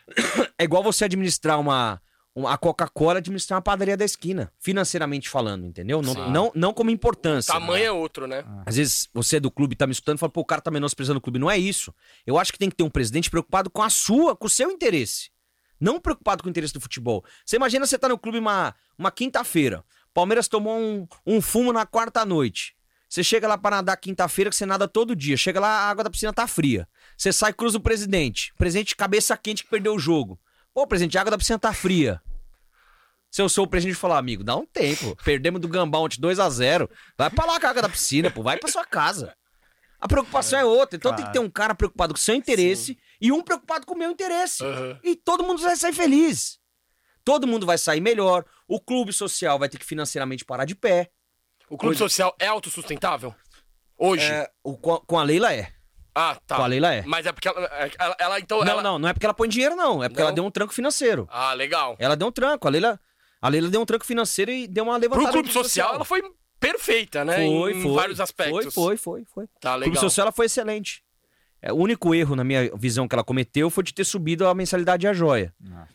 (coughs) É igual você administrar uma a Coca-Cola administrar uma padaria da esquina, financeiramente falando, entendeu? Não, Sim. não, não como importância. Tamanho é outro, né? Às vezes você é do clube, tá me escutando e fala, pô, o cara tá menosprezando o clube. Não é isso. Eu acho que tem que ter um presidente preocupado com a sua, com o seu interesse. Não preocupado com o interesse do futebol. Você imagina você tá no clube uma, uma quinta-feira. Palmeiras tomou um, um fumo na quarta noite. Você chega lá pra nadar quinta-feira, que você nada todo dia. Chega lá, a água da piscina tá fria. Você sai, cruza o presidente. Presidente cabeça quente que perdeu o jogo. Pô, presidente, a água da piscina tá fria. Se eu sou o presidente falar, amigo, dá um tempo. Perdemos do Gambá ontem 2x0. Vai pra lá a caga da piscina, pô. Vai pra sua casa. A preocupação é, outra. Então tem que ter um cara preocupado com o seu interesse e um preocupado com o meu interesse. Aham. E todo mundo vai sair feliz. Todo mundo vai sair melhor. O clube social vai ter que financeiramente parar de pé. O clube social é autossustentável? Hoje? É, o, com, com a Leila é. Ah, tá. Com a Leila é. Mas é porque ela, ela, ela, então. Não, ela... não, não é porque ela põe dinheiro, não. É porque Não? ela deu um tranco financeiro. Ah, legal. Ela deu um tranco. A Leila, a Leila deu um tranco financeiro e deu uma levantada. Pro clube no social, ela foi perfeita, né? Foi, em foi. vários aspectos. Foi, foi, foi, foi. Tá O legal. clube social ela foi excelente. É, o único erro, na minha visão, que ela cometeu foi de ter subido a mensalidade à joia. Não.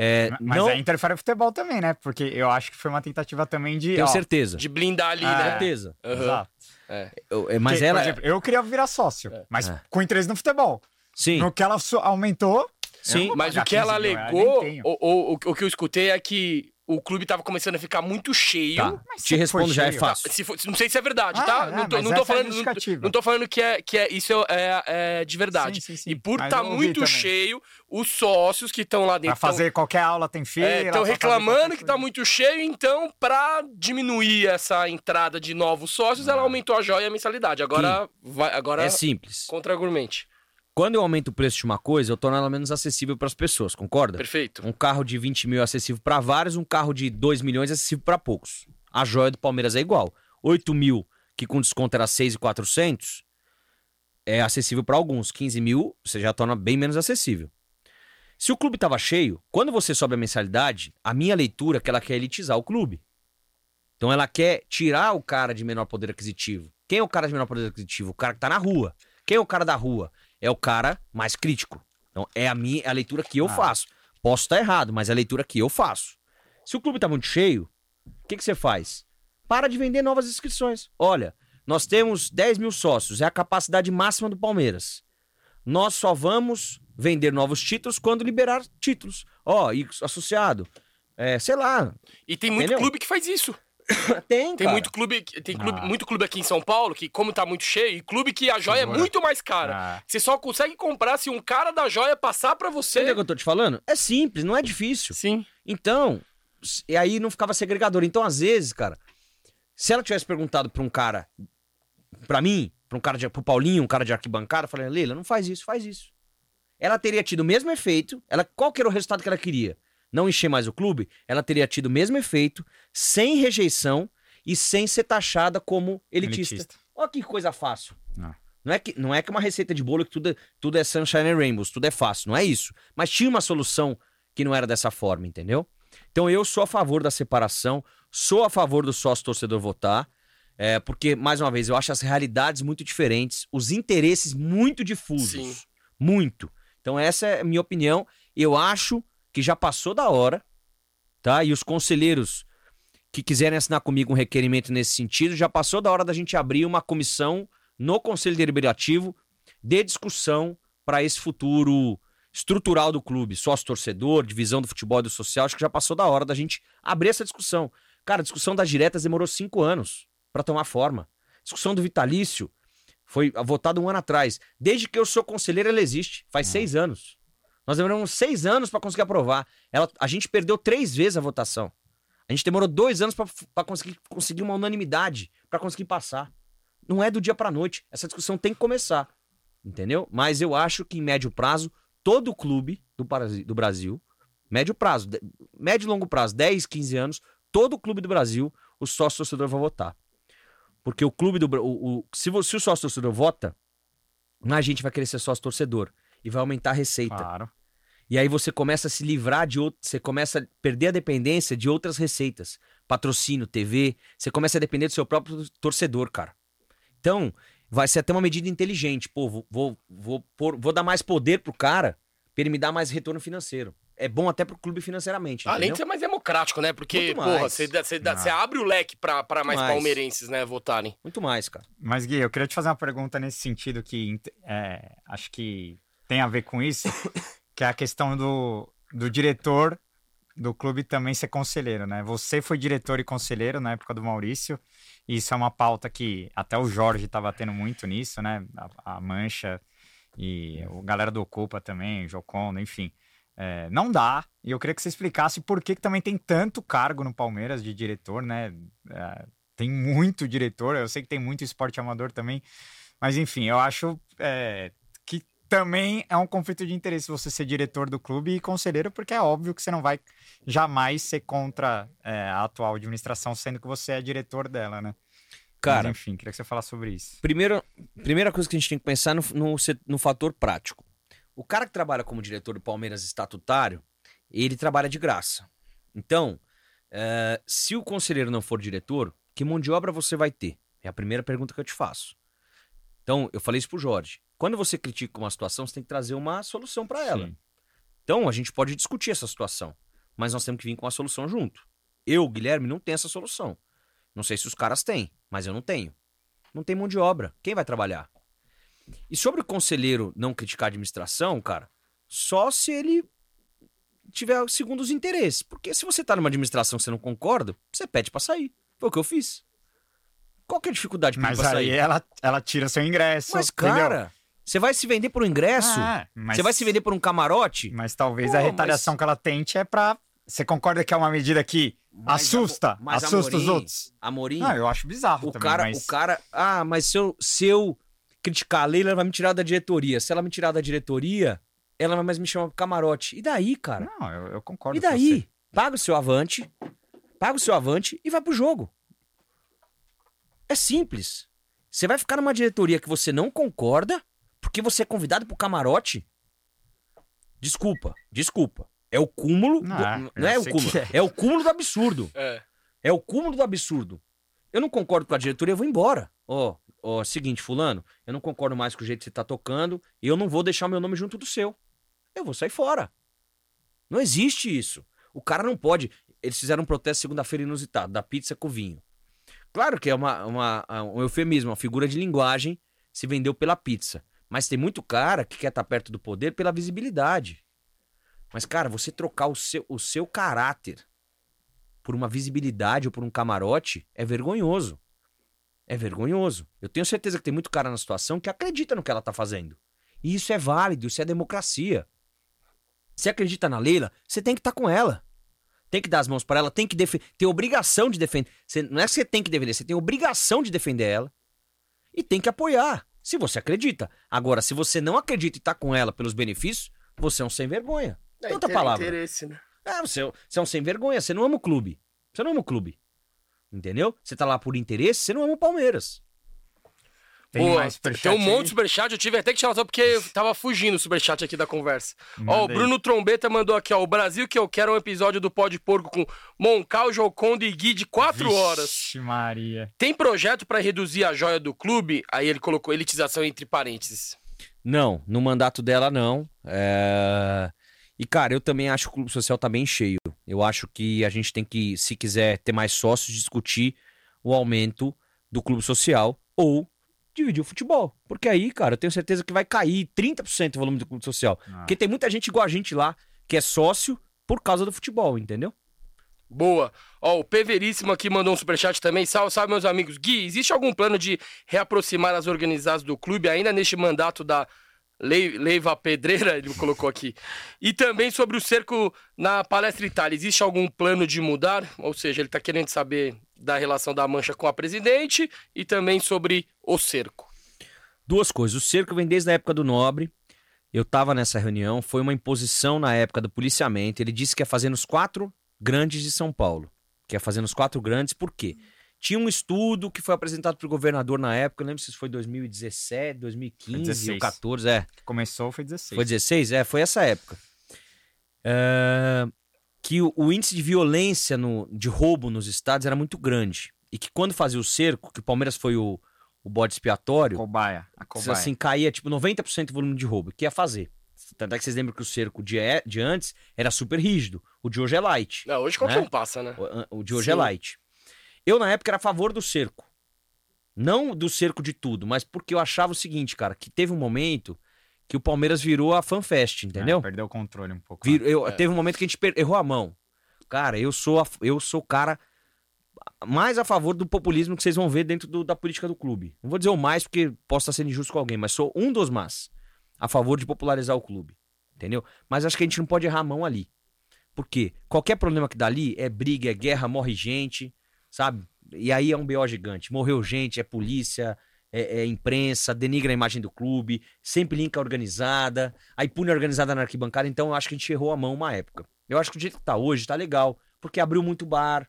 É, Mas não aí interfere no futebol também, né? Porque eu acho que foi uma tentativa também de. tenho ó, certeza. De blindar ali, Ah, né? certeza. Aham. Exato. É. Eu- é, mas Porque, ela. por exemplo, eu queria virar sócio, mas É. com interesse no futebol. sim, No que ela aumentou. sim. Mas o que ela 15 mil reais, alegou, nem tenho. o, o, o, o que eu escutei é que o clube tava começando a ficar muito cheio. Tá. Mas Te respondo já, é fácil. Se for- não sei se é verdade, Ah, tá? é, não tô, não tô é falando, não, justificativa. não tô falando que, é, que é, isso é, é- é de verdade. Sim, sim, sim. E por estar ouvi muito também. cheio, os sócios que estão lá Pra dentro tão- fazer qualquer aula tem fila. estão pra fazer reclamando que tá muito cheio, então, pra diminuir essa entrada de novos sócios, ela aumentou a joia e a mensalidade. Agora, vai, agora É simples. contra-argumente. Quando eu aumento o preço de uma coisa, eu torno ela menos acessível para as pessoas, concorda? Perfeito. Um carro de 20 mil é acessível para vários, um carro de 2 milhões é acessível para poucos. A joia do Palmeiras é igual. 8 mil, que com desconto era 6,400, é acessível para alguns. 15 mil, você já torna bem menos acessível. Se o clube estava cheio, quando você sobe a mensalidade, a minha leitura é que ela quer elitizar o clube. Então ela quer tirar o cara de menor poder aquisitivo. Quem é o cara de menor poder aquisitivo? O cara que tá na rua. Quem é o cara da rua? É o cara mais crítico. Então é a minha é a leitura que eu Ah. faço. Posso estar errado, mas é a leitura que eu faço. Se o clube tá muito cheio, o que, que você faz? Para de vender novas inscrições. Olha, nós temos 10 mil sócios, é a capacidade máxima do Palmeiras. Nós só vamos vender novos títulos quando liberar títulos. Ó, e associado, é, sei lá, E tem muito Entendeu? clube que faz isso. (coughs) tem, Tem cara. muito clube, tem clube, Ah. muito clube aqui em São Paulo que, como tá muito cheio, e clube que a joia é Segura. muito mais cara. Ah, Você só consegue comprar se um cara da joia passar pra você. Entendeu o que eu tô te falando? É simples, não é difícil. Sim. Então, e aí não ficava segregador. Então, às vezes, cara, se ela tivesse perguntado pra um cara, pra mim, pra um cara de, pro Paulinho, um cara de arquibancada, eu falei, Leila, não faz isso, faz isso. Ela teria tido o mesmo efeito, ela, qual que era o resultado que ela queria? Não encher mais o clube? Ela teria tido o mesmo efeito, sem rejeição e sem ser taxada como elitista. elitista. Olha que coisa fácil. Não. Não é, que, não é que uma receita de bolo que tudo, é- tudo é sunshine and rainbows, tudo é fácil, não é isso. Mas tinha uma solução que não era dessa forma, entendeu? Então eu sou a favor da separação, sou a favor do sócio torcedor votar, é, porque, mais uma vez, eu acho as realidades muito diferentes, os interesses muito difusos. Sim. Muito. Então essa é a minha opinião. Eu acho que já passou da hora, tá? E os conselheiros que quiserem assinar comigo um requerimento nesse sentido, já passou da hora da gente abrir uma comissão no Conselho Deliberativo de discussão para esse futuro estrutural do clube, sócio-torcedor, divisão do futebol e do social. Acho que já passou da hora da gente abrir essa discussão. Cara, a discussão das diretas demorou cinco anos para tomar forma. Discussão do vitalício foi votada um ano atrás. Desde que eu sou conselheiro, ela existe. Faz seis anos. Nós demoramos seis anos para conseguir aprovar. Ela, a gente perdeu três vezes a votação. A gente demorou dois anos para conseguir, conseguir uma unanimidade, para conseguir passar. Não é do dia para noite. Essa discussão tem que começar. Entendeu? Mas eu acho que em médio prazo, todo clube do, do Brasil, médio prazo, médio e longo prazo, 10, 15 anos, todo clube do Brasil, o sócio torcedor vai votar. Porque o clube do o, o- se, se o sócio torcedor vota, mais gente vai querer ser sócio torcedor e vai aumentar a receita. Claro. E aí você começa a se livrar de outro, você começa a perder a dependência de outras receitas, patrocínio, TV, você começa a depender do seu próprio torcedor, cara. Então, vai ser até uma medida inteligente, pô, vou vou, vou, pôr- vou dar mais poder pro cara pra ele me dar mais retorno financeiro. É bom até pro clube financeiramente, Além de ser mais democrático, né? Porque, porra, você, Ah. você abre o leque pra, pra mais mais. palmeirenses, né, votarem. Muito mais, cara. Mas, Gui, eu queria te fazer uma pergunta nesse sentido que é, acho que tem a ver com isso, (coughs) que é a questão do, do diretor do clube também ser conselheiro, né? Você foi diretor e conselheiro na época do Maurício, e isso é uma pauta que até o Jorge está batendo muito nisso, né? A, a Mancha e o galera do Ocupa também, Jocondo, enfim. É, não dá. E eu queria que você explicasse por que, que também tem tanto cargo no Palmeiras de diretor, né? É, tem muito diretor, eu sei que tem muito esporte amador também. Mas enfim, eu acho é, também é um conflito de interesse você ser diretor do clube e conselheiro, porque é óbvio que você não vai jamais ser contra é, a atual administração, sendo que você é diretor dela, né? Cara, Mas, enfim, queria que você falasse sobre isso. Primeiro, primeira coisa que a gente tem que pensar no, no, no fator prático. O cara que trabalha como diretor do Palmeiras estatutário, ele trabalha de graça. Então, eh, se o conselheiro não for diretor, que mão de obra você vai ter? É a primeira pergunta que eu te faço. Então, eu falei isso pro Jorge. Quando você critica uma situação, você tem que trazer uma solução para ela. Sim. Então, a gente pode discutir essa situação, mas nós temos que vir com a solução junto. Eu, Guilherme, não tenho essa solução. Não sei se os caras têm, mas eu não tenho. Não tem mão de obra. Quem vai trabalhar? E sobre o conselheiro não criticar a administração, cara, só se ele tiver segundo os interesses. Porque se você tá numa administração que você não concorda, você pede pra sair. Foi o que eu fiz. Qual que é a dificuldade de pedir Mas pra aí sair? ela, ela tira seu ingresso. Mas, entendeu? cara, você vai se vender por um ingresso? Ah, mas- Você vai se vender por um camarote? Mas talvez Pô, a retaliação que ela tente é pra. Você concorda que é uma medida que Mas, assusta? mas, assusta os Amorim, outros? Amorim, Não, eu acho bizarro o também, cara, mas... o cara, ah, mas se eu, se eu criticar a Leila, ela vai me tirar da diretoria. Se ela me tirar da diretoria, ela vai mais me chamar pro camarote. E daí, cara? Não, eu, eu concordo E daí? Paga o seu avante, paga o seu avante e vai pro jogo. É simples. Você vai ficar numa diretoria que você não concorda porque você é convidado pro camarote? Desculpa, desculpa. É o cúmulo. do- Não, é, não é o cúmulo. é. É o cúmulo do absurdo. É. É o cúmulo do absurdo. Eu não concordo com a diretoria, eu vou embora. Ó, ó, seguinte, fulano, eu não concordo mais com o jeito que você tá tocando e eu não vou deixar o meu nome junto do seu. Eu vou sair fora. Não existe isso. O cara não pode. Eles fizeram um protesto segunda-feira inusitado, da pizza com vinho. Claro que é uma, uma- um eufemismo, uma figura de linguagem se vendeu pela pizza. Mas tem muito cara que quer estar perto do poder pela visibilidade. Mas, cara, você trocar o seu, o seu caráter por uma visibilidade ou por um camarote é vergonhoso. É vergonhoso. Eu tenho certeza que tem muito cara na situação que acredita no que ela tá fazendo. E isso é válido, isso é democracia. Se acredita na Leila, você tem que estar com ela. Tem que dar as mãos para ela, tem que tem obrigação de defender. Você- não é que você tem que defender, você tem obrigação de defender ela. E tem que apoiar, se você acredita. Agora, se você não acredita e tá com ela pelos benefícios, você é um sem vergonha. É, Tanta palavra. interesse, né? É, você, você é um sem vergonha, você não ama o clube. Você não ama o clube. Entendeu? Você tá lá por interesse, você não ama o Palmeiras. Tem Pô, mais tem superchat um monte de superchat, eu tive até que tirar só porque eu tava fugindo o superchat aqui da conversa. ó, o Manda aí. Bruno Trombeta mandou aqui, ó. O Brasil que eu quero é um episódio do Pó de Porco com Moncal, Jocondo e Gui de quatro horas. Vixe, Maria. Tem projeto pra reduzir a joia do clube? Aí ele colocou elitização entre parênteses. Não, no mandato dela não. É, E, cara, eu também acho que o clube social tá bem cheio. Eu acho que a gente tem que, se quiser ter mais sócios, discutir o aumento do clube social ou dividir o futebol. Porque aí, cara, eu tenho certeza que vai cair 30% o volume do clube social. Ah. Porque tem muita gente igual a gente lá que é sócio por causa do futebol, entendeu? Boa. Ó, o P Veríssimo aqui mandou um superchat também. Salve, salve, meus amigos. Gui, existe algum plano de reaproximar as organizadas do clube ainda neste mandato da Lei- Leiva Pedreira? (laughs) Ele colocou aqui. E também sobre o cerco na Palestra Itália. Existe algum plano de mudar? Ou seja, ele tá querendo saber da relação da Mancha com a presidente e também sobre o cerco. Duas coisas. O cerco vem desde a época do Nobre. Eu tava nessa reunião. Foi uma imposição na época do policiamento. Ele disse que ia fazer nos quatro grandes de São Paulo. Que ia fazer nos quatro grandes, por quê? Tinha um estudo que foi apresentado pro governador na época. Eu lembro se foi 2017, 2015 ou 16. 14. É. Começou, foi 16. Foi 16? É, foi essa época. É, que o, o índice de violência no- de roubo nos estados era muito grande. E que quando fazia o cerco, que o Palmeiras foi o, o bode expiatório, Cobaia. A cobaia. assim, caía tipo 90% do volume de roubo. O que ia fazer? Tanto é que vocês lembram que o cerco de, é- de antes era super rígido. O de hoje é light. Não, hoje qualquer Né? um passa, né? O, o de hoje Sim. é light. Eu, na época, era a favor do cerco. Não do cerco de tudo, mas porque eu achava o seguinte, cara, que teve um momento que o Palmeiras virou a fanfest, entendeu? É, perdeu o controle um pouco. Vir- eu- É. Teve um momento que a gente per- errou a mão. Cara, eu sou, a- eu sou o cara mais a favor do populismo que vocês vão ver dentro do- da política do clube. Não vou dizer o mais porque posso estar sendo injusto com alguém, mas sou um dos mais a favor de popularizar o clube. Entendeu? Mas acho que a gente não pode errar a mão ali. Por quê? Qualquer problema que dá ali é briga, é guerra, morre gente, sabe? E aí é um BO gigante. Morreu gente, é polícia, é, é imprensa, denigra a imagem do clube, sempre linka organizada, aí pune organizada na arquibancada. Então eu acho que a gente errou a mão uma época. Eu acho que o jeito que tá hoje tá legal, porque abriu muito bar,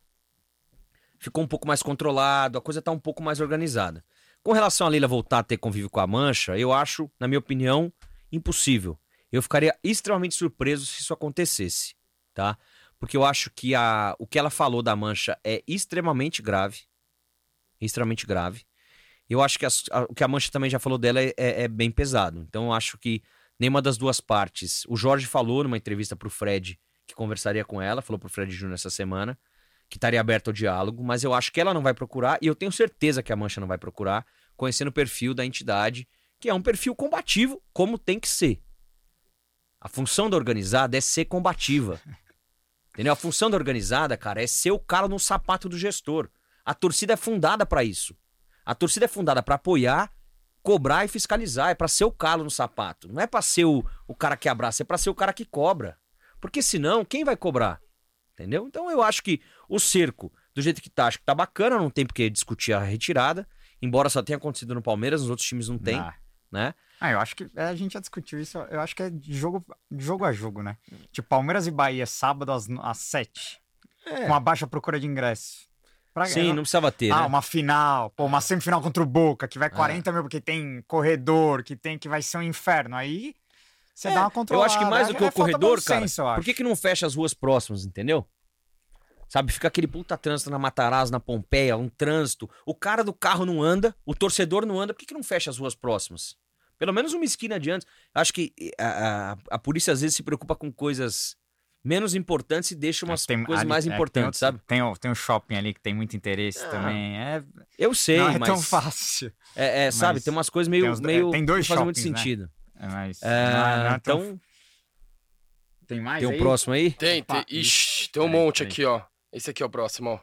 ficou um pouco mais controlado, a coisa tá um pouco mais organizada. Com relação a Leila voltar a ter convívio com a Mancha, eu acho, na minha opinião, impossível. Eu ficaria extremamente surpreso se isso acontecesse, tá? Porque eu acho que a, o que ela falou da Mancha é extremamente grave. Extremamente grave. Eu acho que as, a, o que a Mancha também já falou dela é, é, é, bem pesado. Então eu acho que nenhuma das duas partes. O Jorge falou numa entrevista pro Fred que conversaria com ela, falou pro Fred Júnior essa semana, que estaria aberto ao diálogo, mas eu acho que ela não vai procurar, e eu tenho certeza que a Mancha não vai procurar, conhecendo o perfil da entidade, que é um perfil combativo, como tem que ser. A função da organizada é ser combativa. (laughs) Entendeu? A função da organizada, cara, é ser o cara no sapato do gestor. A torcida é fundada para isso. A torcida é fundada para apoiar, cobrar e fiscalizar. É para ser o calo no sapato. Não é para ser o, o cara que abraça, é para ser o cara que cobra. Porque senão, quem vai cobrar? Entendeu? Então eu acho que o cerco, do jeito que tá, acho que tá bacana, não tem porque discutir a retirada. Embora só tenha acontecido no Palmeiras, nos outros times não tem, Ah. né? Ah, eu acho que é, a gente já discutiu isso. Eu acho que é de jogo, de jogo a jogo, né? Tipo, Palmeiras e Bahia, sábado às, às 7. Com uma baixa procura de ingresso. Pra- Sim, não precisava ter, Ah, né? uma final, pô, uma semifinal contra o Boca, que vai É. 40 mil porque tem corredor, que tem que vai ser um inferno. Aí você É, dá uma Eu controlada. acho que mais do É- que o corredor, cara, senso, eu por que, que não fecha as ruas próximas, entendeu? Sabe, fica aquele puta trânsito na Matarazzo, na Pompeia, um trânsito. O cara do carro não anda, o torcedor não anda, por que, que não fecha as ruas próximas? Pelo menos uma esquina adiante. Acho que a, a, a polícia às vezes se preocupa com coisas menos importantes e deixa umas Tem- coisas ali- mais é, tem importantes, outro- sabe? Tem o, tem o shopping ali que tem muito interesse Ah, também. É, Eu sei, não é mas. tão fácil. É, é, sabe, tem umas coisas meio. tem os- é, meio tem dois faz muito né? sentido. É, mas É, não é- não é tão- então, Tem mais tem um aí? próximo aí? Tem, tem. Ixi, tem um monte aqui, ó. Esse aqui é o próximo, ó.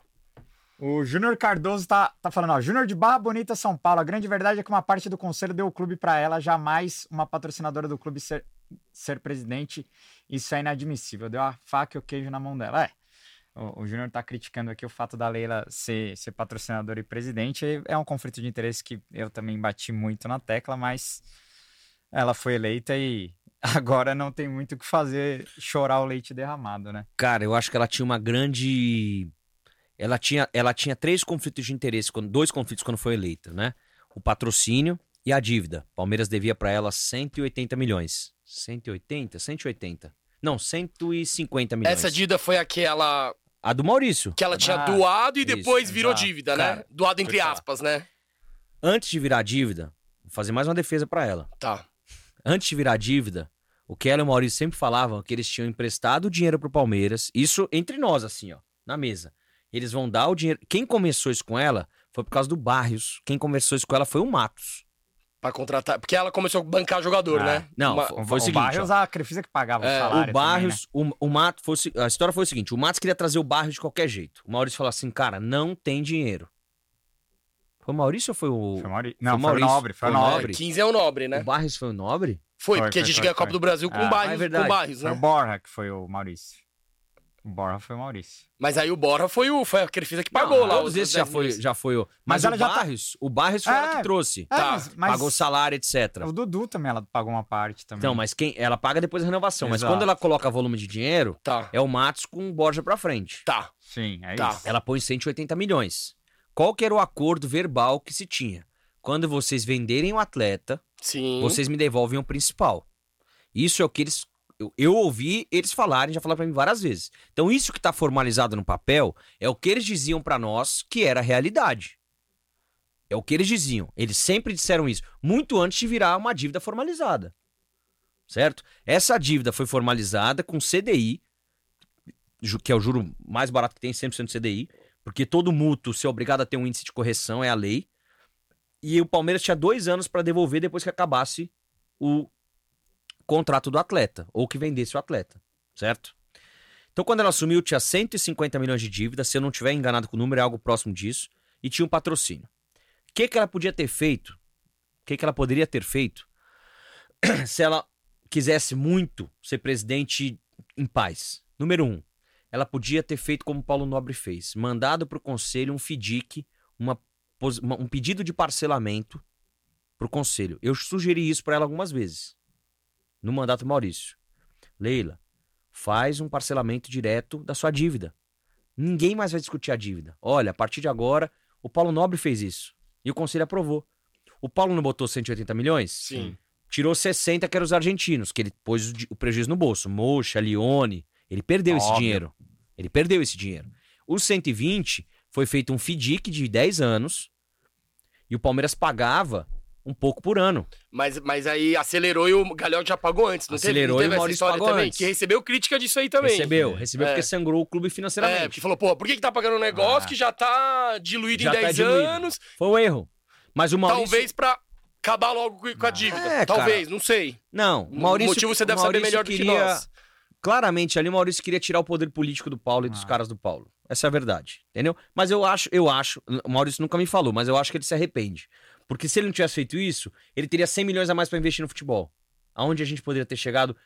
O Júnior Cardoso tá, tá falando, ó, Júnior de Barra Bonita, São Paulo. A grande verdade é que uma parte do conselho deu o clube pra ela, jamais uma patrocinadora do clube ser, ser presidente. Isso é inadmissível. Deu a faca e o queijo na mão dela. É. O, o Júnior tá criticando aqui o fato da Leila ser, ser patrocinadora e presidente. É um conflito de interesse que eu também bati muito na tecla, mas ela foi eleita e (laughs) agora não tem muito o que fazer chorar o leite derramado, né? Cara, eu acho que ela tinha uma grande. Ela tinha, ela tinha três conflitos de interesse, quando- dois conflitos quando foi eleita, né? O patrocínio e a dívida. Palmeiras devia pra ela 180 milhões. 180? 180. Não, 150 milhões. Essa dívida foi aquela A do Maurício. que ela tinha Ah, doado e isso, depois virou exato. dívida, né? Cara, Doado entre aspas, né? Antes de virar dívida, vou fazer mais uma defesa pra ela. Tá. Antes de virar dívida, o que ela e o Maurício sempre falavam que eles tinham emprestado dinheiro pro Palmeiras. Isso entre nós, assim, ó, na mesa. Eles vão dar o dinheiro. Quem começou isso com ela foi por causa do Barrios. Quem começou isso com ela foi o Matos. Pra contratar. Porque ela começou a bancar jogador, Ah, né? não, Uma- foi- O, o o seguinte, Barrios, a Crefisa que pagava É, o o salário o também, né? Barrios, o, o Matos, foi, o a história foi o seguinte: o Matos queria trazer o Barrios de qualquer jeito. O Maurício falou assim, cara, não tem dinheiro. Foi o Maurício ou foi o. Foi o Mauri... Não, foi, Maurício. o Nobre, foi o Foi o Nobre. Nobre. 15 é o nobre, né? O Barrios foi o Nobre? Foi, Foi, porque a foi, gente foi, ganha a Copa do Brasil com Ah, Barrios, é verdade. com Barrios, Foi o né? Borja que foi o Maurício. O Borja foi o Maurício. Mas aí o Bora foi o foi a Crefisa que pagou Não, lá. Todos os esses já 10 foi, já foi o. Mas Mas, ela o já tá- Barrios, o Barrios foi ela É, que trouxe. É, Tá, mas, mas Pagou salário, etc. o Dudu também ela pagou uma parte também. Então, mas quem. Ela paga depois da renovação. Mas Exato. quando ela coloca volume de dinheiro, Tá, é o Matos com o Borja pra frente. tá. Sim, é Tá. isso. Ela põe 180 milhões. Qual que era o acordo verbal que se tinha? Quando vocês venderem o atleta, Sim. vocês me devolvem o principal. Isso é o que eles. Eu, eu ouvi eles falarem, já falaram pra mim várias vezes. Então, isso que tá formalizado no papel é o que eles diziam pra nós que era a realidade. É o que eles diziam. Eles sempre disseram isso, muito antes de virar uma dívida formalizada. Certo? Essa dívida foi formalizada com CDI, que é o juro mais barato que tem, 100% CDI, porque todo mútuo, se é obrigado a ter um índice de correção, é a lei. E o Palmeiras tinha dois anos para devolver depois que acabasse o contrato do atleta, ou que vendesse o atleta, certo? Então, quando ela assumiu, tinha 150 milhões de dívida, se eu não estiver enganado com o número, é algo próximo disso, e tinha um patrocínio. O que, que ela podia ter feito? O que, que ela poderia ter feito (clears throat) se ela quisesse muito ser presidente em paz, número um, ela podia ter feito como Paulo Nobre fez, mandado para o conselho um pos- uma- um pedido de parcelamento para o conselho. Eu sugeri isso para ela algumas vezes, no mandato Maurício. Leila, faz um parcelamento direto da sua dívida. Ninguém mais vai discutir a dívida. Olha, a partir de agora, o Paulo Nobre fez isso. E o conselho aprovou. O Paulo não botou 180 milhões? Sim. Tirou 60, que eram os argentinos, que ele pôs o, prejuízo no bolso. Mocha, Lione. Ele perdeu esse Óbvio. dinheiro. Ele perdeu esse dinheiro. Os 120 foi feito um FIDIC de 10 anos e o Palmeiras pagava um pouco por ano. Mas, mas aí acelerou e o Galhão já pagou antes, não Acelerou teve? e o Não teve essa Maurício história pagou também? antes. Que recebeu crítica disso aí também. Recebeu, recebeu É. porque sangrou o clube É, financeiramente. porque falou, pô, por que, que tá pagando um negócio Ah. que já tá diluído Já em tá 10 diluído. anos? Foi um erro. Mas o Maurício... Talvez pra acabar logo com- a dívida. É, Talvez, não sei. Não, o O Maurício... motivo você deve o saber Maurício melhor do que queria- nós. Claramente ali o Maurício queria tirar o poder político do Paulo e dos Ah. caras do Paulo. Essa é a verdade, entendeu? Mas eu acho, eu acho, o Maurício nunca me falou, mas eu acho que ele se arrepende. Porque se ele não tivesse feito isso, ele teria 100 milhões a mais pra investir no futebol. Aonde a gente poderia ter chegado,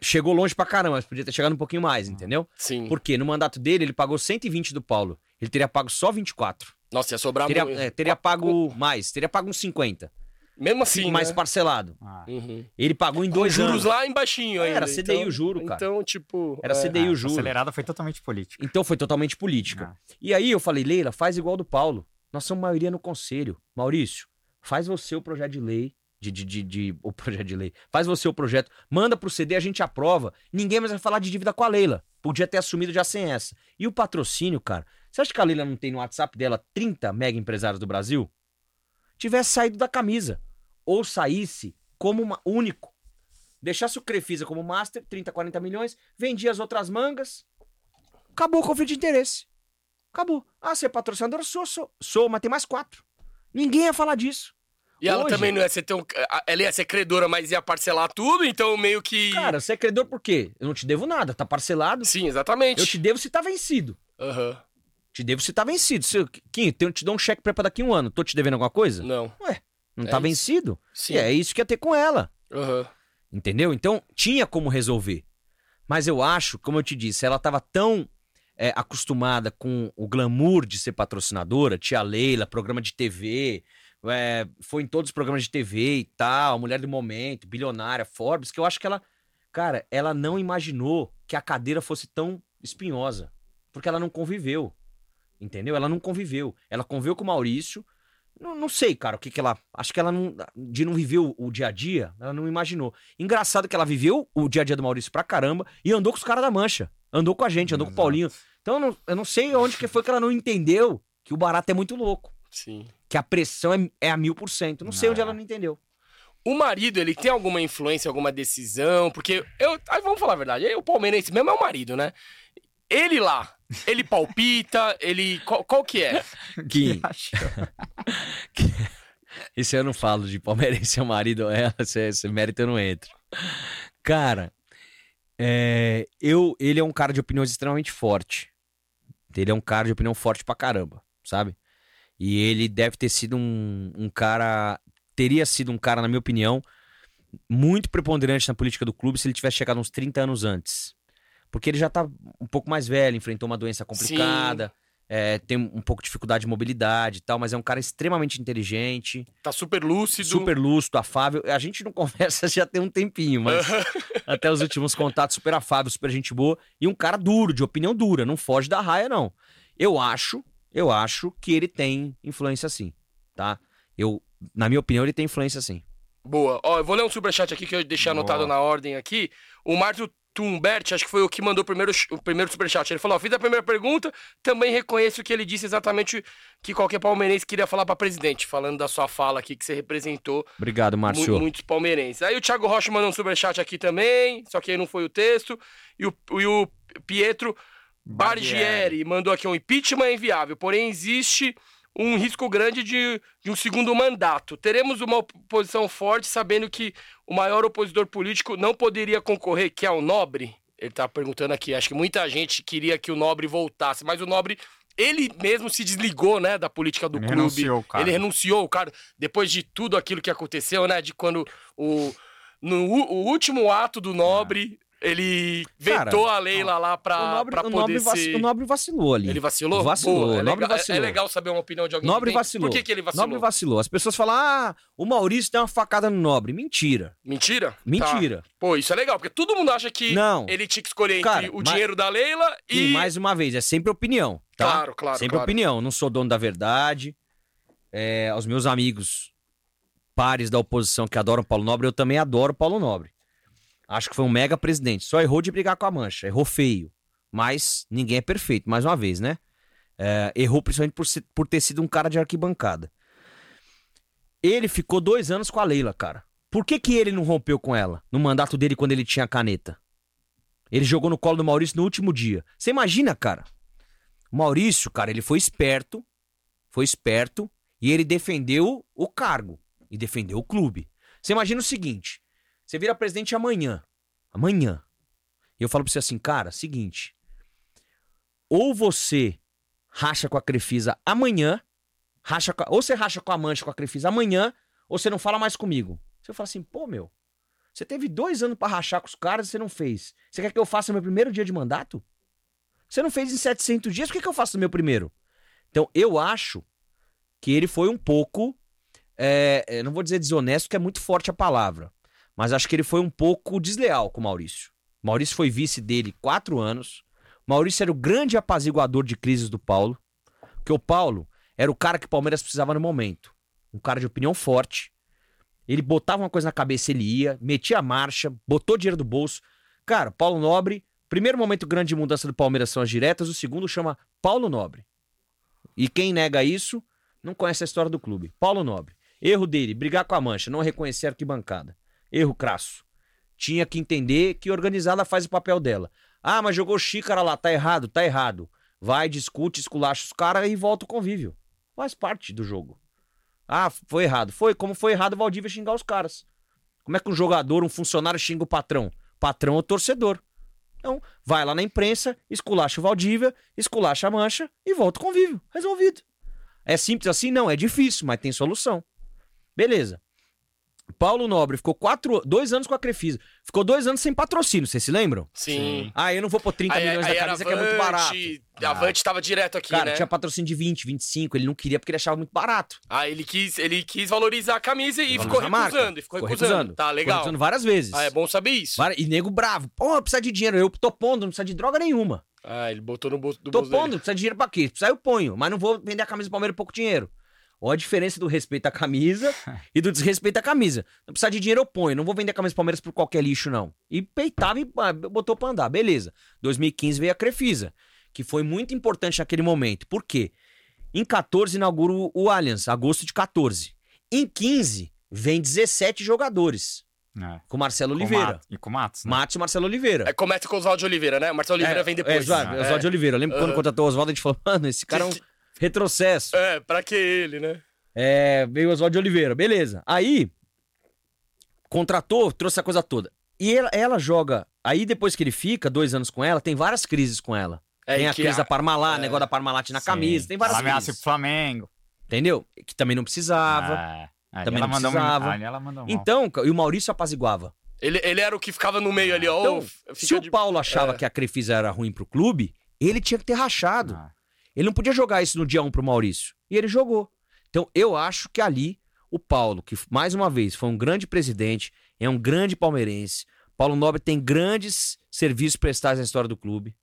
chegou longe pra caramba, mas podia ter chegado um pouquinho mais, entendeu? Sim. Porque no mandato dele ele pagou 120 do Paulo. Ele teria pago só 24. Nossa, ia sobrar Teria, muito. é, teria pago mais, teria pago uns 50, Mesmo assim, mais né? parcelado. Ah, Uhum. Ele pagou em Com dois juros anos. lá embaixinho ainda. Era CDI então, o juro, cara. Então, tipo... Era é. CDI o a juro. acelerada foi totalmente política. Então foi totalmente política. Ah. E aí eu falei, Leila, faz igual do Paulo. Nós somos maioria no conselho. Maurício, faz você o projeto de lei. De, de, de, de- o projeto de lei. Faz você o projeto, manda pro CD, a gente aprova. Ninguém mais vai falar de dívida com a Leila. Podia ter assumido já sem essa. E o patrocínio, cara. Você acha que a Leila não tem no WhatsApp dela 30 mega empresários do Brasil? Tivesse saído da camisa. Ou saísse como uma, único. Deixasse o Crefisa como master, 30, 40 milhões, vendia as outras mangas. Acabou o conflito de interesse. Acabou. Ah, você é patrocinador? Sou, sou. Sou, mas tem mais quatro. Ninguém ia falar disso. E ela Hoje- também não ia ser tão... Ela ia ser credora, mas ia parcelar tudo, então meio que... Cara, você é credor por quê? Eu não te devo nada, tá parcelado. Sim, exatamente. Eu te devo se tá vencido. Aham. Te devo se tá vencido. Se eu, Kim, eu te dou um cheque pra daqui um ano. Tô te devendo alguma coisa? Não. Não É tá isso. vencido? Sim. E é isso que ia ter com ela. Aham. Entendeu? Então tinha como resolver. Mas eu acho, como eu te disse, ela estava tão é, acostumada com o glamour de ser patrocinadora, tia Leila, programa de TV, é, foi em todos os programas de TV e tal, Mulher do Momento, Bilionária, Forbes, que eu acho que ela, cara, ela não imaginou que a cadeira fosse tão espinhosa. Porque ela não conviveu. Entendeu? Ela não conviveu. Ela conviveu com o Maurício. Não, não sei, cara, o que que ela. Acho que ela não. De não viver o, o dia a dia, ela não imaginou. Engraçado que ela viveu o dia a dia do Maurício pra caramba e andou com os caras da mancha. Andou com a gente, andou com o Exato. Paulinho. Então eu não, eu não sei onde que foi que ela não entendeu que o barato é muito louco. Sim. Que a pressão é, é a mil por cento. Não sei onde Ah. ela não entendeu. O marido, ele tem alguma influência, alguma decisão? Porque eu. Aí vamos falar a verdade. O palmeirense mesmo é o marido, né? Ele lá, ele palpita, ele. Qual, qual que é? (laughs) Que. (laughs) Isso eu não falo de palmeirense é o marido ou ela, esse, esse mérito eu não entro. Cara, é, eu, ele é um cara de opiniões extremamente forte. Ele é um cara de opinião forte pra caramba, sabe? E ele deve ter sido um, um cara. Teria sido um cara, na minha opinião, muito preponderante na política do clube se ele tivesse chegado uns 30 anos antes. Porque ele já tá um pouco mais velho, enfrentou uma doença complicada, é, tem um pouco de dificuldade de mobilidade e tal, mas é um cara extremamente inteligente, Tá super lúcido. super lúcido, afável. A gente não (laughs) conversa já tem um tempinho, mas (laughs) até os últimos contatos, super afável, super gente boa. E um cara duro, de opinião dura, não foge da raia, não. Eu acho, eu acho que ele tem influência sim, tá? Eu, na minha opinião, ele tem influência sim. Boa. Ó, eu vou ler um superchat aqui que eu deixei Boa. anotado na ordem aqui. O Márcio Tumbert, acho que foi o que mandou o primeiro, o primeiro superchat. Ele falou: ó, fiz a primeira pergunta, também reconheço que ele disse exatamente que qualquer palmeirense queria falar pra presidente, falando da sua fala aqui que você representou Obrigado, mu- Márcio. muitos palmeirenses. Aí o Thiago Rocha mandou um superchat aqui também, só que aí não foi o texto. E o, e o Pietro Bargieri mandou aqui um impeachment é inviável, porém existe um risco grande de, de um segundo mandato. Teremos uma oposição forte, sabendo que o maior opositor político não poderia concorrer, que é o Nobre. Ele tá perguntando aqui. Acho que muita gente queria que o Nobre voltasse, mas o Nobre, ele mesmo se desligou, né, da política do Ele clube. renunciou, cara. Ele renunciou, cara, depois de tudo aquilo que aconteceu, né, de quando o no o último ato do Nobre, ele Cara, vetou a Leila lá pra, o, Nobre, pra o, poder Nobre vaci- ser... o Nobre vacilou ali. Ele vacilou? Vacilou, Boa, é, o Nobre legal, é- vacilou. é legal saber uma opinião de alguém Nobre vacilou. Por que, que ele vacilou? Nobre vacilou. As pessoas falam, ah, o Maurício tem uma facada no Nobre. Mentira. Mentira? Mentira. Tá. Pô, isso é legal, porque todo mundo acha que Não. ele tinha que escolher entre Cara, o mas- dinheiro da Leila E, e... mais uma vez, é sempre opinião, tá? Claro, claro, Sempre claro. opinião. Não sou dono da verdade. É, aos meus amigos pares da oposição que adoram Paulo Nobre, eu também adoro Paulo Nobre. Acho que foi um mega presidente. Só errou de brigar com a mancha. Errou feio. Mas ninguém é perfeito, mais uma vez, né? É, errou principalmente por, ser- por ter sido um cara de arquibancada. Ele ficou dois anos com a Leila, cara. Por que, que ele não rompeu com ela no mandato dele quando ele tinha caneta? Ele jogou no colo do Maurício no último dia. Você imagina, cara? O Maurício, cara, ele foi esperto, foi esperto e ele defendeu o cargo e defendeu o clube. Você imagina o seguinte: você vira presidente amanhã, amanhã. E eu falo pra você assim, cara, seguinte. Ou você racha com a Crefisa amanhã, racha a- ou você racha com a Mancha com a Crefisa amanhã, ou você não fala mais comigo. Você fala assim, pô, meu, você teve dois anos pra rachar com os caras e você não fez. Você quer que eu faça meu primeiro dia de mandato? Você não fez em 700 dias, por que, que eu faço no meu primeiro? Então, eu acho que ele foi um pouco. é, não vou dizer desonesto, porque é muito forte a palavra. Mas acho que ele foi um pouco desleal com o Maurício. Maurício foi vice dele quatro anos. Maurício era o grande apaziguador de crises do Paulo. Porque o Paulo era o cara que o Palmeiras precisava no momento. Um cara de opinião forte. Ele botava uma coisa na cabeça, ele ia, metia a marcha, botou dinheiro do bolso. Cara, Paulo Nobre, primeiro momento grande de mudança do Palmeiras são as diretas, o segundo chama Paulo Nobre. E quem nega isso não conhece a história do clube. Paulo Nobre. Erro dele, brigar com a mancha, não reconhecer a arquibancada. Erro crasso. Tinha que entender que organizada faz o papel dela. Ah, mas jogou xícara lá, tá errado, tá errado. Vai, discute, esculacha os caras e volta o convívio. Faz parte do jogo. Ah, foi errado. Foi, como foi errado o Valdívia xingar os caras. Como é que um jogador, um funcionário xinga o patrão? Patrão é o torcedor. Então, vai lá na imprensa, esculacha o Valdívia, esculacha a mancha e volta o convívio. Resolvido. É simples assim? Não, é difícil, mas tem solução. Beleza. Paulo Nobre ficou quatro, dois anos com a Crefisa. Ficou dois anos sem patrocínio, vocês se lembram? Sim. Ah, eu não vou pôr 30 Aí, milhões aí era camisa que é muito barato. A Avante tava direto aqui, Cara, né? tinha patrocínio de 20, 25, ele não queria porque ele achava muito barato. Ah, ele quis, ele quis valorizar a camisa e ficou a marca. recusando. E ficou, recusando. Tá, Ficou legal. recusando várias vezes. Ah, é bom saber isso. E nego bravo. Pô, precisa de dinheiro. Eu tô pondo, não precisa de droga nenhuma. Ah, ele botou no bolso do Tô bolso dele. pondo, precisa de dinheiro pra quê? Precisa eu ponho, mas não vou vender a camisa do Palmeiras por pouco dinheiro. Olha a diferença do respeito à camisa (laughs) e do desrespeito à camisa. Não precisa de dinheiro, eu ponho. Não vou vender a camisa do Palmeiras por qualquer lixo, não. E peitava e botou pra andar. Beleza. 2015 veio a Crefisa, que foi muito importante naquele momento. Por quê? Em 14 inaugura o- Allianz, agosto de 14. Em 15 vem 17 jogadores, É. com Marcelo Com Oliveira. E com o Matos, né? Matos e Marcelo Oliveira. É, começa com o Oswaldo Oliveira, né? O Marcelo Oliveira vem depois. É, Oswaldo, É. Oswaldo de Oliveira. Eu lembro quando contratou o Oswaldo, a gente falou, mano, esse cara é um retrocesso. É, pra que ele, né? É, veio o Oswaldo de Oliveira, beleza. Aí, contratou, trouxe a coisa toda. E ela, ela joga. Aí, depois que ele fica, dois anos com ela, tem várias crises com ela. É, tem a crise da Parmalat, é. negócio da Parmalat na Sim. camisa, tem várias Ela ameaça crises. pro Flamengo. Entendeu? Que também não precisava. É. Também ela não precisava. ali ela. Então, e o Maurício apaziguava. Ele, ele era o que ficava no meio ali, ó. Então, se fica o de- Paulo achava é. que a Crefisa era ruim pro clube, ele tinha que ter rachado. Ah. Ele não podia jogar isso no dia 1 pro Maurício. E ele jogou. Então, eu acho que ali, o Paulo, que mais uma vez foi um grande presidente, é um grande palmeirense. Paulo Nobre tem grandes serviços prestados na história do clube.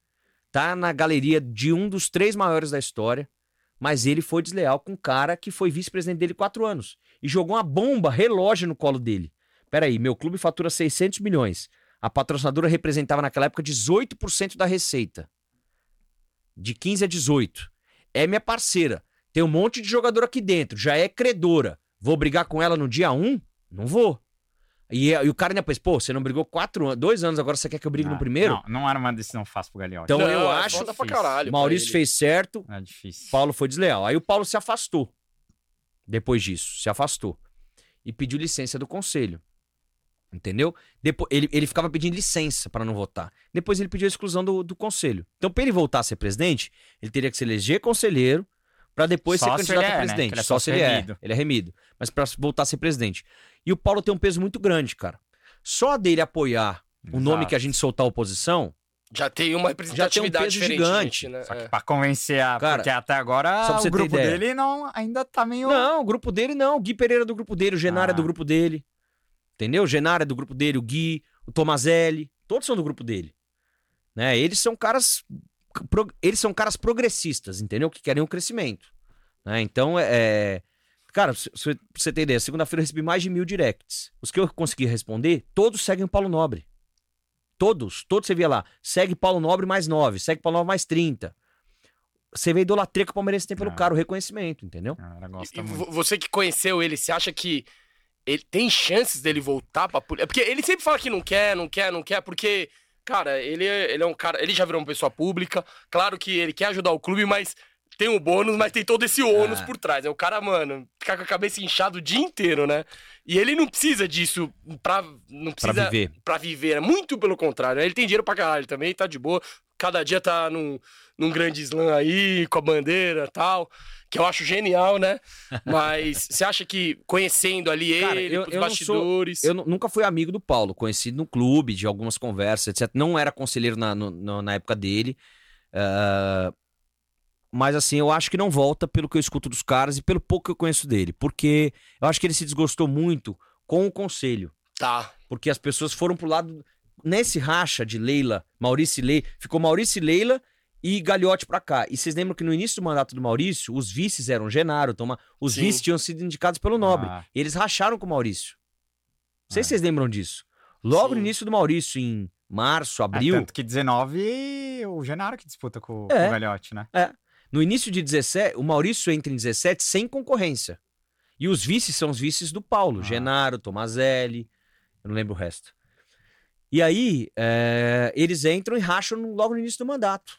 Tá na galeria de um dos três maiores da história. Mas ele foi desleal com um cara que foi vice-presidente dele quatro anos. E jogou uma bomba relógio no colo dele. Peraí, meu clube fatura 600 milhões. A patrocinadora representava naquela época 18% da receita. De 15 a 18. É minha parceira. Tem um monte de jogador aqui dentro. Já é credora. Vou brigar com ela no dia 1? Não vou. E, e o cara ainda pensa, pô, você não brigou quatro anos, dois anos, agora você quer que eu brigue no Ah, primeiro? Não, não era uma decisão fácil pro Gagliotti. Então Não, eu é acho pra caralho. Maurício fez certo, É difícil. Paulo foi desleal. Aí o Paulo se afastou. Depois disso, se afastou. E pediu licença do conselho. Entendeu? Depois, ele, ele ficava pedindo licença para não votar. Depois ele pediu a exclusão do, do conselho. Então, para ele voltar a ser presidente, ele teria que se eleger conselheiro para depois Só ser se candidato ele a é, né? presidente. Ele é Só só se ele é. remido. Ele é remido. Mas para voltar a ser presidente. E o Paulo tem um peso muito grande, cara. Só dele apoiar o nome Exato. que a gente soltar a oposição, Já tem uma representatividade peso diferente. gigante. gente, Né? Só que É. pra convencer a. Cara, porque até agora só pra você o grupo dele não, ainda tá meio. Não, o grupo dele não. O Gui Pereira é do grupo dele, o Genaro é do Ah. grupo dele. Entendeu? O Genaro é do grupo dele, o Gui, o Tomazelli, todos são do grupo dele. Né? Eles são caras pro- eles são caras progressistas, entendeu? Que querem o crescimento. né? Então, é, é- Cara, pra você ter ideia, segunda-feira eu recebi mais de mil directs. Os que eu consegui responder, todos seguem o Paulo Nobre. Todos, todos você via lá. Segue Paulo Nobre mais 9, segue Paulo Nobre mais 30. Você vê a idolatria que o Palmeirense tem pelo Ah. cara, o reconhecimento, entendeu? A galera E gosta vo- muito. você que conheceu ele, você acha que ele tem chances dele voltar pra política? Porque ele sempre fala que não quer, não quer, não quer, porque, cara, ele é, ele é um cara. Ele já virou uma pessoa pública. Claro que ele quer ajudar o clube, mas tem um bônus, mas tem todo esse ônus Ah. por trás. É o cara, mano, ficar com a cabeça inchada o dia inteiro, né? E ele não precisa disso pra. Não Pra precisa viver. pra viver. É muito pelo contrário. né? Ele tem dinheiro pra caralho também, tá de boa. Cada dia tá num, num grande slam aí, com a bandeira e tal. Que eu acho genial, né? Mas (laughs) você acha que conhecendo ali Cara, ele, eu- os não sou- bastidores. Eu nu- nunca fui amigo do Paulo, conhecido no clube, de algumas conversas, etc. Não era conselheiro na, no- na época dele. Ah, mas assim, eu acho que não volta pelo que eu escuto dos caras e pelo pouco que eu conheço dele. Porque eu acho que ele se desgostou muito com o conselho. Tá. Porque as pessoas foram pro lado. Nesse racha de Leila, Maurício e Leila, ficou Maurício e Leila e Galhote pra cá. E vocês lembram que no início do mandato do Maurício, os vices eram Genaro, Toma... os Sim. vices tinham sido indicados pelo Nobre. Ah. E eles racharam com o Maurício. Não sei Ah. se vocês lembram disso. Logo Sim. no início do Maurício, em março, É, abril. tanto que 19, o Genaro que disputa com, com É. o Velhote, né? No início de 17, o Maurício entra em 17 sem concorrência. E os vices são os vices do Paulo. Ah. Genaro, Tomazelli, eu não lembro o resto. E aí, é, eles entram e racham logo no início do mandato.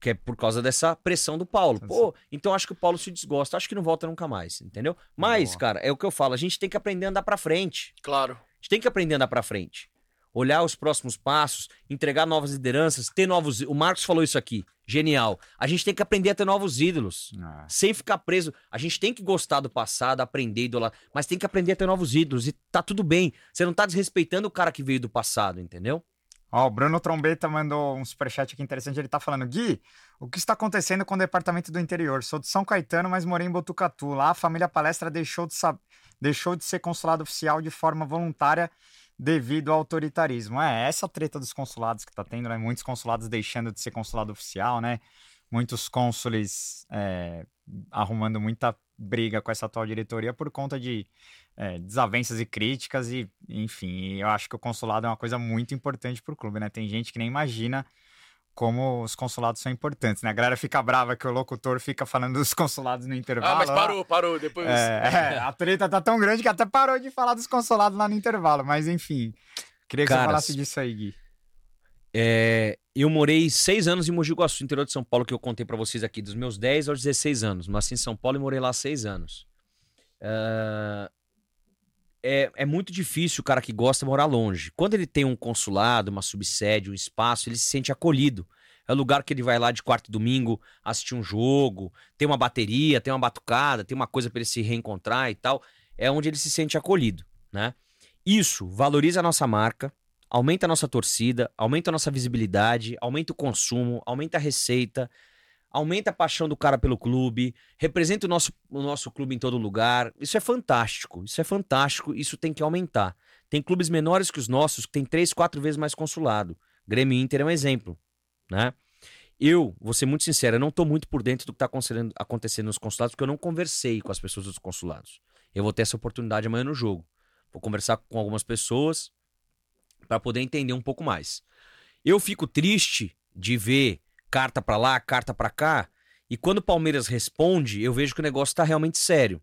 Que é por causa dessa pressão do Paulo. Pô, então acho que o Paulo se desgosta. Acho que não volta nunca mais, entendeu? Mas, Boa. cara, é o que eu falo. A gente tem que aprender a andar pra frente. Claro. A gente tem que aprender a andar pra frente. Olhar os próximos passos, entregar novas lideranças, ter novos. O Marcos falou isso aqui. Genial. A gente tem que aprender a ter novos ídolos. Ah. Sem ficar preso. A gente tem que gostar do passado, aprender, idolatrar. Mas tem que aprender a ter novos ídolos. E tá tudo bem. Você não tá desrespeitando o cara que veio do passado, entendeu? Ó, o Bruno Trombeta mandou um superchat aqui interessante. Ele tá falando: Gui, o que está acontecendo com o departamento do interior? Sou de São Caetano, mas morei em Botucatu. Lá a família Palestra deixou de, sab... deixou de ser consulado oficial de forma voluntária devido ao autoritarismo. É, essa treta dos consulados que tá tendo, né? Muitos consulados deixando de ser consulado oficial, né? Muitos cônsules é, arrumando muita briga com essa atual diretoria por conta de é, desavenças e críticas e, enfim, eu acho que o consulado é uma coisa muito importante para o clube, né? Tem gente que nem imagina como os consulados são importantes, né? A galera fica brava que o locutor fica falando dos consulados no intervalo. Ah, mas parou, parou. Depois. É, (laughs) é, a treta tá tão grande que até parou de falar dos consulados lá no intervalo, mas enfim. Queria que você Caras, falasse disso aí, Gui. É, eu morei seis anos em Mogi Guaçu, interior de São Paulo, que eu contei pra vocês aqui, dos meus 10 aos 16 anos. Nasci em São Paulo e morei lá seis anos. Ah, é, é muito difícil o cara que gosta morar longe. Quando ele tem um consulado, uma subsede, um espaço, ele se sente acolhido. É o lugar que ele vai lá de quarto e domingo assistir um jogo, tem uma bateria, tem uma batucada, tem uma coisa para ele se reencontrar e tal. É onde ele se sente acolhido, né? Isso valoriza a nossa marca, aumenta a nossa torcida, aumenta a nossa visibilidade, aumenta o consumo, aumenta a receita, aumenta a paixão do cara pelo clube, representa o nosso, o nosso clube em todo lugar. Isso é fantástico, isso é fantástico, isso tem que aumentar. Tem clubes menores que os nossos que tem três, quatro vezes mais consulado. Grêmio Inter é um exemplo, né? Eu, vou ser muito sincero, eu não tô muito por dentro do que tá acontecendo, acontecendo nos consulados, porque eu não conversei com as pessoas dos consulados. Eu vou ter essa oportunidade amanhã no jogo. Vou conversar com algumas pessoas para poder entender um pouco mais. Eu fico triste de ver carta para lá, carta para cá, e quando o Palmeiras responde, eu vejo que o negócio tá realmente sério,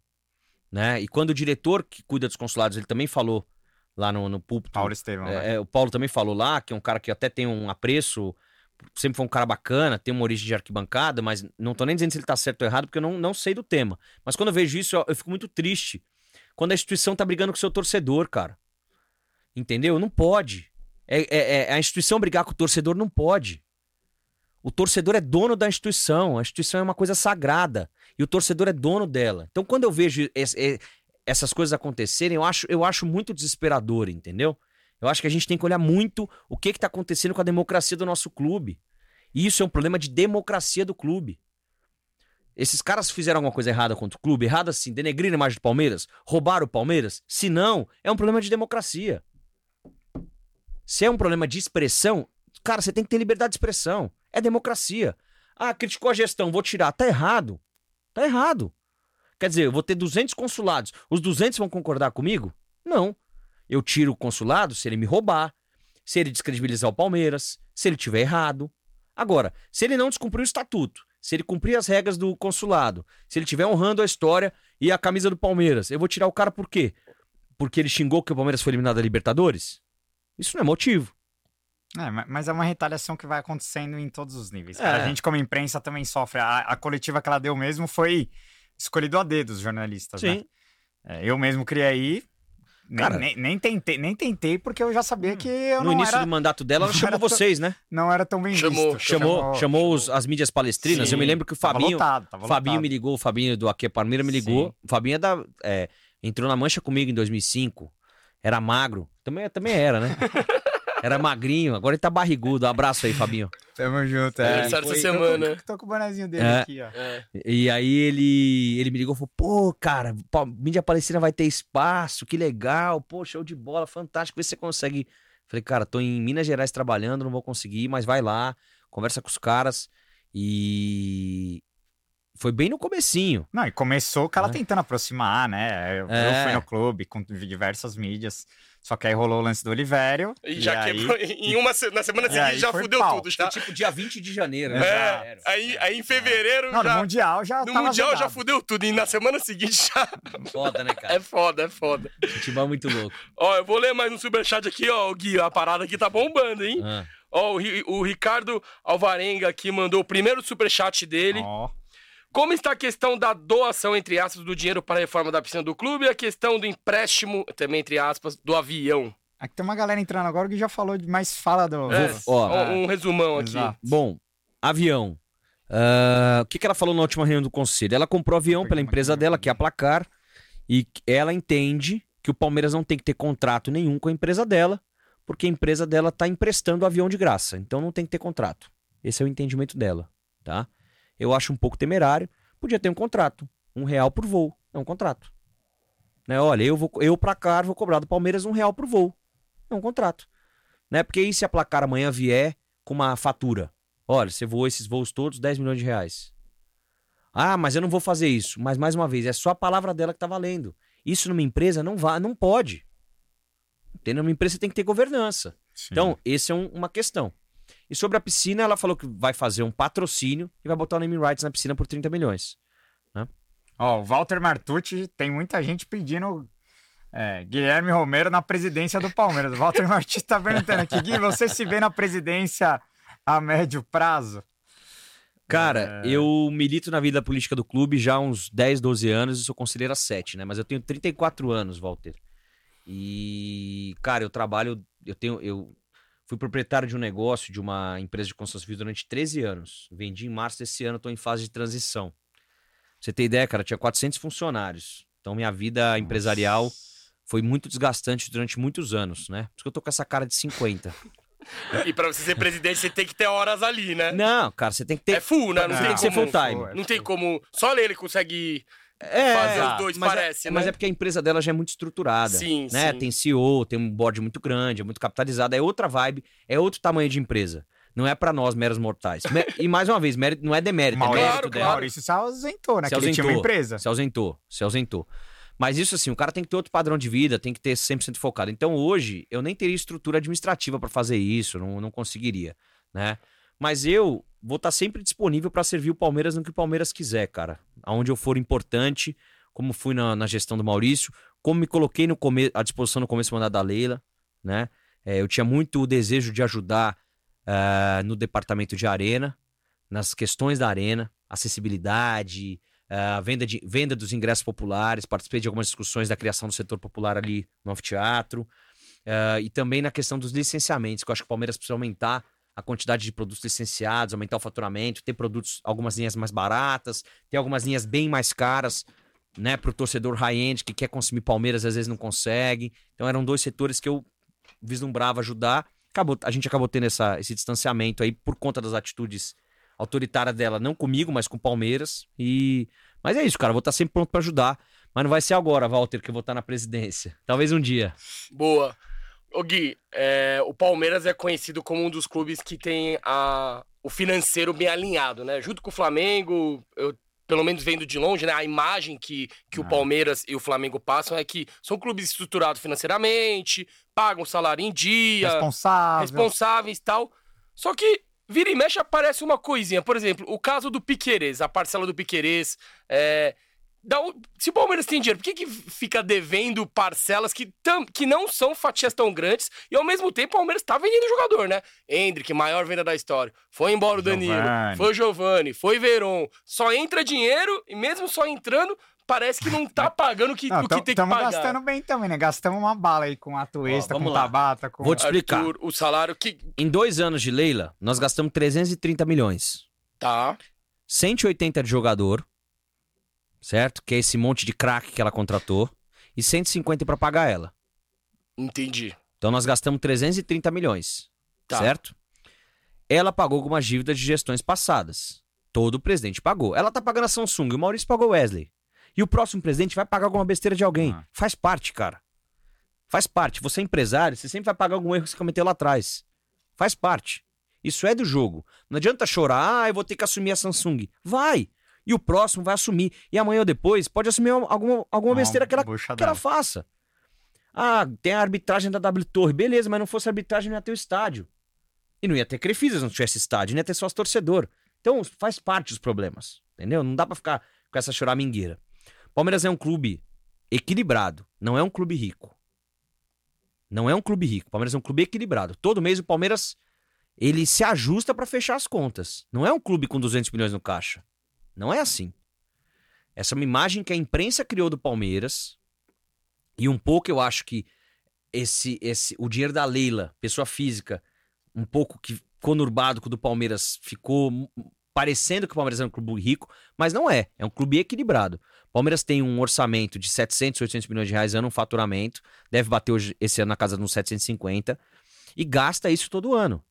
né? E quando o diretor que cuida dos consulados, ele também falou lá no, no púlpito, Paulo Estevão. né? é, é, o Paulo também falou lá, que é um cara que até tem um apreço, sempre foi um cara bacana, tem uma origem de arquibancada, mas não tô nem dizendo se ele tá certo ou errado, porque eu não, não sei do tema. Mas quando eu vejo isso, eu, eu fico muito triste. Quando a instituição tá brigando com o seu torcedor, cara. Entendeu? Não pode. É, é- é- a instituição brigar com o torcedor não pode. O torcedor é dono da instituição. A instituição é uma coisa sagrada. E o torcedor é dono dela. Então, quando eu vejo esse- essas coisas acontecerem, eu acho, eu acho muito desesperador, entendeu? Eu acho que a gente tem que olhar muito o que está acontecendo com a democracia do nosso clube. E isso é um problema de democracia do clube. Esses caras fizeram alguma coisa errada contra o clube, errada assim, denegriram a imagem do Palmeiras, roubaram o Palmeiras? Se não, é um problema de democracia. Se é um problema de expressão, cara, você tem que ter liberdade de expressão. É democracia. Ah, criticou a gestão, vou tirar. Tá errado. Tá errado. Quer dizer, eu vou ter 200 consulados. Os 200 vão concordar comigo? Não. Eu tiro o consulado se ele me roubar, se ele descredibilizar o Palmeiras, se ele tiver errado. Agora, se ele não descumprir o estatuto, se ele cumprir as regras do consulado, se ele estiver honrando a história e a camisa do Palmeiras, eu vou tirar o cara por quê? Porque ele xingou que o Palmeiras foi eliminado da Libertadores? Isso não é motivo. É, mas é uma retaliação que vai acontecendo em todos os níveis. É. A gente, como imprensa, também sofre. A, a, coletiva que ela deu mesmo foi escolhido a dedo dos jornalistas, Sim. né? É, eu mesmo criei Cara, nem, nem, tentei, nem tentei, porque eu já sabia que eu no não início era, do mandato dela, ela (laughs) chamou vocês, né? Não era tão bem chamou, visto. Chamou, chamou, chamou os, as mídias palestrinas. Sim, eu me lembro que o Fabinho. Lotado, Fabinho lotado. me ligou, o Fabinho do Aqui Palmeira me ligou. Sim. O Fabinho é da, é, entrou na mancha comigo em 2005. Era magro. Também, também era, né? Era magrinho, agora ele tá barrigudo. abraço aí, Fabinho. Tamo junto, é. Essa semana. Tô, tô, com o bonezinho dele é. aqui, ó. É. E aí ele, ele me ligou e falou: pô, cara, mídia palestina vai ter espaço, que legal, pô, show de bola, fantástico. Vê se você consegue. Falei, cara, tô em Minas Gerais trabalhando, não vou conseguir, mas vai lá, conversa com os caras. E, foi bem no comecinho. Não, e começou com ela é. tentando aproximar, né? Eu, é. fui no clube com diversas mídias. Só que aí rolou o lance do Olivério. E, e já aí... quebrou. Em uma, na semana seguinte já fudeu pau. tudo. Já. Foi tipo dia 20 de janeiro, né? É, aí, aí em fevereiro. Não, já, no Mundial já. No Mundial já fudeu tudo. E na semana seguinte já. (laughs) Foda, né, cara? É foda, é foda. Futebol é muito louco. Ó, eu vou ler mais um superchat aqui, ó, Gui. A parada aqui tá bombando, hein? Ah. Ó, o, o Ricardo Alvarenga aqui mandou o primeiro superchat dele. Ó. Oh. Como está a questão da doação, entre aspas, do dinheiro para a reforma da piscina do clube e a questão do empréstimo, também entre aspas, do avião? Aqui tem uma galera entrando agora que já falou, mas fala do. É, ó, um resumão aqui. Exato. Bom, avião. Uh, o que, que ela falou na última reunião do conselho? Ela comprou avião pela empresa dela, que é a Placar, e ela entende que o Palmeiras não tem que ter contrato nenhum com a empresa dela, porque a empresa dela está emprestando o avião de graça. Então não tem que ter contrato. Esse é o entendimento dela, tá? Eu acho um pouco temerário. Podia ter um contrato. Um real por voo. É um contrato. Né? Olha, eu, vou, eu pra cá vou cobrar do Palmeiras um real por voo. É um contrato. Né? Porque aí se a placar amanhã vier com uma fatura. Olha, você voou esses voos todos, 10 milhões de reais. Ah, mas eu não vou fazer isso. Mas mais uma vez, é só a palavra dela que tá valendo. Isso numa empresa não vai, não pode. Entendeu? Numa empresa você tem que ter governança. Sim. Então, essa é um, uma questão. E sobre a piscina, ela falou que vai fazer um patrocínio e vai botar o naming rights na piscina por 30 milhões. Né? Ó, o Walter Martucci, tem muita gente pedindo é, Guilherme Romero na presidência do Palmeiras. Walter (laughs) Martins está perguntando aqui, Gui, você se vê na presidência a médio prazo? Cara, é... eu milito na vida política do clube já há uns 10, 12 anos e sou conselheiro há 7, né? Mas eu tenho 34 anos, Walter. E, cara, eu trabalho, eu tenho, eu fui proprietário de um negócio, de uma empresa de construção civil durante 13 anos. Vendi em março desse ano, estou em fase de transição. Pra você ter ideia, cara, tinha 400 funcionários. Então minha vida Nossa. empresarial foi muito desgastante durante muitos anos, né? Por isso que eu tô com essa cara de 50. E pra você ser presidente, você tem que ter horas ali, né? Não, cara, você tem que ter. É full, né? Não, não tem que ser full time. Não tem como. Só ele consegue. É, fazer os dois, mas é- parece, é, né? Mas é porque a empresa dela já é muito estruturada. Sim, né? sim. Tem CEO, tem um board muito grande, é muito capitalizado, é outra vibe, é outro tamanho de empresa. Não é para nós, meros mortais. e mais uma vez, mérito, não é demérito, Maurício, é mérito claro, dela. Maurício se ausentou, né? Se ausentou, tinha uma empresa. Se ausentou, se ausentou. Mas isso assim, o cara tem que ter outro padrão de vida, tem que ter 100% focado. Então hoje, eu nem teria estrutura administrativa para fazer isso, não, não conseguiria, né? Mas eu vou estar tá sempre disponível para servir o Palmeiras no que o Palmeiras quiser, cara. Aonde eu for importante, como fui na, na gestão do Maurício, como me coloquei no come à disposição no começo do mandato da Leila, né? É, eu tinha muito o desejo de ajudar uh, no departamento de arena, nas questões da arena, acessibilidade, a venda, de, venda dos ingressos populares, participei de algumas discussões da criação do setor popular ali no anfiteatro, uh, e também na questão dos licenciamentos, que eu acho que o Palmeiras precisa aumentar a quantidade de produtos licenciados, aumentar o faturamento, ter produtos, algumas linhas mais baratas, ter algumas linhas bem mais caras, né, pro torcedor high-end que quer consumir Palmeiras às vezes não consegue. Então eram dois setores que eu vislumbrava ajudar. Acabou, a gente acabou tendo essa, esse distanciamento aí por conta das atitudes autoritárias dela, não comigo, mas com o Palmeiras. E mas é isso, cara, vou estar sempre pronto para ajudar, mas não vai ser agora, Walter, que eu vou estar na presidência. Talvez um dia. Boa. Ô Gui, é, o Palmeiras é conhecido como um dos clubes que tem a, o financeiro bem alinhado, né? Junto com o Flamengo, eu pelo menos vendo de longe, né, a imagem que, que o Palmeiras e o Flamengo passam é que são clubes estruturados financeiramente, pagam salário em dia, responsáveis e tal. Só que vira e mexe aparece uma coisinha. Por exemplo, o caso do Piquerez, a parcela do Piquerez. É, se o Palmeiras tem dinheiro, por que, que fica devendo parcelas que, tam, que não são fatias tão grandes e ao mesmo tempo o Palmeiras tá vendendo jogador, né? Hendrick, maior venda da história. Foi embora o Danilo, Giovani. foi o Giovani, foi Veron. Só entra dinheiro e mesmo só entrando, parece que não tá (laughs) pagando o que, Não, o que tem que Estamos pagar. gastando bem também, né? Gastamos uma bala aí com extra, vamos com lá. Tabata, com... Vou te explicar. Arthur, o salário que. Em dois anos de Leila, nós gastamos 330 milhões. Tá. 180 de jogador, certo? Que é esse monte de craque que ela contratou. E 150 para pagar ela. Entendi. Então nós gastamos 330 milhões, Tá. certo? Ela pagou algumas dívidas de gestões passadas. Todo o presidente pagou. Ela tá pagando a Samsung, o Maurício pagou o Wesley. E o próximo presidente vai pagar alguma besteira de alguém. Ah. Faz parte, cara. Faz parte. Você é empresário, você sempre vai pagar algum erro que você cometeu lá atrás. Faz parte. Isso é do jogo. Não adianta chorar, ah, eu vou ter que assumir a Samsung. Vai! E o próximo vai assumir. E amanhã ou depois pode assumir alguma, alguma Uma besteira que ela, que ela faça. Ah, tem a arbitragem da W Torre. Beleza, mas não fosse arbitragem, não ia ter o estádio. E não ia ter Crefisa se não tivesse estádio, não ia ter sócio torcedor. Então faz parte dos problemas. Entendeu? Não dá pra ficar com essa choramingueira. Palmeiras é um clube equilibrado, não é um clube rico. Não é um clube rico. Palmeiras é um clube equilibrado. Todo mês o Palmeiras ele se ajusta pra fechar as contas. Não é um clube com 200 milhões no caixa. Não é assim. Essa é uma imagem que a imprensa criou do Palmeiras. E um pouco eu acho que esse, esse o dinheiro da Leila, pessoa física, um pouco que conurbado com o do Palmeiras, ficou parecendo que o Palmeiras é um clube rico, mas não é. É um clube equilibrado. Palmeiras tem um orçamento de 700, 800 milhões de reais ano, um faturamento. Deve bater hoje, esse ano na casa de uns 750. E gasta isso todo ano.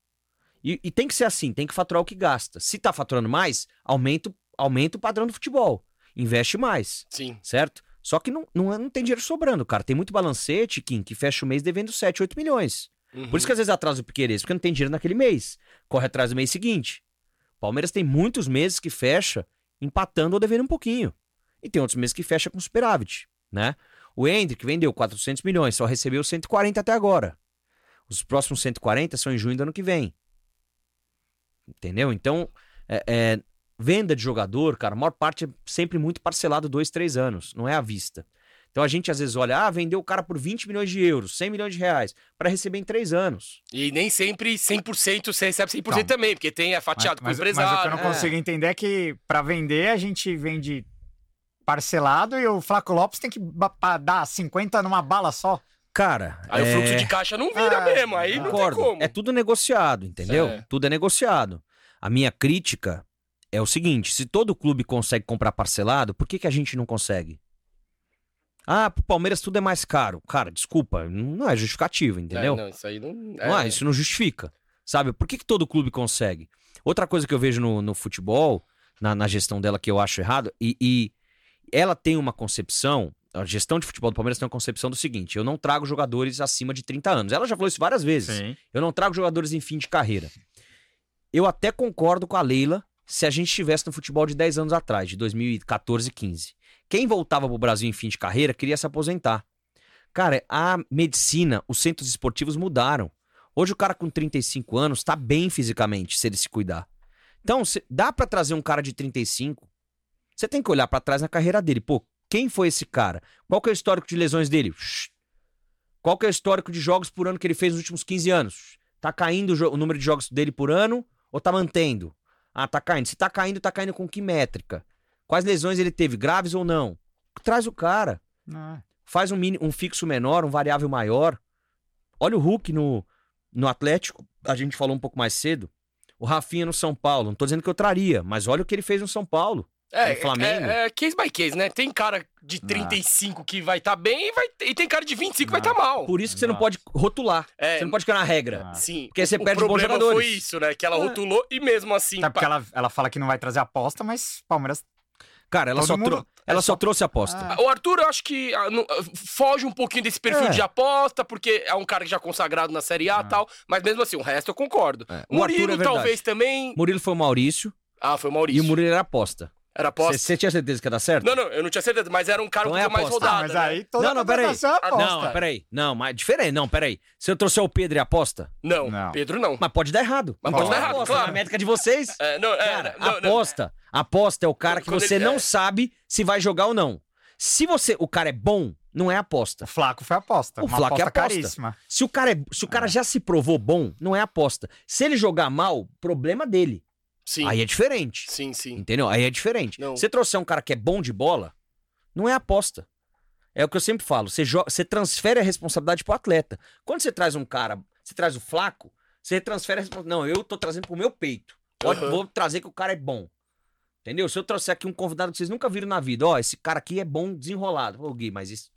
E, e tem que ser assim, tem que faturar o que gasta. Se tá faturando mais, aumenta, o- aumenta o padrão do futebol. Investe mais Sim. certo? Só que não, não, não tem dinheiro sobrando, cara. Tem muito balancete, Kim, que fecha o mês devendo 7, 8 milhões. Uhum. Por isso que às vezes atrasa o Piqueires, porque não tem dinheiro naquele mês. Corre atrás do mês seguinte. Palmeiras tem muitos meses que fecha empatando ou devendo um pouquinho. E tem outros meses que fecha com superávit, né? O Hendrick vendeu 400 milhões, só recebeu 140 até agora. Os próximos 140 são em junho do ano que vem. Entendeu? Então, é, é, venda de jogador, cara, a maior parte é sempre muito parcelado dois, três anos, não é à vista. Então a gente às vezes olha, ah, vendeu o cara por 20 milhões de euros, 100 milhões de reais, para receber em três anos. E nem sempre 100% você recebe 100% Então. também, porque tem é fatiado mas, com o mas, mas o que eu empresário. não é. consigo entender é que pra vender a gente vende parcelado e o Flaco Lopes tem que dar 50 numa bala só. Cara, Aí é... o fluxo de caixa não vira Ah, mesmo, aí não tem como. É tudo negociado, entendeu? É. Tudo é negociado. A minha crítica é o seguinte: se todo clube consegue comprar parcelado, por que, que a gente não consegue? Ah, pro Palmeiras tudo é mais caro. Cara, desculpa, não é justificativo, entendeu? É, não, isso aí não. Não é, isso não justifica. Sabe? Por que, que todo clube consegue? Outra coisa que eu vejo no, no futebol, na, na gestão dela, que eu acho errado, e, e ela tem uma concepção, a gestão de futebol do Palmeiras tem uma concepção do seguinte: eu não trago jogadores acima de 30 anos. Ela já falou isso várias vezes. Eu não trago jogadores em fim de carreira. Eu até concordo com a Leila se a gente estivesse no futebol de 10 anos atrás, de 2014 e 15. Quem voltava pro Brasil em fim de carreira queria se aposentar. Cara, a medicina, os centros esportivos mudaram. Hoje o cara com 35 anos tá bem fisicamente, se ele se cuidar. Então, dá pra trazer um cara de 35. Você tem que olhar pra trás na carreira dele. Pô, quem foi esse cara? Qual que é o histórico de lesões dele? Qual que é o histórico de jogos por ano que ele fez nos últimos 15 anos? Tá caindo o o número de jogos dele por ano ou tá mantendo? Ah, tá caindo. Se tá caindo, tá caindo com que métrica? Quais lesões ele teve, graves ou não? Traz o cara. Ah, Faz um, mini, um fixo menor, um variável maior. Olha o Hulk no, no Atlético, a gente falou um pouco mais cedo. O Rafinha no São Paulo. Não tô dizendo que eu traria, mas olha o que ele fez no São Paulo. É, Flamengo. É, é case by case, né? Tem cara de 35 que vai estar bem e, vai, e tem cara de 25 que vai estar mal. Por isso que você não pode rotular. É. Você não pode ficar na regra. Ah. Sim. Porque você o perde bons problema jogadores. foi isso, né? Que ela rotulou e mesmo assim. Até porque pa- ela, ela fala que não vai trazer aposta, mas Palmeiras. Cara, ela, Todo só, mundo- trou- ela é só só- trouxe aposta. Ah. O Arthur, eu acho que ah, não- ah, foge um pouquinho desse perfil É. de aposta, porque é um cara que já consagrado na Série A e tal. Mas mesmo assim, o resto eu concordo. É. O O Arthur Murilo é talvez também. Murilo foi o Maurício Ah, foi o e Maurício. o Murilo era aposta. Era aposta. Você tinha certeza que ia dar certo? Não, não, eu não tinha certeza, mas era um cara Então é pouquinho mais rodado. Ah, mas né? aí toda Não, não, peraí. é aposta. Não, peraí. Não, mas diferente. Não, peraí. Se eu trouxer o Pedro e aposta, Não, Não. Pedro não. mas pode dar errado. Mas Então pode dar é errado, aposta. claro. Na métrica de vocês, É, não, é, cara, não, não. aposta. Aposta é o cara que Quando você ele- não é. sabe se vai jogar ou não. Se você, o cara é bom, não é aposta. O Flaco foi aposta. O uma Flaco é aposta aposta. caríssima. Se o cara, é, se o cara já se provou bom, não é aposta. Se ele jogar mal, problema dele. Sim, Aí é diferente. sim, sim. Entendeu? Aí é diferente. Não. Você trouxer um cara que é bom de bola, não é aposta. É o que eu sempre falo. Você, você transfere a responsabilidade pro atleta. Quando você traz um cara, você traz o flaco, você transfere a responsabilidade. Não, eu tô trazendo pro meu peito. Aham. Vou trazer que o cara é bom. Entendeu? Se eu trouxer aqui um convidado que vocês nunca viram na vida, ó, esse cara aqui é bom desenrolado. Ô, Gui, mas esse,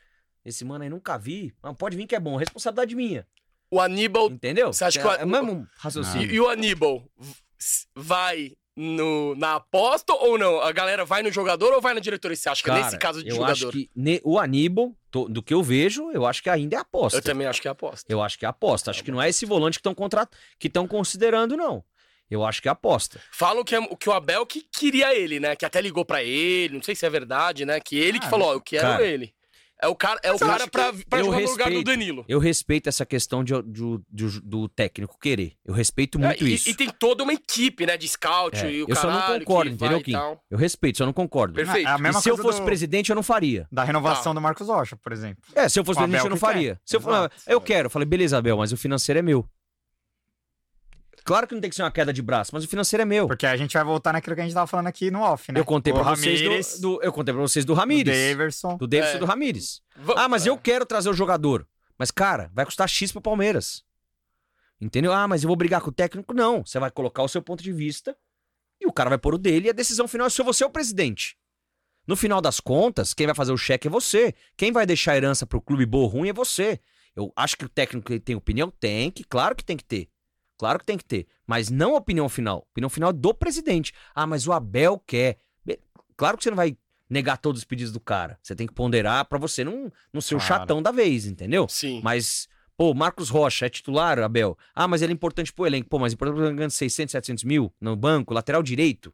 esse mano aí nunca vi. Não, pode vir que é bom. Responsabilidade minha. O Aníbal. Entendeu? Você acha que o- é o mesmo raciocínio. E, e o Aníbal vai no, na aposta ou não? A galera vai no jogador ou vai na diretoria? Você acha que é nesse caso de eu jogador? acho que ne- o Aníbal, to- do que eu vejo, eu acho que ainda é aposta. Eu também acho que é aposta. Eu acho que é aposta. Acho que não é esse volante que estão que estão considerando, não. Eu acho que é aposta. Falam que, é, que o Abel que queria ele, né? Que até ligou pra ele, não sei se é verdade, né? Que ele que Ah, falou, ó, eu quero cara, ele. É o cara, é o cara pra, pra jogar no lugar do respeito. Danilo. Eu respeito essa questão de, de- de- do técnico querer. Eu respeito É, muito e, isso. e tem toda uma equipe, né? De scout É, e o eu só não concordo, entendeu, Kim? Eu respeito, só não concordo. Perfeito. É a mesma e se eu fosse do- presidente, eu não faria. Da renovação Tá. do Marcos Rocha, por exemplo. É, se eu fosse presidente, eu não quer. faria. Se eu falar, Exato. eu quero, eu falei, beleza, Abel, mas o financeiro é meu. Claro que não tem que ser uma queda de braço, mas o financeiro é meu. Porque a gente vai voltar naquilo que a gente tava falando aqui no off, né? Eu contei o pra vocês do, do- eu contei para vocês do Ramires, Daverson. do Davidson É. e do Ramires. Ah, mas é. eu quero trazer o jogador. Mas, cara, vai custar X pro Palmeiras. Entendeu? Ah, mas eu vou brigar com o técnico? Não. Você vai colocar o seu ponto de vista e o cara vai pôr o dele e a decisão final é se você é o presidente. No final das contas, quem vai fazer o cheque é você. Quem vai deixar a herança pro clube boa ou ruim é você. Eu acho que o técnico tem opinião? Tem, que claro que tem que ter. Claro que tem que ter. Mas não a opinião final. A opinião final é do presidente. Ah, mas o Abel quer. Claro que você não vai negar todos os pedidos do cara. Você tem que ponderar pra você não, não ser o Claro. chatão da vez, entendeu? Sim. Mas, pô, Marcos Rocha é titular, Abel. Ah, mas ele é importante pro elenco. Pô, mas é importante ganhando 600, 700 mil no banco, lateral direito.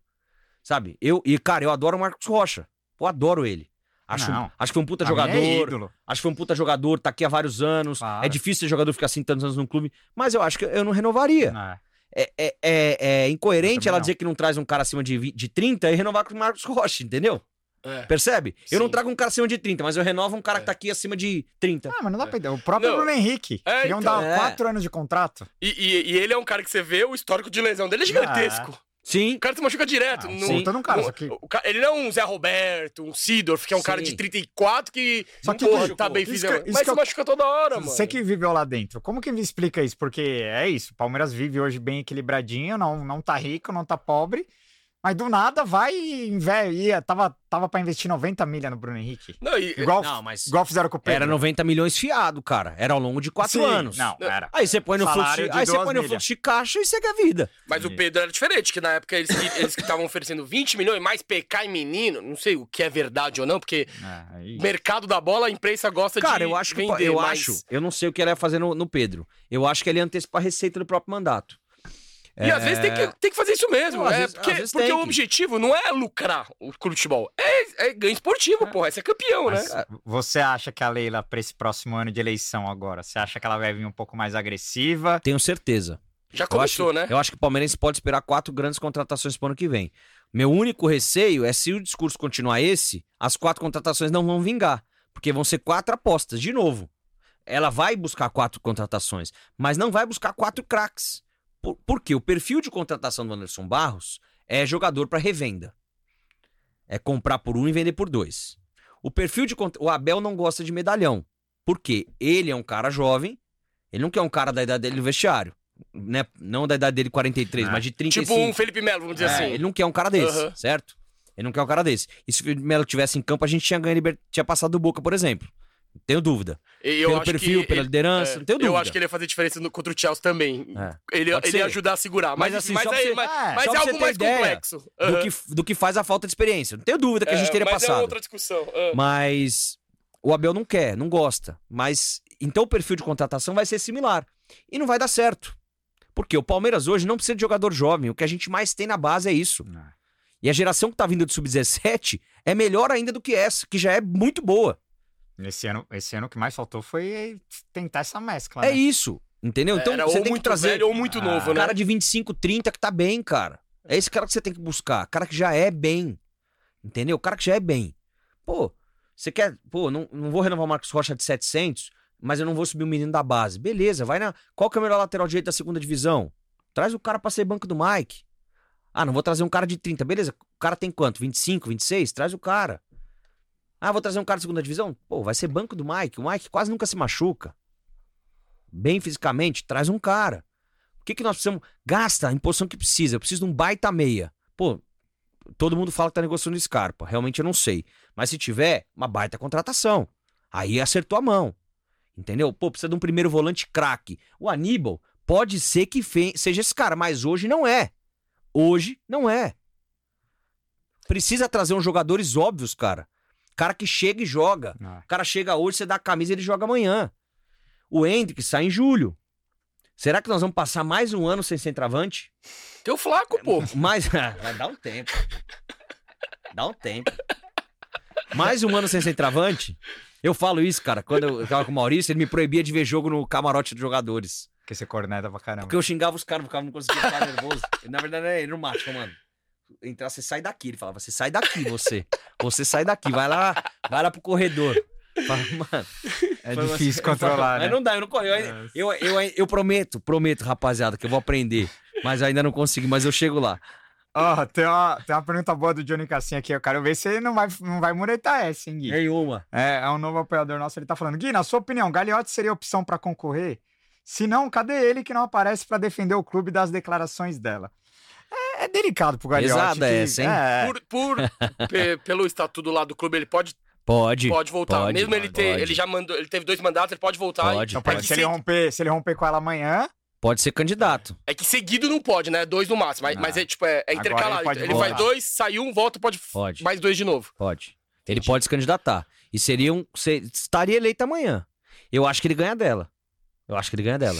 Sabe? Eu, e, cara, eu adoro o Marcos Rocha. Pô, adoro ele. Acho, Não. acho que foi um puta Pra é jogador. ídolo. acho que foi um puta jogador, tá aqui há vários anos. Claro. É difícil ser jogador ficar assim tantos anos num clube. Mas eu acho que eu não renovaria. É. É, é, é- é incoerente ela não. dizer que não traz um cara acima de, de 30 e renovar com o Marcos Rocha, entendeu? É. Percebe? Eu não Sim. trago um cara acima de 30, mas eu renovo um cara que tá aqui acima de 30. Ah, mas não dá pra entender. O próprio Não. Bruno Henrique. É, Iam então. dar É. quatro anos de contrato. E, e- e ele é um cara que você vê, o histórico de lesão dele é gigantesco. Sim. O cara se machuca direto. Ah, no- cara, só que- o Ele não é um Zé Roberto, um Sidorf, que é um cara Sim. de 34 que, Só que, porra, tá bem isso fisicamente. que- isso Mas que se eu- machuca toda hora, mano. Você que viveu lá dentro, como que me explica isso? Porque é isso, o Palmeiras vive hoje bem equilibradinho, não, não tá rico, não tá pobre, mas do nada vai e inve- ia, tava, tava pra investir 90 milha no Bruno Henrique. Não, e- Igual, Não, mas igual fizeram com o Pedro. era 90 milhões fiado, cara. Era ao longo de 4 Sim, anos. Não, era. Aí você põe no fluxo, de, de aí você duas põe no milha. fluxo de caixa e segue a vida. Mas o Pedro era diferente, que na época eles que eles que estavam oferecendo 20 milhões, mais PK e menino, não sei o que é verdade ou não, porque É, aí- mercado da bola, a imprensa gosta Cara, de eu acho que vender, eu mas- acho, eu não sei o que ele ia fazer no, no Pedro. Eu acho que ele ia antecipar a receita do próprio mandato. E às vezes tem que, tem que fazer isso mesmo. Não, é, vezes- porque porque o que. objetivo não é lucrar o clube de futebol. É, é ganho esportivo, porra. Esse é campeão, Mas né? você acha que a Leila, pra esse próximo ano de eleição agora, você acha que ela vai vir um pouco mais agressiva? Tenho certeza. Já Eu começou, acho, né? Eu acho que o Palmeirense pode esperar quatro grandes contratações pro ano que vem. Meu único receio é se o discurso continuar esse, as quatro contratações não vão vingar. Porque vão ser quatro apostas, de novo. Ela vai buscar quatro contratações, mas não vai buscar quatro craques. Por, porque o perfil de contratação do Anderson Barros é jogador para revenda. É comprar por um e vender por dois. O perfil de. O Abel não gosta de medalhão. Porque ele é um cara jovem, ele não quer um cara da idade dele no vestiário. Né? Não da idade dele 43, É. mas de 35. Tipo um Felipe Melo, vamos dizer É, assim. Ele não quer um cara desse, Aham. certo? Ele não quer um cara desse. E se o Felipe Melo tivesse em campo, a gente tinha ganho tinha passado do Boca, por exemplo. Não tenho dúvida. Eu pelo acho perfil, que pela ele- liderança, é, não tenho dúvida. Eu acho que ele ia fazer diferença no- contra o Chelsea também. É. Ele, ele ia ajudar a segurar. Mas, Mas, assim, mas, é, você- mas, é, mas é algo mais complexo. Do Aham. que, do que faz a falta de experiência. Não tenho dúvida que a gente É, teria mas passado. é outra discussão. Ah. Mas o Abel não quer, não gosta. Mas então o perfil de contratação vai ser similar. E não vai dar certo. Porque o Palmeiras hoje não precisa de jogador jovem. O que a gente mais tem na base é isso. Não. E a geração que tá vindo do Sub-17 é melhor ainda do que essa, que já é muito boa. Esse ano, esse ano o que mais faltou foi tentar essa mescla. É né? isso. Entendeu? Então Era você ou tem que muito trazer velho ou muito Ah, novo, um né? cara de 25, 30 que tá bem, cara. É esse cara que você tem que buscar. Cara que já é bem. Entendeu? Cara que já é bem. Pô, você quer. Pô, não, não vou renovar o Marcos Rocha de 700, mas eu não vou subir o menino da base. Beleza, vai na. Qual que é o melhor lateral direito da segunda divisão? Traz o cara pra ser banco do Mike. Ah, não vou trazer um cara de 30. Beleza, o cara tem quanto? 25, 26? Traz o cara. Ah, vou trazer um cara de segunda divisão? Pô, vai ser banco do Mike. O Mike quase nunca se machuca. Bem fisicamente, traz um cara. O que, que nós precisamos? Gasta a imposição que precisa. Eu preciso de um baita meia. Pô, todo mundo fala que tá negociando Scarpa. Realmente eu não sei. Mas se tiver, uma baita contratação. Aí acertou a mão. Entendeu? Pô, precisa de um primeiro volante craque. O Aníbal pode ser que seja esse cara, mas hoje não é. Hoje não é. Precisa trazer uns jogadores óbvios, cara. Cara que chega e joga. Não. O cara chega hoje, você dá a camisa e ele joga amanhã. O Hendrick sai em julho. Será que nós vamos passar mais um ano sem centroavante? Tem o Flaco, pô. (laughs) Mais. Vai dar um tempo. Dá um tempo. Mais um ano sem centroavante? Eu falo isso, cara. Quando eu tava com o Maurício, ele me proibia de ver jogo no camarote dos jogadores. Porque você corneta pra caramba. Porque eu xingava os caras, ficava não conseguia ficar nervoso. Na verdade, era ele no macho, mano. Entrar, você sai daqui. Ele falava, você sai daqui, você. Você sai daqui, vai lá, vai lá pro corredor. Fala, mano. É difícil controlar, Mas né? não dá, eu não corro. Eu, eu, eu, eu prometo, prometo, rapaziada, que eu vou aprender. Mas ainda não consegui, mas eu chego lá. Ó, tem, uma, tem uma pergunta boa do Johnny Cassinha aqui. Eu quero ver se ele não vai, não vai muretar essa, hein, Gui? Nenhuma. É, é um novo apoiador nosso. Ele tá falando. Gui, na sua opinião, Gagliotti seria opção pra concorrer? Se não, cadê ele que não aparece pra defender o clube das declarações dela? É, é delicado pro Gagliotti. Pesada que- essa, hein? É, Por, por- pe- pelo estatuto lá do clube, ele pode, Pode. pode voltar. pode, Mesmo ele ter, pode. ele já mandou, ele teve dois mandatos, ele pode voltar. Pode, e- então, pode, se, ele romper, se ele romper com ela amanhã, Pode ser candidato. é que seguido não pode, né? Dois no máximo. Mas, mas é tipo, é, é Agora intercalado. ele pode Ele, voltar. faz dois, saiu um, volta, pode, Pode. mais dois de novo. Pode. Ele pode se candidatar. E seria um. se- estaria eleito amanhã. Eu acho que ele ganha dela. Eu acho que ele ganha dela.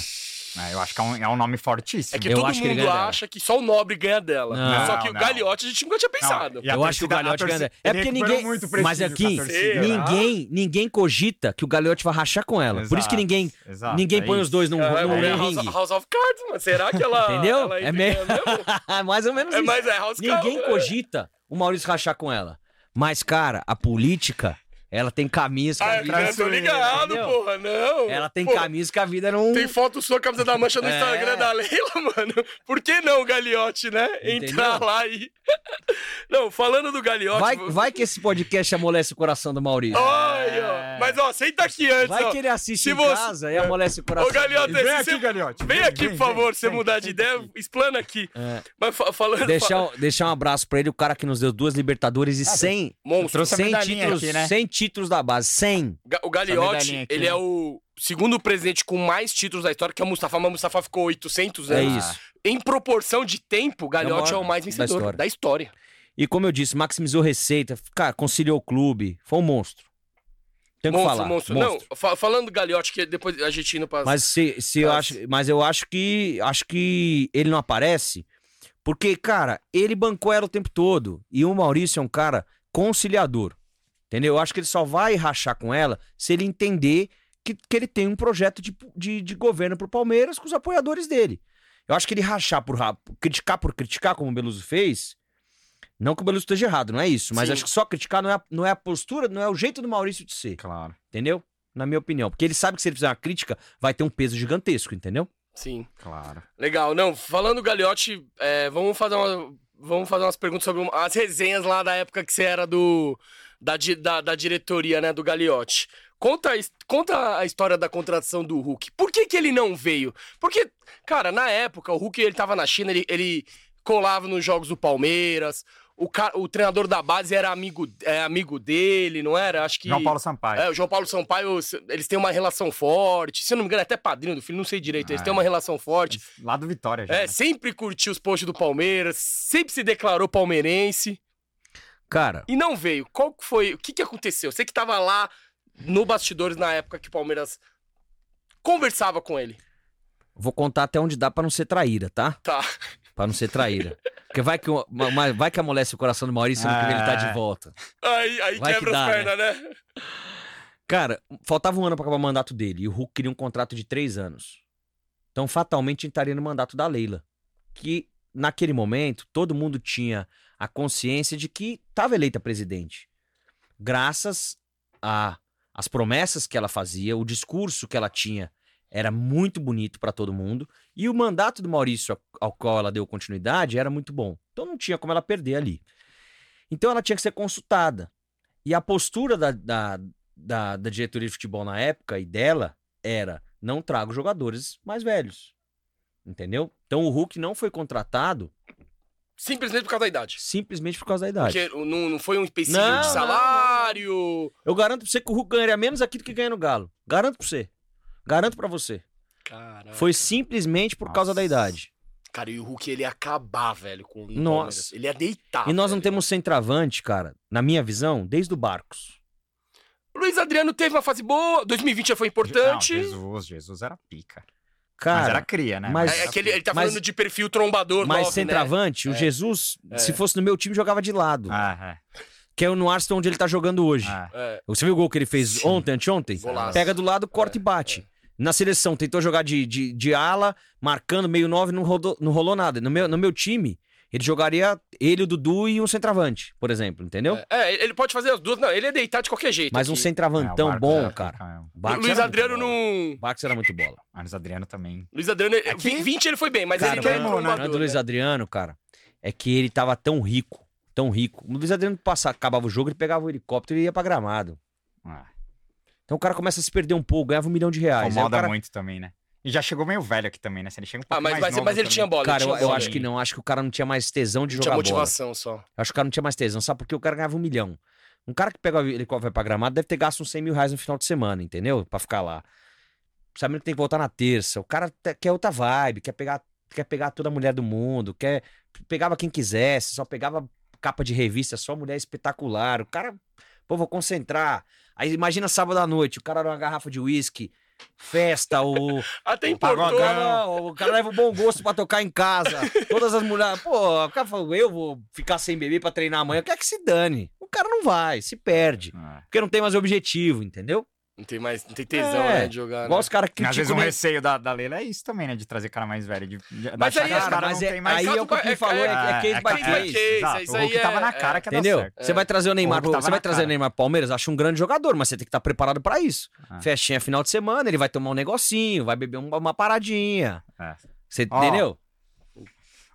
É, eu acho que é um, é um nome fortíssimo. É que Eu todo que mundo dela. acha que só o Nobre ganha dela. Não, só que o não. Gagliotti a gente nunca tinha pensado. Eu acho que o Gagliotti ganha dela. É porque ninguém. muito Mas aqui, torcida, né? ninguém, ninguém cogita que o Gagliotti vai rachar com ela. Por isso que Exato, ninguém, exato, ninguém é põe os dois num, é num House, ringue. House of Cards, mano. Será que ela. Entendeu? ela É ganhando mesmo? (laughs) Mais ou menos É, isso. mas é House Ninguém Cards. cogita o Maurício rachar com ela. Mas, cara, a política, ela tem caminhos que Ah, a eu vida. tô ligado, entendeu? porra. Não. Ela tem Pô, caminhos que a vida não. Tem foto sua, camisa da mancha no É. Instagram da Leila, (laughs) mano. Por que não o Gagliotti, né? Entrar Entendeu? lá e. (laughs) Não, falando do Gagliotti. Vai, vou- vai que esse podcast amolece o coração do Maurício. Olha, ó. Mas ó, senta aqui antes, Vai ó. que ele assiste se em você- casa e amolece o coração. Ô, Gagliotti, dele. Vem se aqui, você- Gagliotti. Vem Vem, aqui, vem, por favor, vem, você mudar de ideia. Explana aqui. É. Mas fa- falando. Deixar, um- deixar um abraço pra ele, o cara que nos deu duas Libertadores e 100, Monstro. trouxe a 100 medalhinha títulos, aqui, né? 100 títulos da base. 100. Ga- O Gagliotti, aqui, ele né? é o segundo presidente com mais títulos da história, que é o Mustafa, mas o Mustafa ficou 800 É anos. isso. Em proporção de tempo, o Gagliotti É é, o mais da vencedor história. da história. E como eu disse, maximizou receita, cara, conciliou o clube. Foi um monstro. Tem o que Monstro, falar. monstro. monstro. Não, fa- falando do Gagliotti, que depois a gente indo pra... Mas se, se eu Tá. acho, mas eu acho que acho que ele não aparece porque, cara, ele bancou ela o tempo todo e o Maurício é um cara conciliador. Entendeu? Eu acho que ele só vai rachar com ela se ele entender que, que ele tem um projeto de, de, de governo pro Palmeiras com os apoiadores dele. Eu acho que ele rachar por criticar por criticar, como o Beluso fez. Não que o Beluso esteja errado, não é isso. Mas Sim. acho que só criticar não é, a- não é a postura, não é o jeito do Maurício de ser. Claro. Entendeu? Na minha opinião. Porque ele sabe que se ele fizer uma crítica, vai ter um peso gigantesco, entendeu? Sim. Claro. Legal. Não, falando do Gagliotti, é, vamos fazer uma... Vamos fazer umas perguntas sobre uma- as resenhas lá da época que você era do da, da, da diretoria, né, do Gagliotti. Conta, conta a história da contratação do Hulk. Por que, que ele não veio? Porque, cara, na época, o Hulk ele tava na China, ele, ele colava nos jogos do Palmeiras. o, o treinador da base era amigo, é, amigo dele, não era? Acho que. João Paulo Sampaio. É, o João Paulo Sampaio, eles têm uma relação forte. Se eu não me engano, é até padrinho do filho, não sei direito. Eles Ah, têm uma relação forte. Lá do Vitória já. É, né? sempre curtiu os posts do Palmeiras, sempre se declarou palmeirense Cara, e não veio. Qual que foi? O que, que aconteceu? Você que tava lá no bastidores na época que o Palmeiras conversava com ele. vou contar até onde dá pra não ser traíra, tá? Tá. Pra não ser traíra. Porque vai que, vai que amolece o coração do Maurício no que ele tá de Ah. volta. Aí, aí Vai que quebra dá, as pernas, né? Cara, faltava um ano pra acabar o mandato dele e o Hulk queria um contrato de três anos. Então, fatalmente, entraria no mandato da Leila. Que, naquele momento, todo mundo tinha a consciência de que estava eleita presidente. Graças a as promessas que ela fazia, o discurso que ela tinha era muito bonito pra todo mundo e o mandato do Maurício ao qual ela deu continuidade era muito bom. Então não tinha como ela perder ali. Então ela tinha que ser consultada. E a postura da, da, da, da diretoria de futebol na época e dela era: não trago jogadores mais velhos. Entendeu? Então o Hulk não foi contratado Simplesmente por causa da idade. simplesmente por causa da idade. Porque não, não foi um empecilho Não, de não, salário. Eu garanto pra você que o Hulk ganharia menos aqui do que ganha no Galo. Garanto pra você. Garanto pra você. Caralho. Foi simplesmente por causa da Nossa. idade. Cara, e o Hulk ele ia acabar, velho, com o Nossa. Ele ia deitar. e nós não temos centroavante, cara, na minha visão, desde o Barcos. Luiz Adriano teve uma fase boa, 2020 já foi Não, importante. Jesus, Jesus era pica. Cara, mas era cria, né? mas- é, é ele, ele tá Mas- falando de perfil trombador, mas nove, né? centroavante, o É. Jesus, É. se fosse no meu time, jogava de lado. Ah, Que é no Arsenal onde ele tá jogando hoje. é. ah. É, Você viu o gol que ele fez Sim. ontem, anteontem? Golaço. Pega do lado, corta e bate. Na seleção, tentou jogar de, de, de ala, marcando meio nove, não, rodou, não rolou nada. No meu, no meu time, ele jogaria ele, o Dudu e um centroavante, por exemplo, entendeu? é. É, ele pode fazer as duas. Não, ele ia deitar de qualquer jeito. Mas um aqui. centroavantão É, o Barcos bom, era cara. O Luiz Adriano não. O Barcos era muito bola. Ah, Luiz Adriano também. Luiz Adriano, É que- 20 ele foi bem, mas Cara, ele mas não é né? Do Luiz né? Adriano, cara, é que ele tava tão rico, tão rico. O Luiz Adriano passava, acabava o jogo, ele pegava o helicóptero e ia pra gramado. Ah, Então o cara começa a se perder um pouco, ganhava um milhão de reais. Incomoda cara- muito também, né? E já chegou meio velho aqui também, né? Ele chega um pouco Ah, mas, mais mas, novo mas ele também. tinha bola. Cara, eu, tinha eu bola. acho que não. Acho que o cara não tinha mais tesão de Tinha jogar bola. motivação só. Eu acho que o cara não tinha mais tesão. Sabe por quê? O cara ganhava um milhão. Um cara que pega o helicóptero vai pra gramado deve ter gasto uns 100 mil reais no final de semana, entendeu? Pra ficar lá. Sabendo que tem que voltar na terça. O cara quer outra vibe, quer pegar, quer pegar toda a mulher do mundo, quer. Pegava quem quisesse, só pegava capa de revista, só mulher espetacular. O cara, pô, vou concentrar. Aí imagina sábado à noite, o cara numa garrafa de uísque, festa, o. (laughs) Até O importou. cara, o cara leva o bom gosto pra tocar em casa. Todas as mulheres. Pô, o cara falou, eu vou ficar sem beber pra treinar amanhã. Quer que se dane. O cara não vai, se perde. Ah. Porque não tem mais objetivo, entendeu? Não tem mais, não tem tesão, É, né, de jogar. Igual né? os caras que Às vezes um né? receio da, da Leila é isso também, né? De trazer cara mais velho. De, de, Mas aí, que os cara, caras mas não é- tem mais... aí é o que o falou, é, é by case by case. case. Exato, Isso o Hulk aí tava é- na cara é. que Entendeu? certo. Você vai trazer o Neymar, O você vai trazer cara. o Neymar Palmeiras, acha um grande jogador, mas você tem que estar preparado pra isso. Ah. Festinha final de semana, ele vai tomar um negocinho, vai beber uma, paradinha. É. Você entendeu?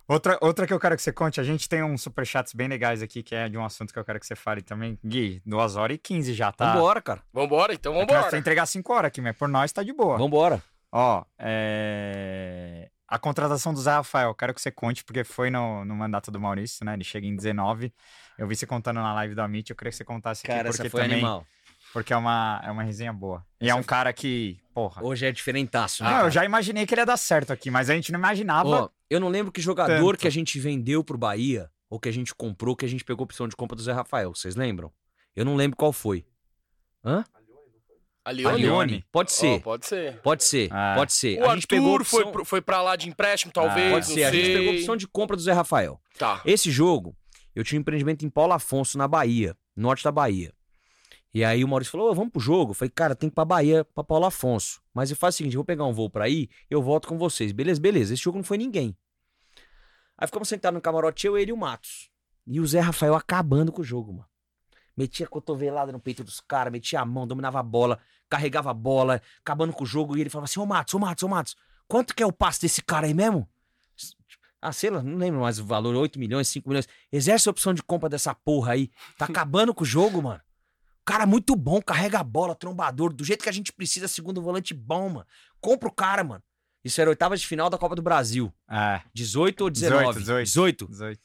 Outra, outra que eu quero que você conte, a gente tem uns superchats bem legais aqui, que é de um assunto que eu quero que você fale também. Gui, 2 horas e 15 já, tá? Vambora, cara. Vambora, então É que nós temos que vambora. entregar 5 horas aqui, mas por nós tá de boa. Vambora. Ó, é... a contratação do Zé Rafael, quero que você conte, porque foi no, no mandato do Maurício, né? Ele chega em 19. Eu vi você contando na live da Amit, eu queria que você contasse aqui, Cara, porque essa foi também. animal. Porque é uma, é uma resenha boa. E é um cara que, porra. Hoje é diferentaço, né? Não, cara? eu já imaginei que ele ia dar certo aqui, mas a gente não imaginava. Ó, eu não lembro que jogador Tanto. que a gente vendeu pro Bahia, ou que a gente comprou, que a gente pegou opção de compra do Zé Rafael. Vocês lembram? Eu não lembro qual foi. Hã? A Lione? Alione. Pode ser. pode ser. Pode ser. Ah. Pode ser. O a Arthur gente pegou opção... foi, pro- foi pra lá de empréstimo, talvez. Pode não ser. A gente pegou opção de compra do Zé Rafael. Tá. Esse jogo, eu tinha um empreendimento em Paulo Afonso, na Bahia, norte da Bahia. E aí o Maurício falou: "Ô, vamos pro jogo. Eu falei, cara, tem que ir pra Bahia, pra Paulo Afonso. Mas eu faço o seguinte: eu vou pegar um voo pra ir, eu volto com vocês. Beleza, beleza. Esse jogo não foi ninguém. Aí ficamos sentados no camarote, eu, ele e o Matos. E o Zé Rafael acabando com o jogo, mano. Metia a cotovelada no peito dos caras, metia a mão, dominava a bola, carregava a bola, acabando com o jogo. E ele falava assim: Ô Matos, ô Matos, ô Matos, quanto que é o passe desse cara aí mesmo? Ah, sei lá, não lembro mais o valor, 8 milhões, 5 milhões. Exerce a opção de compra dessa porra aí. Tá acabando com o jogo, mano. Cara muito bom, carrega a bola, trombador, do jeito que a gente precisa, segundo volante bom, mano. Compra o cara, mano. Isso era oitava de final da Copa do Brasil. É, 18 ou 19? 18, 18. 18. 18.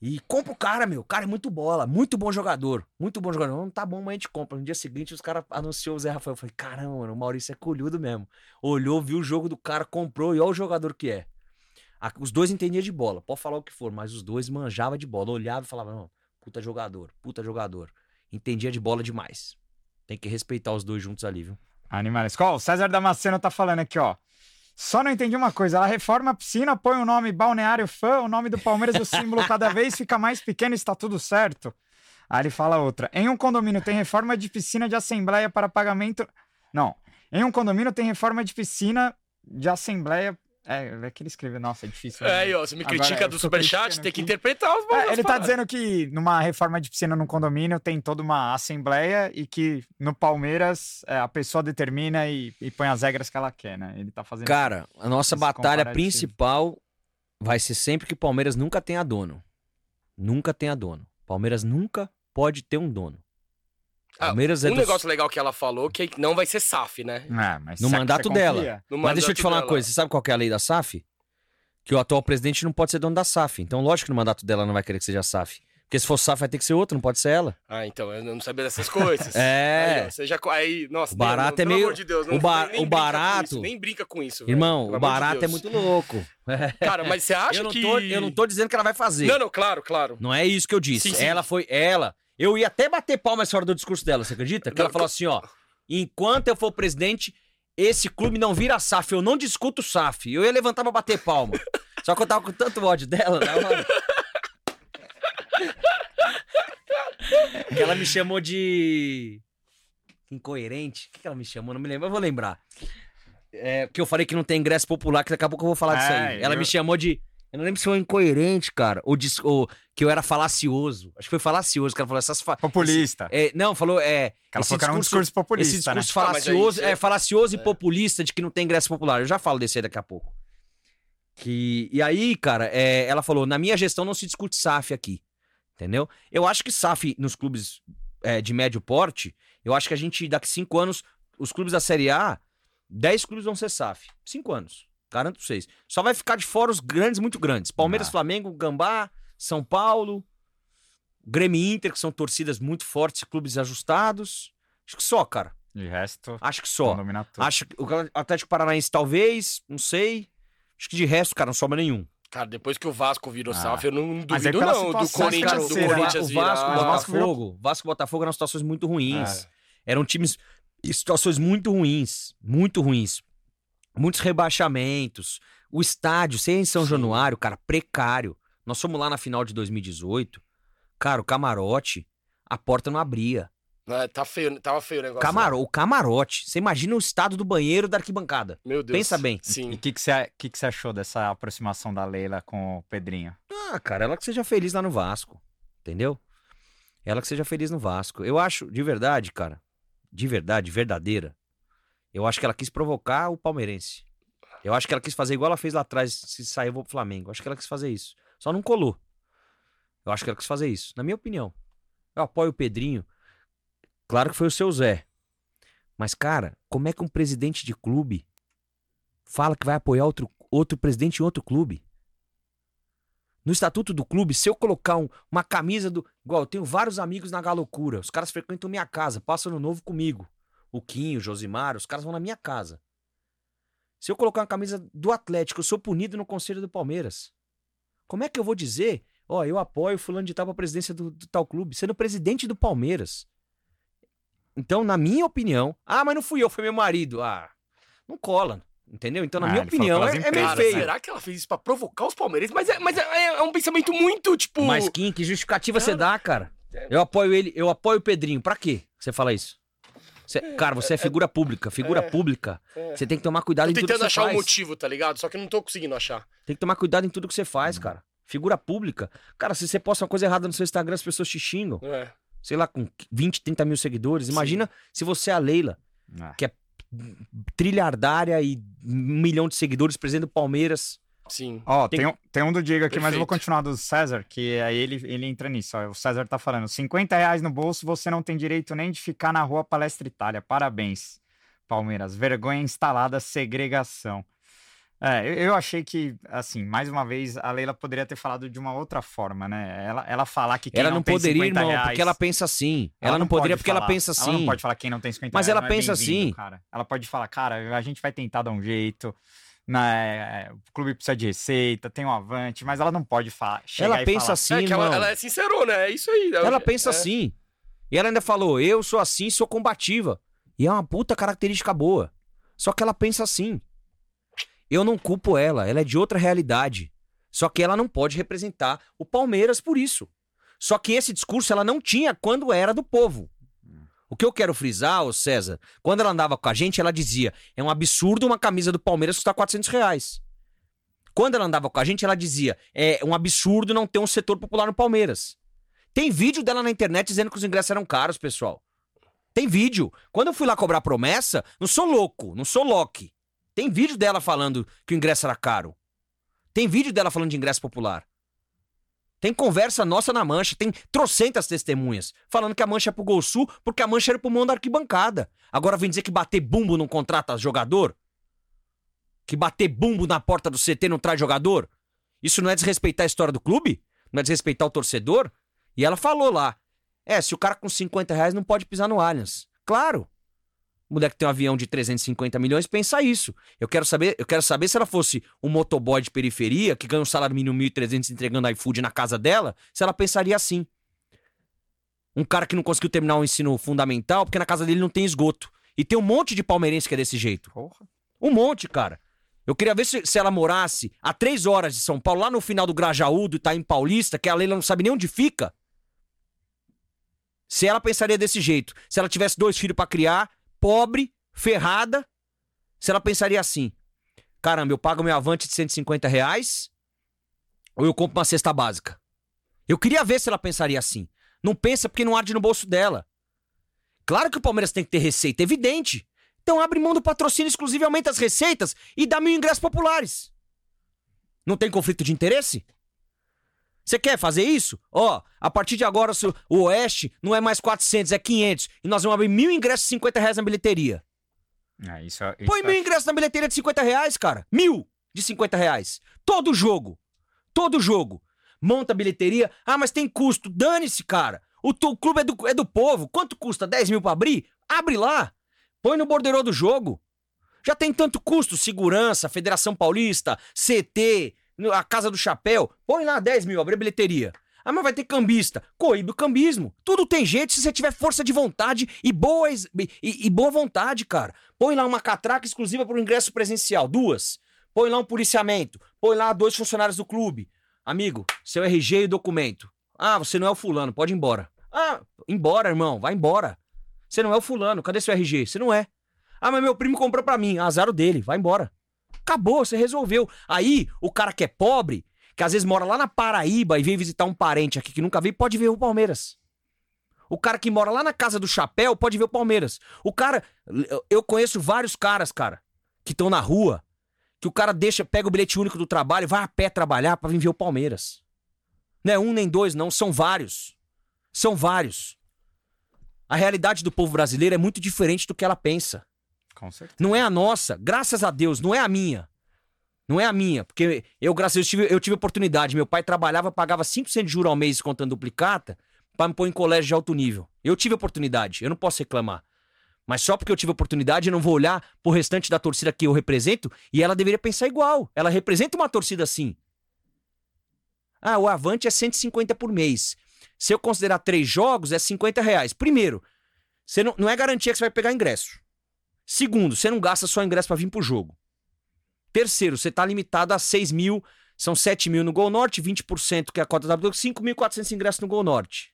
E compra o cara, meu. O cara é muito bola, muito bom jogador. Muito bom jogador. Não tá bom, mas a gente compra. No dia seguinte, os caras anunciou o Zé Rafael. Eu falei, caramba, mano, o Maurício é colhudo mesmo. Olhou, viu o jogo do cara, comprou e olha o jogador que é. A- Os dois entendiam de bola, pode falar o que for, mas os dois manjavam de bola. Olhava e falava, não, puta jogador, puta jogador. Entendia de bola demais. Tem que respeitar os dois juntos ali, viu? Animais. Qual? O César Damasceno tá falando aqui, ó. Só não entendi uma coisa. Ela reforma a piscina, põe o nome Balneário Fã, o nome do Palmeiras o símbolo cada vez fica mais pequeno e está tudo certo. Aí ele fala outra. Em um condomínio tem reforma de piscina de assembleia para pagamento. Não. Em um condomínio tem reforma de piscina de assembleia. É, é que ele escreveu. Nossa, é difícil. É, aí, ó, você me Agora, critica do superchat, tem que interpretar os É, ele tá paradas. dizendo que numa reforma de piscina num condomínio tem toda uma assembleia e que no Palmeiras é, a pessoa determina e, e põe as regras que ela quer, né? Ele tá fazendo. Cara, a nossa batalha principal vai ser sempre que o Palmeiras nunca tenha dono. Nunca tenha dono. Palmeiras nunca pode ter um dono. Ah, Palmeiras é um dos- negócio legal que ela falou que não vai ser SAF, né? É, mas No mandato dela. No Mas deixa eu te mandato falar uma dela. coisa. Você sabe qual que é a lei da SAF? Que o atual presidente não pode ser dono da SAF. Então, lógico que no mandato dela não vai querer que seja SAF. Porque se for SAF, vai ter que ser outro, não pode ser ela. Ah, então, eu não sabia dessas coisas. (laughs) É. Aí, ó, você já... Aí, nossa, O barato não, é pelo meio- amor de Deus, o não- ba- nem o barato- isso, nem brinca com isso, velho, Irmão, o amor de barato é muito louco. (laughs) Cara, mas você acha eu, não que... tô, eu não tô dizendo que ela vai fazer. Não, não, claro, claro. Não é isso que eu disse. Sim, sim. Ela foi. Ela. Eu ia até bater palmas fora do discurso dela, você acredita? Que ela falou assim: ó. Enquanto eu for presidente, esse clube não vira SAF. Eu não discuto SAF. Eu ia levantar pra bater palma. (laughs) Só que eu tava com tanto ódio dela na hora. que ela me chamou de. Incoerente. O que que ela me chamou? Não me lembro. Eu vou lembrar. É, que eu falei que não tem ingresso popular, que daqui a pouco eu vou falar disso É, aí. Ela eu- me chamou de. Eu não lembro se foi incoerente, cara. Ou, dis- ou que eu era falacioso. Acho que foi falacioso, que ela falou essas. Fa... Populista. É, não, falou. É, ela esse falou que era um discurso populista, esse discurso né? Ah, mas aí falacioso, você- é falacioso e populista de que não tem ingresso popular. Eu já falo desse aí daqui a pouco. Que, e aí, cara, é, ela falou: na minha gestão não se discute SAF aqui. Entendeu? Eu acho que SAF nos clubes é, de médio porte, eu acho que a gente, daqui cinco anos, os clubes da Série A, 10 clubes vão ser SAF. Cinco anos. Garanto pra vocês. Só vai ficar de fora os grandes, muito grandes. Palmeiras, Ah. Flamengo, Gambá, São Paulo, Grêmio e Inter, que são torcidas muito fortes, clubes ajustados. Acho que só, cara. De resto, Acho que só. Acho que o Atlético Paranaense talvez, não sei. Acho que de resto, cara, não sobra nenhum. Cara, depois que o Vasco virou Ah. SAF, eu não Mas é duvido pela não do situação Corinthians, do financeira, né? Corinthians o Vasco, virar... o Vasco Botafogo, Vasco e Botafogo eram situações muito ruins. É. Eram times em situações muito ruins, muito ruins. Muitos rebaixamentos. O estádio, sem em São Sim. Januário, cara, precário. Nós fomos lá na final de 2018. Cara, o camarote, a porta não abria. É, tá feio, tava feio o negócio. Camaro, o camarote. Você imagina o estado do banheiro da arquibancada. Meu Deus. Pensa bem. E Sim. o que, que, você, que, que você achou dessa aproximação da Leila com o Pedrinho? Ah, cara, ela que seja feliz lá no Vasco. Entendeu? Ela que seja feliz no Vasco. Eu acho, de verdade, cara. De verdade, verdadeira. Eu acho que ela quis provocar o palmeirense. Eu acho que ela quis fazer igual ela fez lá atrás, se vou pro Flamengo. Eu acho que ela quis fazer isso. Só não colou. Eu acho que ela quis fazer isso. Na minha opinião. Eu apoio o Pedrinho. Claro que foi o seu Zé. Mas, cara, como é que um presidente de clube fala que vai apoiar outro, outro presidente em outro clube? No estatuto do clube, se eu colocar um- uma camisa do. Igual, eu tenho vários amigos na Galocura. Os caras frequentam minha casa, passam no novo comigo. O Quinho, o Josimar, os caras vão na minha casa. Se eu colocar uma camisa do Atlético, eu sou punido no conselho do Palmeiras. Como é que eu vou dizer? Ó, eu apoio fulano de tal pra presidência do, do tal clube, sendo presidente do Palmeiras. Então, na minha opinião. Ah, mas não fui eu, foi meu marido. Ah, não cola. Entendeu? Então, na Ah, minha opinião, é, é meio feio. né? será que ela fez isso pra provocar os palmeirenses? Mas é, mas é, é um pensamento muito, tipo... Mas Kim, que justificativa você Cara, dá, cara? Eu apoio ele, eu apoio o Pedrinho. Pra quê você fala isso? Você- cara, você é figura pública. Figura pública. é. Você tem que tomar cuidado Tô em tudo que tentando você achar faz. um motivo, tá ligado? Só que eu não tô conseguindo achar. Tem que tomar cuidado em tudo que você faz, cara. Figura pública. Cara, se você posta uma coisa errada no seu Instagram, as pessoas te xingam. É. Sei lá, com 20, 30 mil seguidores. Imagina se você é a Leila, Ah. trilhardária e um milhão de seguidores, presidente do Palmeiras. Sim. Ó, Tem- tem, um, tem um do Diego aqui, mas eu vou Perfeito. continuar do César, que aí ele, ele entra nisso. Ó. O César tá falando: 50 reais no bolso, você não tem direito nem de ficar na rua Palestra Itália. Parabéns, Palmeiras. Vergonha instalada, segregação. É, eu, eu achei que, assim, mais uma vez, a Leila poderia ter falado de uma outra forma, né? Ela, ela falar que quem ela não, tem poderia, 50 irmão, reais, porque ela pensa assim. Ela, não, poderia pode porque ela falar. pensa assim. Ela não pode falar quem não tem 50 Mas reais ela não é pensa bem-vindo, assim. Cara. Ela pode falar, cara, a gente vai tentar dar um jeito, né? o clube precisa de receita, tem um avante, mas ela não pode falar. chegar Ela e pensa falar, assim, é que ela, ela é sincerona, é isso aí. é o- Ela pensa é. assim. E ela ainda falou: eu sou assim, sou combativa. E é uma puta característica boa. Só que ela pensa assim. Eu não culpo ela, ela é de outra realidade. Só que ela não pode representar o Palmeiras por isso. Só que esse discurso ela não tinha quando era do povo. O que eu quero frisar, ô César, quando ela andava com a gente, ela dizia: é um absurdo uma camisa do Palmeiras custar 400 reais. Quando ela andava com a gente, ela dizia: é um absurdo não ter um setor popular no Palmeiras. Tem vídeo dela na internet dizendo que os ingressos eram caros, pessoal. Tem vídeo. Quando eu fui lá cobrar promessa, não sou louco, não sou Loki. Tem vídeo dela falando que o ingresso era caro. Tem vídeo dela falando de ingresso popular. Tem conversa nossa na mancha, tem trocentas testemunhas falando que a mancha é pro Gol Sul porque a mancha era pro mão da arquibancada. Agora vem dizer que bater bumbo não contrata jogador? Que bater bumbo na porta do CT não traz jogador? Isso não é desrespeitar a história do clube? Não é desrespeitar o torcedor? E ela falou lá: é, se o cara com 50 reais não pode pisar no Allianz. Claro. O moleque tem um avião de 350 milhões, pensa isso. Eu quero saber, eu quero saber se ela fosse um motoboy de periferia que ganha um salário mínimo 1.300 entregando iFood na casa dela, se ela pensaria assim. Um cara que não conseguiu terminar o ensino fundamental porque na casa dele não tem esgoto. E tem um monte de palmeirense que é desse jeito. Porra. Um monte, cara. Eu queria ver se, se ela morasse a três horas de São Paulo, lá no final do Grajaú, do Itaim Paulista, que a Leila não sabe nem onde fica. Se ela pensaria desse jeito. Se ela tivesse dois filhos pra criar, pobre, ferrada, se ela pensaria assim: caramba, eu pago meu avante de 150 reais ou eu compro uma cesta básica? Eu queria ver se ela pensaria assim. Não pensa porque não arde no bolso dela. Claro que o Palmeiras tem que ter receita, evidente. Então abre mão do patrocínio exclusivo e aumenta as receitas e dá mil ingressos populares. Não tem conflito de interesse? Você quer fazer isso? Ó, a partir de agora o o Oeste não é mais 400, é 500. E nós vamos abrir mil ingressos de 50 reais na bilheteria. É, isso, isso Põe eu mil ingressos na bilheteria de 50 reais, cara. Mil de 50 reais. Todo jogo. Todo jogo. Monta a bilheteria. Ah, mas tem custo. Dane-se, cara. O teu clube é do, é do povo. Quanto custa? 10 mil pra abrir? Abre lá. Põe no borderô do jogo. Já tem tanto custo. Segurança, Federação Paulista, CT, a Casa do Chapéu. Põe lá 10 mil, abre a bilheteria. Ah, mas vai ter cambista. Coíbe o cambismo. Tudo tem jeito se você tiver força de vontade e boa, ex- e, e- boa vontade, cara. Põe lá uma catraca exclusiva para o ingresso presencial. Duas. Põe lá um policiamento. Põe lá dois funcionários do clube. Amigo, seu RG e documento. Ah, você não é o fulano, pode ir embora. Ah, embora, irmão, vai embora. Você não é o fulano, cadê seu RG? Você não é. Ah, mas meu primo comprou pra mim. Azar o dele, vai embora. Acabou, você resolveu. Aí, o cara que é pobre, que às vezes mora lá na Paraíba e vem visitar um parente aqui que nunca veio, pode ver o Palmeiras. O cara que mora lá na casa do chapéu pode ver o Palmeiras. O cara. eu- conheço vários caras, cara, que estão na rua, que o cara deixa, pega o bilhete único do trabalho, vai a pé trabalhar pra vir ver o Palmeiras. Não é um nem dois, não, são vários. São vários. A realidade do povo brasileiro é muito diferente do que ela pensa. Com certeza. Não é a nossa, graças a Deus, não é a minha. Não é a minha, porque eu, graças a Deus, tive, eu tive oportunidade. Meu pai trabalhava, pagava 5% de juros ao mês contando duplicata pra me pôr em colégio de alto nível. Eu tive oportunidade, eu não posso reclamar. Mas só porque eu tive oportunidade, eu não vou olhar pro restante da torcida que eu represento e ela deveria pensar igual. Ela representa uma torcida assim. Ah, o Avante é 150 por mês. Se eu considerar três jogos, é 50 reais. Primeiro, você não, não é garantia que você vai pegar ingresso. Segundo, você não gasta só ingresso pra vir pro jogo. Terceiro, você tá limitado a 6 mil, são 7 mil no Gol Norte, 20% que é a cota da W, 5.400 ingressos no Gol Norte.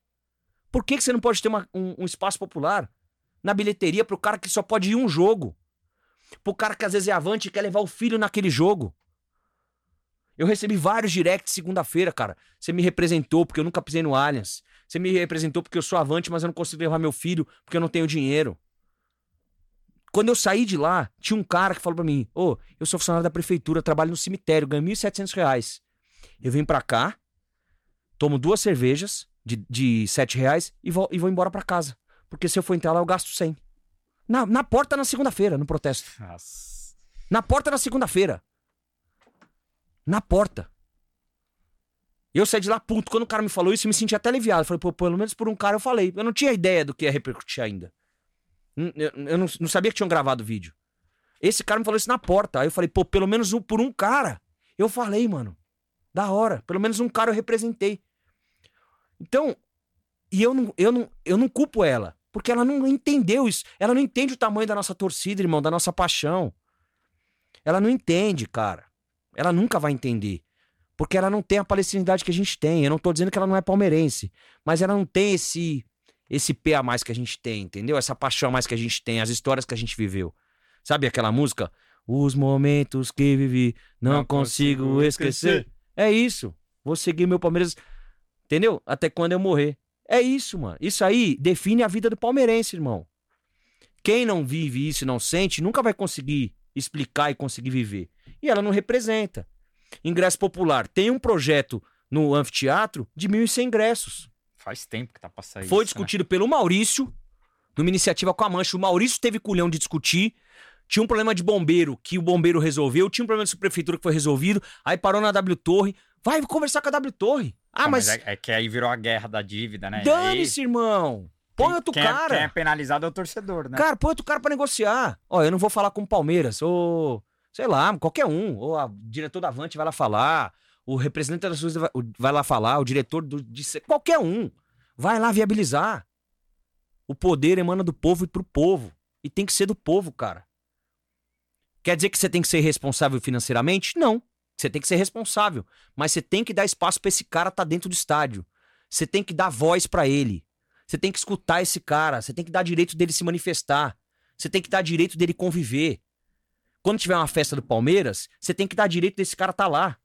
Por que, que você não pode ter uma- um, um espaço popular na bilheteria pro cara que só pode ir um jogo? Pro cara que às vezes é avante e quer levar o filho naquele jogo? Eu recebi vários directs segunda-feira, cara. Você me representou porque eu nunca pisei no Allianz. Você me representou porque eu sou avante, mas eu não consigo levar meu filho porque eu não tenho dinheiro. Quando eu saí de lá, tinha um cara que falou pra mim: Ô, eu sou funcionário da prefeitura, trabalho no cemitério, ganho 1.700 reais. Eu venho pra cá, tomo duas cervejas de, de 7 reais e vou, e vou embora pra casa. Porque se eu for entrar lá, eu gasto 100. Na, na porta na segunda-feira, no protesto. Nossa. Na porta na segunda-feira. Na porta. Eu saí de lá puto. Quando o cara me falou isso, eu me senti até aliviado. Eu falei, pô, pelo menos por um cara eu falei. Eu não tinha ideia do que ia repercutir ainda. Eu, não sabia que tinham gravado o vídeo. Esse cara me falou isso na porta. Aí eu falei, pô, pelo menos um- por um cara. Eu falei, mano. Da hora. Pelo menos um cara eu representei. Então, e eu não, eu não, eu não culpo ela. Porque ela não entendeu isso. Ela não entende o tamanho da nossa torcida, irmão, da nossa paixão. Ela não entende, cara. Ela nunca vai entender. Porque ela não tem a palestinidade que a gente tem. Eu não tô dizendo que ela não é palmeirense. Mas ela não tem esse esse P a mais que a gente tem, entendeu? Essa paixão a mais que a gente tem, as histórias que a gente viveu. Sabe aquela música? Os momentos que vivi, não, Não consigo, consigo esquecer. esquecer. É isso. Vou seguir meu Palmeiras, entendeu? Até quando eu morrer. É isso, mano. Isso aí define a vida do palmeirense, irmão. Quem não vive isso e não sente, nunca vai conseguir explicar e conseguir viver. E ela não representa. Ingresso popular. Tem um projeto no anfiteatro de 1.100 ingressos. Faz tempo que tá pra sair Foi isso, discutido pelo Maurício, numa iniciativa com a Mancha. O Maurício teve culhão de discutir. Tinha um problema de bombeiro que o bombeiro resolveu. Tinha um problema de subprefeitura que foi resolvido. Aí parou na W Torre. Vai conversar com a W Torre. Ah, Não, mas, é, é que aí virou a guerra da dívida, né? dane-se, irmão. Põe Quem- outro quem é- cara. quem é penalizado é o torcedor, né? Cara, põe outro cara pra negociar. Ó, eu não vou falar com o Palmeiras, ou sei lá, qualquer um. Ou a diretor da Avante vai lá falar, o representante da Suíça vai, lá falar, o diretor do, de qualquer um. Vai lá viabilizar. O poder emana do povo e pro povo. E tem que ser do povo, cara. Quer dizer que você tem que ser responsável financeiramente? Não. Você tem que ser responsável. Mas você tem que dar espaço pra esse cara estar dentro do estádio. Você tem que dar voz pra ele. Você tem que escutar esse cara. Você tem que dar direito dele se manifestar. Você tem que dar direito dele conviver. Quando tiver uma festa do Palmeiras, você tem que dar direito desse cara estar lá.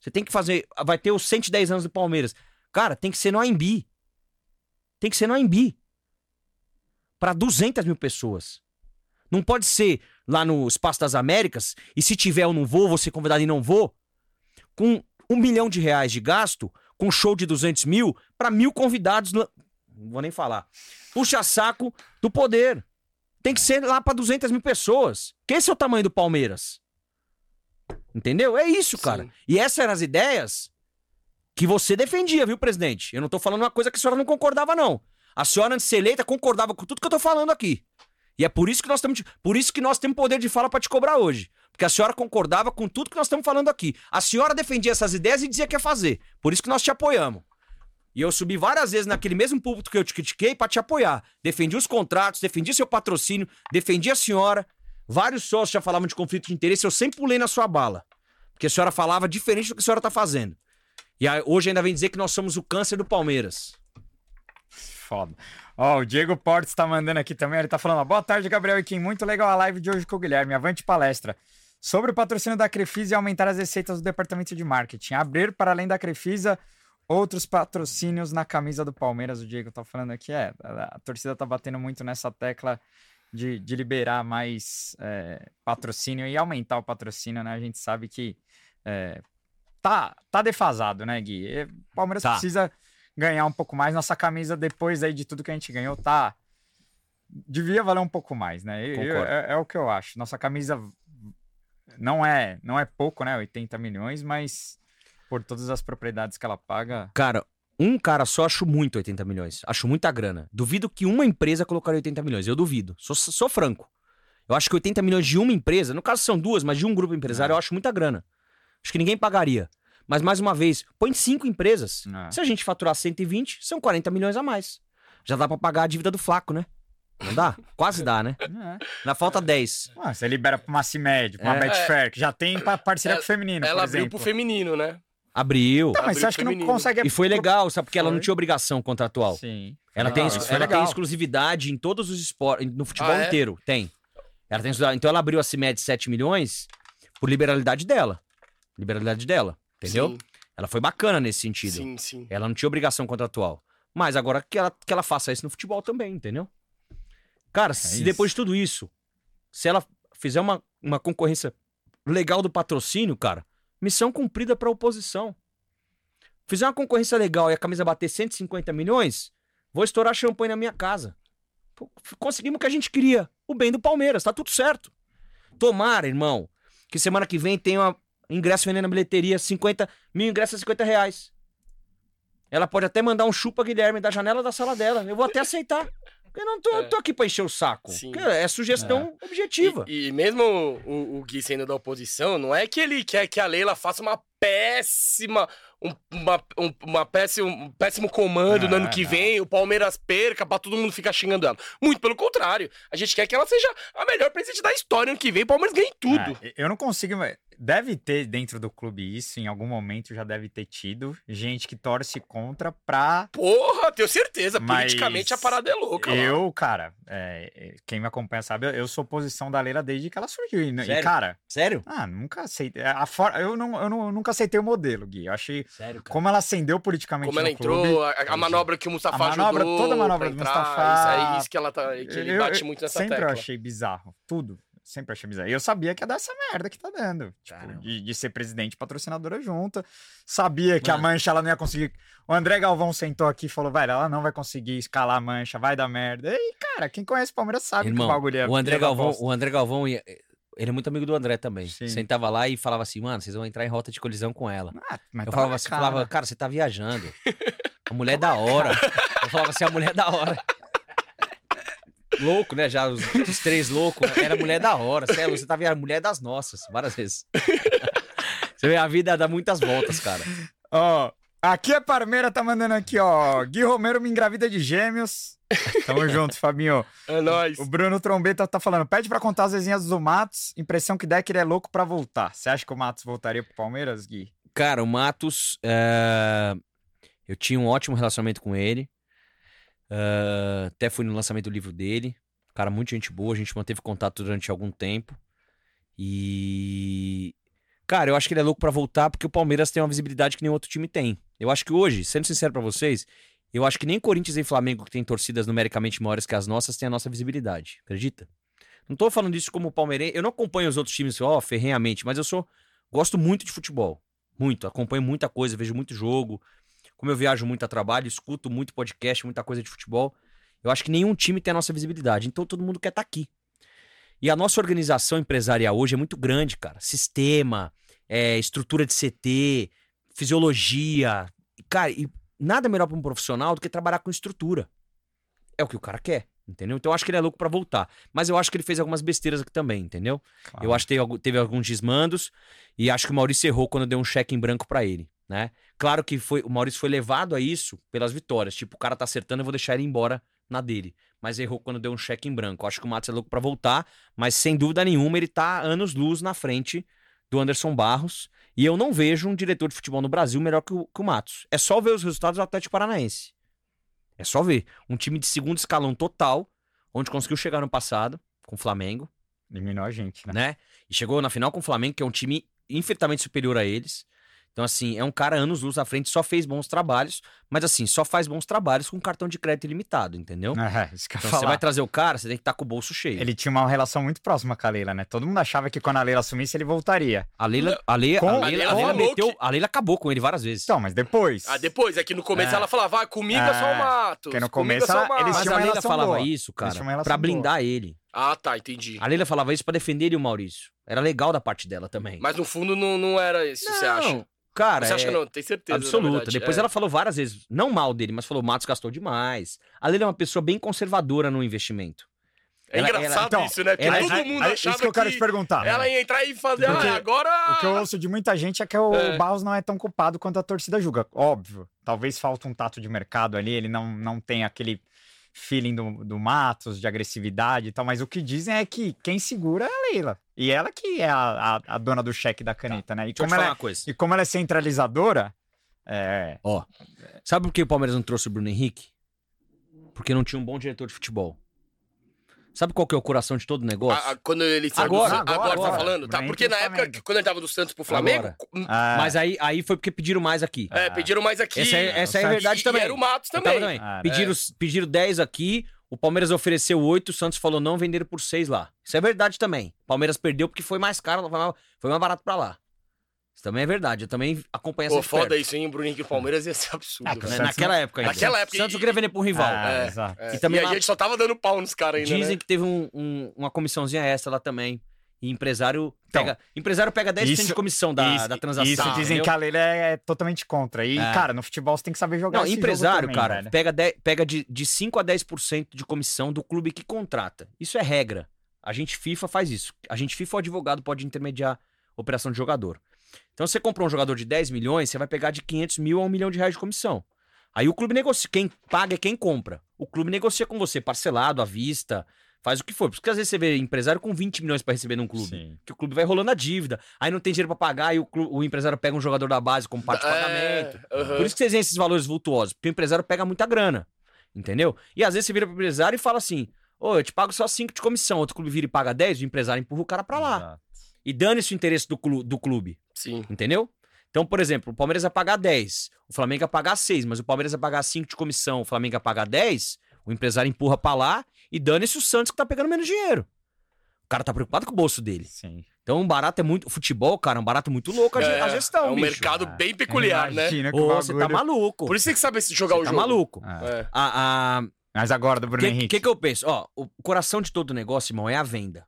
Você tem que fazer. Vai ter os 110 anos do Palmeiras. Cara, tem que ser no AMB. Tem que ser no AMB. Para 200 mil pessoas. Não pode ser lá no Espaço das Américas e se tiver eu não vou, ser convidado e não vou. Com um milhão de reais de gasto, com show de 200 mil, para mil convidados. Não vou nem falar. Puxa saco do poder. Tem que ser lá para 200 mil pessoas. Que esse é o tamanho do Palmeiras. Entendeu? É isso, cara. Sim. E essas eram as ideias que você defendia, viu, presidente? Eu não tô falando uma coisa que a senhora não concordava, não. A senhora, antes de ser eleita, concordava com tudo que eu tô falando aqui. E é por isso que nós estamos. Por isso que nós temos poder de fala pra te cobrar hoje. Porque a senhora concordava com tudo que nós estamos falando aqui. A senhora defendia essas ideias e dizia que ia fazer. Por isso que nós te apoiamos. E eu subi várias vezes naquele mesmo púlpito que eu te critiquei pra te apoiar. Defendi os contratos, defendi seu patrocínio, defendi a senhora. Vários sócios já falavam de conflito de interesse, eu sempre pulei na sua bala. Porque a senhora falava diferente do que a senhora tá fazendo. E aí, hoje ainda vem dizer que nós somos o câncer do Palmeiras. Foda. Ó, o Diego Portes tá mandando aqui também. Ele tá falando: boa tarde, Gabriel e Kim. Muito legal a live de hoje com o Guilherme. Avante palestra. Sobre o patrocínio da Crefisa e aumentar as receitas do departamento de marketing. Abrir para além da Crefisa outros patrocínios na camisa do Palmeiras. O Diego tá falando aqui. É, a, a torcida tá batendo muito nessa tecla de, de liberar mais é, patrocínio e aumentar o patrocínio, né? A gente sabe que é, tá, tá defasado, né, Gui? E O Palmeiras Tá. precisa ganhar um pouco mais. Nossa camisa, depois aí de tudo que a gente ganhou, tá. Devia valer um pouco mais, né? Eu- eu- é, é o que eu acho. Nossa camisa não é, não é pouco, né? 80 milhões, mas por todas as propriedades que ela paga. Cara, um cara só acho muito 80 milhões. Acho muita grana. Duvido que uma empresa colocaria 80 milhões. Eu duvido. Sou, sou franco. Eu acho que 80 milhões de uma empresa, no caso são duas, mas de um grupo empresário, É. eu acho muita grana. Acho que ninguém pagaria. Mas mais uma vez, põe cinco empresas. É. Se a gente faturar 120, são 40 milhões a mais. Já dá pra pagar a dívida do Flaco, né? Não dá? (laughs) Quase dá, né? É. Na falta 10. Ah, você libera pra uma CIMED, pra uma É. Betfair, que já tem pa- parceria com o feminino, Ela por abriu exemplo. pro feminino, né? Abriu. Tá, mas você Abriu acha que não feminino. consegue... E foi legal, sabe? Porque ela não Foi. tinha obrigação contratual. Sim. Ela, tem, isso foi ela tem exclusividade em todos os esportes, no futebol Ah, é? inteiro. Tem. Ela tem exclusividade. Então ela abriu a CIMED de 7 milhões por liberalidade dela. Liberalidade dela. Entendeu? Sim, Ela foi bacana nesse sentido. sim, sim. Ela não tinha obrigação contratual. Mas agora que ela, que ela faça isso no futebol também, entendeu? Cara, se É isso. depois de tudo isso, se ela fizer uma, uma concorrência legal do patrocínio, cara, missão cumprida pra oposição. Fizer uma concorrência legal e a camisa bater 150 milhões, vou estourar champanhe na minha casa. Conseguimos o que a gente queria. O bem do Palmeiras, tá tudo certo. Tomara, irmão, que semana que vem tenha ingresso vendendo na bilheteria, 50 mil ingressos a 50 reais. Ela pode até mandar um chupa Guilherme da janela da sala dela. Eu vou até aceitar. Porque eu não tô, É. tô aqui pra encher o saco. É sugestão objetiva. E, e mesmo o, o Gui sendo da oposição, não é que ele quer que a Leila faça uma péssima. Um, uma, um, uma péssimo, um péssimo comando no Não, ano que não. vem, o Palmeiras perca pra todo mundo ficar xingando ela. Muito pelo contrário. A gente quer que ela seja a melhor presidente da história ano que vem. O Palmeiras ganhe tudo. É, eu não consigo. mas Deve ter dentro do clube isso, em algum momento já deve ter tido. Gente que torce contra pra. Porra, tenho certeza. Mas Politicamente a parada é louca. lá. Eu, cara, é, é, quem me acompanha sabe, eu, eu sou oposição da Leila desde que ela surgiu. E, e, Sério? cara, Sério? ah, nunca aceitei. A for, eu, não, eu, não, eu nunca aceitei o modelo, Gui. Eu achei. Sério, cara. Como ela ascendeu politicamente Como ela no entrou, clube, a, a manobra que o Mustafa A manobra- ajudou toda a manobra do entrar, Mustafa- Isso é isso que, ela tá, que ele eu- bate muito nessa sempre tecla. eu achei bizarro. Tudo. Sempre achei bizarro. E eu sabia que ia dar essa merda que tá dando. Tipo, de, de ser presidente e patrocinadora junta. Sabia que a Mano. mancha ela não ia conseguir. O André Galvão sentou aqui e falou: velho, ela não vai conseguir escalar a mancha, vai dar merda. E, cara, quem conhece o Palmeiras sabe Irmão, que o bagulho é. o André Galvão, o André Galvão ia- ele é muito amigo do André também. Sim. Sentava lá e falava assim, mano, vocês vão entrar em rota de colisão com ela. Ah, mas Eu falava assim, cara. falava, cara, você tá viajando. (laughs) A mulher é da hora. Eu falava assim, a mulher é da hora. Louco, né? Já os, os três loucos. Era mulher da hora. Você, é- você tá viajando, mulher das nossas, várias vezes. (laughs) Você vê, a vida dá muitas voltas, cara. Ó, aqui a Parmeira tá mandando aqui, ó. Gui Romero me engravida de gêmeos. Tamo junto, Fabinho. É nóis. O Bruno Trombeta tá falando, pede pra contar as resenhas do Matos. Impressão que der que ele é louco pra voltar. Você acha que o Matos voltaria pro Palmeiras, Gui? Cara, o Matos, é, eu tinha um ótimo relacionamento com ele. É, Até fui no lançamento do livro dele. Cara, muito gente boa, a gente manteve contato durante algum tempo. E. Cara, eu acho que ele é louco pra voltar porque o Palmeiras tem uma visibilidade que nenhum outro time tem. Eu acho que hoje, sendo sincero pra vocês, eu acho que nem Corinthians e Flamengo, que tem torcidas numericamente maiores que as nossas, tem a nossa visibilidade. Acredita? Não tô falando isso como palmeirense. Eu não acompanho os outros times, ó, ferrenhamente, mas eu sou. Gosto muito de futebol. Muito. Acompanho muita coisa, vejo muito jogo. Como eu viajo muito a trabalho, escuto muito podcast, muita coisa de futebol. Eu acho que nenhum time tem a nossa visibilidade. Então todo mundo quer estar aqui. E a nossa organização empresarial hoje é muito grande, cara. Sistema, é, estrutura de CT, fisiologia. Cara, e nada melhor para um profissional do que trabalhar com estrutura. É o que o cara quer, entendeu? Então eu acho que ele é louco para voltar. Mas eu acho que ele fez algumas besteiras aqui também, entendeu? Eu acho que teve, teve alguns desmandos e acho que o Maurício errou quando deu um cheque em branco pra ele, né? Claro que foi, o Maurício foi levado a isso pelas vitórias. Tipo, o cara tá acertando, eu vou deixar ele embora na dele. Mas errou quando deu um cheque em branco. Acho que o Matos é louco pra voltar, mas sem dúvida nenhuma ele tá anos luz na frente do Anderson Barros. E eu não vejo um diretor de futebol no Brasil melhor que o, que o Matos. É só ver os resultados do Atlético Paranaense. É só ver. Um time de segundo escalão total, onde conseguiu chegar no passado, com o Flamengo Eliminou a gente, né? né? E chegou na final com o Flamengo, que é um time infinitamente superior a eles. Então, assim, é um cara anos luz à frente, só fez bons trabalhos, mas assim, só faz bons trabalhos com cartão de crédito ilimitado, entendeu? É, isso que eu Então, você falar. vai trazer o cara, você tem que estar com o bolso cheio. Ele tinha uma relação muito próxima com a Leila, né? Todo mundo achava que quando a Leila assumisse, ele voltaria. A Leila, a Leila, Com- a a Leila, a Leila meteu, que- a Leila acabou com ele várias vezes. Então, mas depois. Ah, depois, é que no começo É. ela falava, vai, comigo é só o É, Matos. porque no começo é ela- eles mas tinham a uma Leila relação falava boa. isso, cara, pra boa. blindar ele. Ah, tá, entendi. A Leila falava isso pra defender ele e o Maurício. Era legal da parte dela também. Mas no fundo não, não era isso, você acha? Cara, Você acha é- que não? Tem certeza. Absoluta. Depois É. ela falou várias vezes, não mal dele, mas falou: o Matos gastou demais. A Leila é uma pessoa bem conservadora no investimento. É ela- engraçado ela- então, isso, né? Porque ela- todo Aí- mundo aí- achava Isso que eu quero te perguntar. ela ia entrar e fazer, ah, agora... O que eu ouço de muita gente é que o É. Barros não é tão culpado quanto a torcida julga. Óbvio. Talvez falta um tato de mercado ali, ele não, não tem aquele feeling do, do Matos, de agressividade e tal, mas o que dizem é que quem segura é a Leila. E ela que é a, a, a dona do cheque da caneta, né? E Deixa como, ela uma coisa. é, e como ela é centralizadora, é, Ó, sabe por que o Palmeiras não trouxe o Bruno Henrique? Porque não tinha um bom diretor de futebol. Sabe qual que é o coração de todo negócio? A- a- quando ele saiu Agora, do agora, Agora, tá falando? Tá, porque na época, Flamengo. que- quando ele tava do Santos pro Flamengo, hum, é, Mas aí, aí foi porque pediram mais aqui. é, pediram mais aqui. Essa é, essa é a verdade E- também. E era o Matos Eu também. também. Ah, Pediram, pediram 10 aqui, o Palmeiras ofereceu 8, o Santos falou não, venderam por 6 lá. Isso é verdade também. O Palmeiras perdeu porque foi mais caro, foi mais, foi mais barato pra lá. Isso também é verdade. Eu também acompanho essa Pô, de foda perto, isso, hein? O Bruno Henrique e o Palmeiras ia ser absurdo. Ah, né? Naquela não- época ainda. Naquela época, O Santos e- queria vender pro rival. é, É, exato. É, E também e lá- a gente só tava dando pau nos caras ainda, Dizem né? que teve um- um- uma comissãozinha extra lá também. E empresário Então, pega, empresário pega 10% de isso- comissão da, isso, da transação. Isso dizem entendeu? que a Leila é, é totalmente contra. E, É. cara, no futebol você tem que saber jogar Não, esse jogo empresário, também, cara, velho. pega, 10 pega de, de 5 a 10% de comissão do clube que contrata. Isso é regra. A gente FIFA faz isso. A gente FIFA, o advogado pode intermediar operação de jogador. Então, você comprou um jogador de 10 milhões, você vai pegar de 500 mil a 1 milhão de reais de comissão. Aí o clube negocia. Quem paga é quem compra. O clube negocia com você, parcelado, à vista, faz o que for. Porque às vezes você vê empresário com 20 milhões pra receber num clube. Sim. Que o clube vai rolando a dívida. Aí não tem dinheiro pra pagar e o, clu- o empresário pega um jogador da base como parte de pagamento. É, aham. Por isso que vocês veem esses valores vultuosos, porque o empresário pega muita grana. Entendeu? E às vezes você vira pro empresário e fala assim: Ô, eu te pago só 5 de comissão. Outro clube vira e paga 10, o empresário empurra o cara pra lá. Exato. E dane-se o interesse do, clu- do clube. Sim. Entendeu? Então, por exemplo, o Palmeiras vai pagar 10, o Flamengo vai pagar 6, mas o Palmeiras vai pagar 5 de comissão, o Flamengo vai pagar 10, o empresário empurra pra lá e dane-se o Santos que tá pegando menos dinheiro. O cara tá preocupado com o bolso dele. Sim. Então, um barato é muito. O futebol, cara, é um barato muito louco a, a gestão, é um bicho. mercado Ah, bem peculiar, né? Imagina que Ô, o você tá maluco. Por isso tem que saber se jogar Você o tá jogo. maluco. Ah. É. A, a, Mas agora do O Bruno que, Henrique. que, que eu penso? Ó, o coração de todo negócio, irmão, é a venda.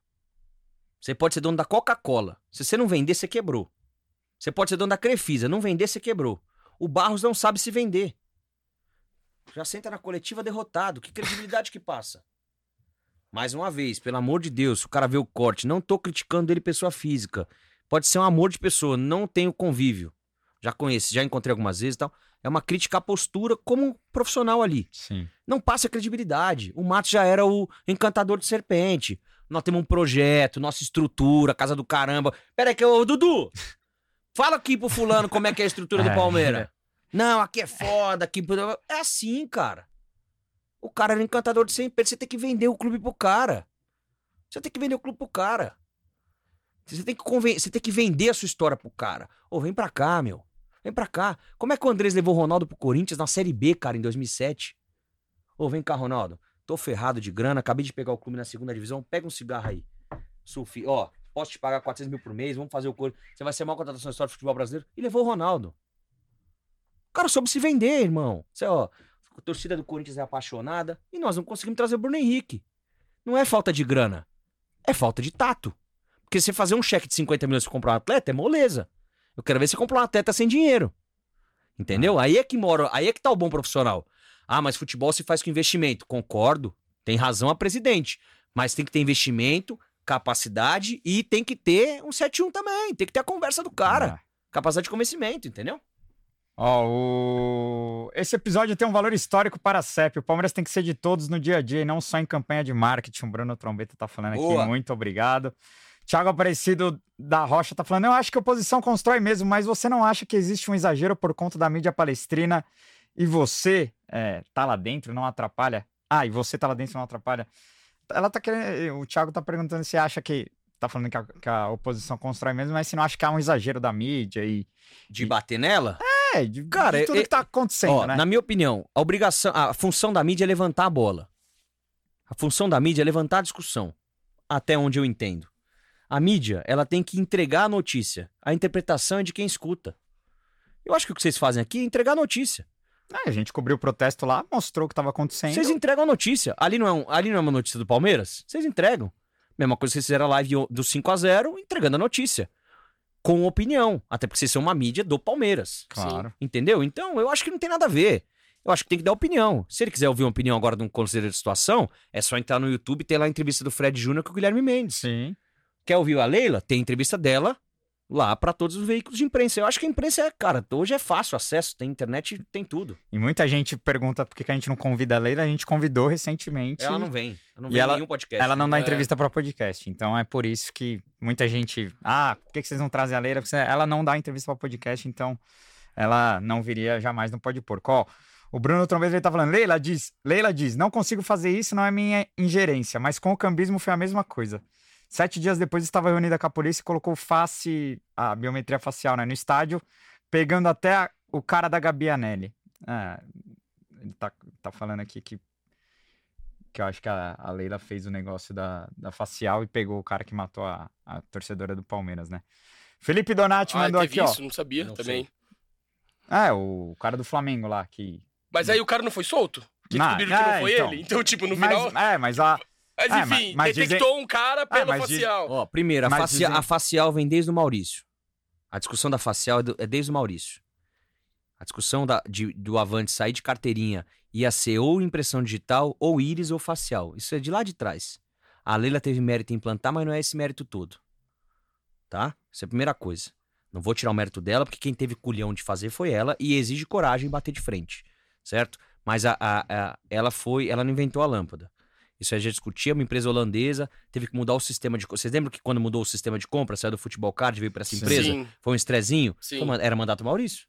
Você pode ser dono da Coca-Cola. Se você não vender, você quebrou. Você pode ser dono da Crefisa. Não vender, você quebrou. O Barros não sabe se vender. Já senta na coletiva derrotado. Que credibilidade que passa? Mais uma vez, pelo amor de Deus, o cara vê o corte, não tô criticando ele pessoa física. Pode ser um amor de pessoa, não tenho convívio. Já conheço, já encontrei algumas vezes e tal. É uma crítica à postura como profissional ali Sim. não passa credibilidade. O Matos já era o encantador de serpente. Nós temos um projeto, nossa estrutura, casa do caramba. Pera aí que eu... Dudu, fala aqui pro fulano como é que é a estrutura do (laughs) É. Palmeiras. Não, aqui é foda, aqui... É assim, cara. O cara era encantador de serpente, você tem que vender o clube pro cara. Você tem que vender o clube pro cara. Você tem que, conven... você tem que vender a sua história pro cara. Ô, vem pra cá, meu. Vem pra cá. Como é que o Andrés levou o Ronaldo pro Corinthians na Série B, cara, em 2007? Ô, vem cá, Ronaldo. Tô ferrado de grana, acabei de pegar o clube na segunda divisão. Pega um cigarro aí. Sulfi, ó, posso te pagar 400 mil por mês, vamos fazer o coro. Você vai ser a maior contratação da história do futebol brasileiro. E levou o Ronaldo. O cara soube se vender, irmão. Você, ó, a torcida do Corinthians é apaixonada e nós não conseguimos trazer o Bruno Henrique. Não é falta de grana, é falta de tato. Porque você fazer um cheque de 50 milhões pra comprar um atleta é moleza. Eu quero ver você comprar um atleta sem dinheiro. Entendeu? Aí é que mora, aí é que tá o bom profissional. Ah, mas futebol se faz com investimento. Concordo, tem razão a presidente. Mas tem que ter investimento, capacidade e tem que ter um 7-1 também. Tem que ter a conversa do cara. É. Capacidade de convencimento, entendeu? Ó, o... esse episódio tem um valor histórico para a CEP. O Palmeiras tem que ser de todos no dia a dia e não só em campanha de marketing. O Bruno Trombeta tá falando aqui, Boa. muito obrigado. Thiago Aparecido da Rocha tá falando, eu acho que a oposição constrói mesmo, mas você não acha que existe um exagero por conta da mídia palestrina e você é, tá lá dentro, não atrapalha? Ah, e você tá lá dentro, não atrapalha? Ela tá querendo, o Thiago tá perguntando se acha que, tá falando que a, que a oposição constrói mesmo, mas se não acha que há um exagero da mídia e... De bater nela? É, de, Cara, de tudo é- que tá acontecendo, Ó, né? Na minha opinião, a obrigação, a função da mídia é levantar a bola. A função da mídia é levantar a discussão. Até onde eu entendo. A mídia, ela tem que entregar a notícia. A interpretação é de quem escuta. Eu acho que o que vocês fazem aqui é entregar a notícia. É, a gente cobriu o protesto lá, mostrou o que estava acontecendo. Vocês entregam a notícia. Ali não, é um- ali não é uma notícia do Palmeiras? Vocês entregam. Mesma coisa que vocês fizeram a live do 5 a 0 entregando a notícia. Com opinião. Até porque vocês são uma mídia do Palmeiras. Claro. Entendeu? Então, eu acho que não tem nada a ver. Eu acho que tem que dar opinião. Se ele quiser ouvir uma opinião agora de um conselheiro de situação, é só entrar no YouTube e ter lá a entrevista do Fred Júnior com o Guilherme Mendes. Sim. Quer ouvir a Leila? Tem entrevista dela lá pra todos os veículos de imprensa. Eu acho que a imprensa é, cara, hoje é fácil acesso, tem internet, tem tudo. E muita gente pergunta por que a gente não convida a Leila. A gente convidou recentemente. Ela não vem. Ela não vem ela- em nenhum podcast. Ela não dá É. entrevista para podcast. Então é por isso que muita gente. Ah, por que que vocês não trazem a Leila? Porque ela não dá entrevista para podcast, então ela não viria jamais no Pode Porco. Ó, o Bruno Trombeta ele tá falando. Leila diz, Leila diz, não consigo fazer isso, não é minha ingerência, mas com o cambismo foi a mesma coisa. Sete dias depois estava reunida com a polícia e colocou face, a biometria facial né, no estádio, pegando até a- o cara da Gabi Anelli. Ah, ele tá, tá falando aqui que que eu acho que a, a Leila fez o negócio da, da facial e pegou o cara que matou a, a torcedora do Palmeiras, né? Felipe Donati Ah, mandou teve aqui, isso? Não sabia Não também. ó. É, o cara do Flamengo lá, que. Mas aí o cara não foi solto? Que Não, descobriram que não é, foi então. ele? Então, tipo, no mas, final. É, mas a, Mas Ah, enfim, mas- mas detectou um cara pelo mas diz- facial. Ó, primeiro, a, Mas facia- dizem- a facial vem desde o Maurício. A discussão da facial é, do- é desde o Maurício. A discussão da- de- do Avante sair de carteirinha ia ser ou impressão digital, ou íris, ou facial. Isso é de lá de trás. A Leila teve mérito em implantar, mas não é esse mérito todo. Tá? Essa é a primeira coisa. Não vou tirar o mérito dela, porque quem teve culhão de fazer foi ela e exige coragem em bater de frente. Certo? Mas a, a- a- ela foi. Ela não inventou a lâmpada. Isso aí já discutia, uma empresa holandesa teve que mudar o sistema de. Vocês lembram que quando mudou o sistema de compra, saiu do futebol card, veio pra essa empresa? Sim. Foi um estrezinho? Sim. Era mandato Maurício.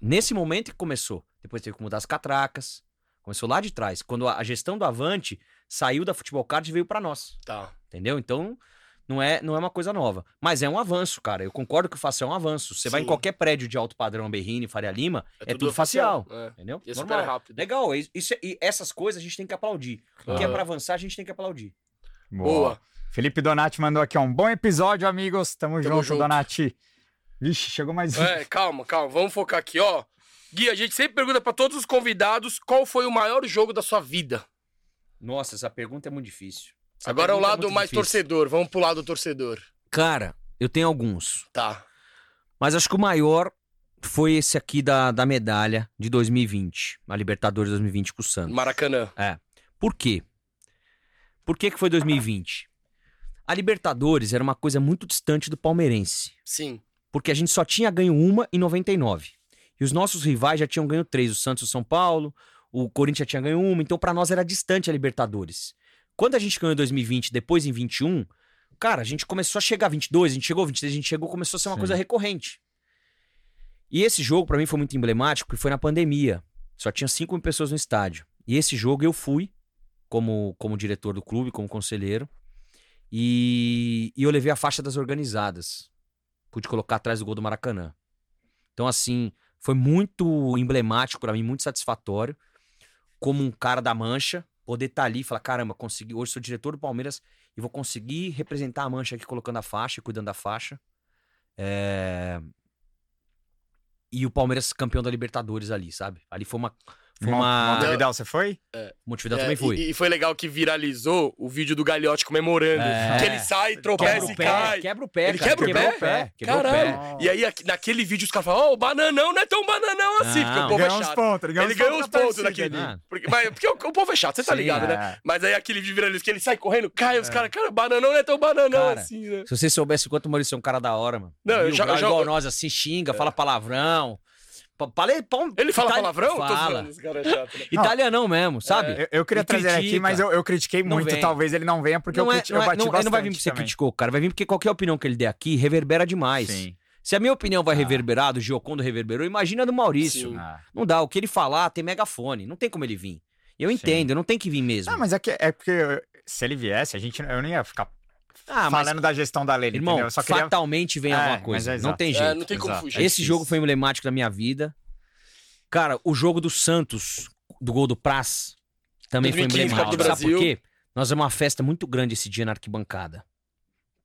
Nesse momento que começou. Depois teve que mudar as catracas. Começou lá de trás. Quando a gestão do Avante saiu da futebol card e veio pra nós. Tá. Entendeu? Então, não é, não é uma coisa nova. Mas é um avanço, cara. Eu concordo que o facial é um avanço. Você vai em Sim. qualquer prédio de alto padrão, Berrini, Faria Lima, é, tudo, facial. facial. É. Entendeu? E é super Normal. rápido. Legal. Isso, isso- e essas coisas a gente tem que aplaudir. O que é Claro. pra avançar, a gente tem que aplaudir. Boa. Felipe Donati mandou aqui, ó, um bom episódio, amigos. Tamo, Tamo junto, junto. Donati. Vixe, chegou mais um. É, calma, calma. Vamos focar aqui, ó. Gui, a gente sempre pergunta pra todos os convidados qual foi o maior jogo da sua vida. Nossa, essa pergunta é muito difícil. Essa Agora é o pergunta lado muito mais difícil. torcedor. Vamos pro lado torcedor. Cara, eu tenho alguns. Tá. Mas acho que o maior foi esse aqui da, da medalha de 2020. A Libertadores 2020 com o Santos. Maracanã. Por quê? Por que, que foi 2020? A Libertadores era uma coisa muito distante do palmeirense. Sim. Porque a gente só tinha ganho uma em 99. E os nossos rivais já tinham ganho três. O Santos e o São Paulo, o Corinthians já tinha ganho uma. Então, pra nós era distante a Libertadores. Quando a gente ganhou em 2020, depois em 21, cara, a gente começou a chegar a 22, a gente chegou a 23, a gente chegou, começou a ser uma Sim. coisa recorrente. E esse jogo, pra mim, foi muito emblemático, porque foi na pandemia. Só tinha 5 mil pessoas no estádio. E esse jogo eu fui, como, como diretor do clube, como conselheiro. E, e eu levei a faixa das organizadas. Pude colocar atrás do gol do Maracanã. Então, assim, foi muito emblemático pra mim, muito satisfatório. Como um cara da mancha, poder estar ali e falar: caramba, consegui. Hoje sou diretor do Palmeiras e vou conseguir representar a mancha aqui, colocando a faixa, cuidando da faixa. É, E o Palmeiras campeão da Libertadores ali, sabe? Ali foi uma. Uma. Vidal, você foi? Montevideo É, também foi. E, e foi legal que viralizou o vídeo do Galhote comemorando. É. Que ele sai, tropeça Quebra e o pé, cai. quebra o pé, Ele cara, quebra o pé? Quebrou o Caralho. pé. E aí, naquele vídeo, os caras falam: Ó, o bananão não é tão bananão assim, Não. porque o povo é Ganhou uns chato. pontos. Ele ganhou Ele ganhou os pontos daquele. Ah. Porque, mas, porque o, o povo é chato, você tá Sim, ligado, né? É. Mas aí aquele vídeo viraliza que ele sai correndo, cai, os caras, cara, bananão não é tão bananão Cara, assim, né? Se você soubesse o quanto o Maurício é um cara da hora, mano. Não, eu já- igual nós, assim, xinga, fala palavrão. Pa- pale- pão- Ele fala itali- palavrão? Fala. é né? Italianão mesmo, sabe? Eu, eu queria Ele trazer ele aqui, critica. mas eu, eu critiquei Não muito. vem. Talvez ele não venha, porque não eu, é, criti- não eu é- bati não- bastante ele não vai vir porque você também. criticou, cara. Vai vir porque qualquer opinião que ele der aqui reverbera demais. Sim. Se a minha opinião vai Ah. reverberar, do Giocondo reverberou, imagina a do Maurício. Sim. Ah. Não dá. O que ele falar tem megafone. Não tem como ele vir. Eu Sim. entendo, não tem que vir mesmo. Não, mas é, que, é porque se ele viesse, a gente, eu não ia ficar Ah, mas, falando da gestão da lei, irmão, entendeu? Eu só queria... fatalmente vem É, alguma mas coisa. é não tem É, jeito. não tem como fugir. É Esse jogo foi emblemático da minha vida. Cara, o jogo do Santos, do gol do Praz, também 2015, foi emblemático. Sabe por quê? Nós fizemos uma festa muito grande esse dia na arquibancada.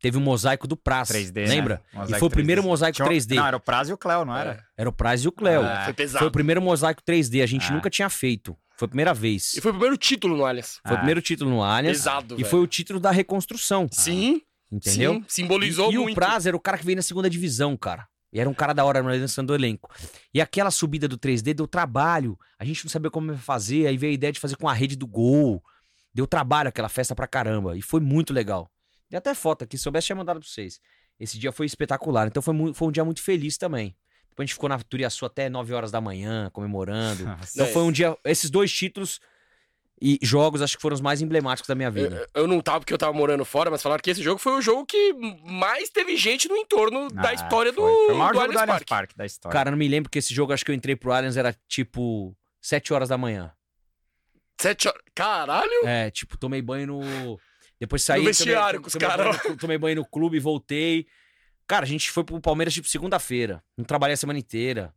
Teve um mosaico do Praz, 3D, lembra? né? E Mosaico foi o primeiro 3D. mosaico Tinha um- 3D. Não, era o Prazo e o Cléo, não era? Era o Praz e o Cléo. É. Foi pesado. Foi o primeiro mosaico 3D, a gente Ah. nunca tinha feito. Foi a primeira vez. E foi o primeiro título no Allianz. Foi o primeiro título no Allianz. Pesado, E velho. foi o título da reconstrução. Sim, Entendeu? sim. Simbolizou e, e muito. o Praz era o cara que veio na segunda divisão, cara. E era um cara da hora na liderança do elenco. E aquela subida do 3D deu trabalho. A gente não sabia como fazer. Aí veio a ideia de fazer com a rede do gol. Deu trabalho aquela festa pra caramba. E foi muito legal. Tem até foto aqui. Se soubesse, tinha mandado pra vocês. Esse dia foi espetacular. Então foi, foi um dia muito feliz também. Depois a gente ficou na Turiaçu até 9 horas da manhã, comemorando. (laughs) Então É. foi um dia. Esses dois títulos e jogos acho que foram os mais emblemáticos da minha vida. Eu, eu não tava porque eu tava morando fora, mas falaram que esse jogo foi o jogo que mais teve gente no entorno da Ah, história do, foi. Foi o maior do jogo Allianz do Allianz Parque. Parque da história. Cara, não me lembro que esse jogo, acho que eu entrei pro Allianz, era tipo 7 horas da manhã. Sete horas. Caralho! É, tipo, tomei banho no. Depois saí. No vestiário tomei, com os tomei caras. banho no- Tomei banho no clube, voltei. Cara, a gente foi pro Palmeiras tipo segunda-feira. Não trabalhei a semana inteira.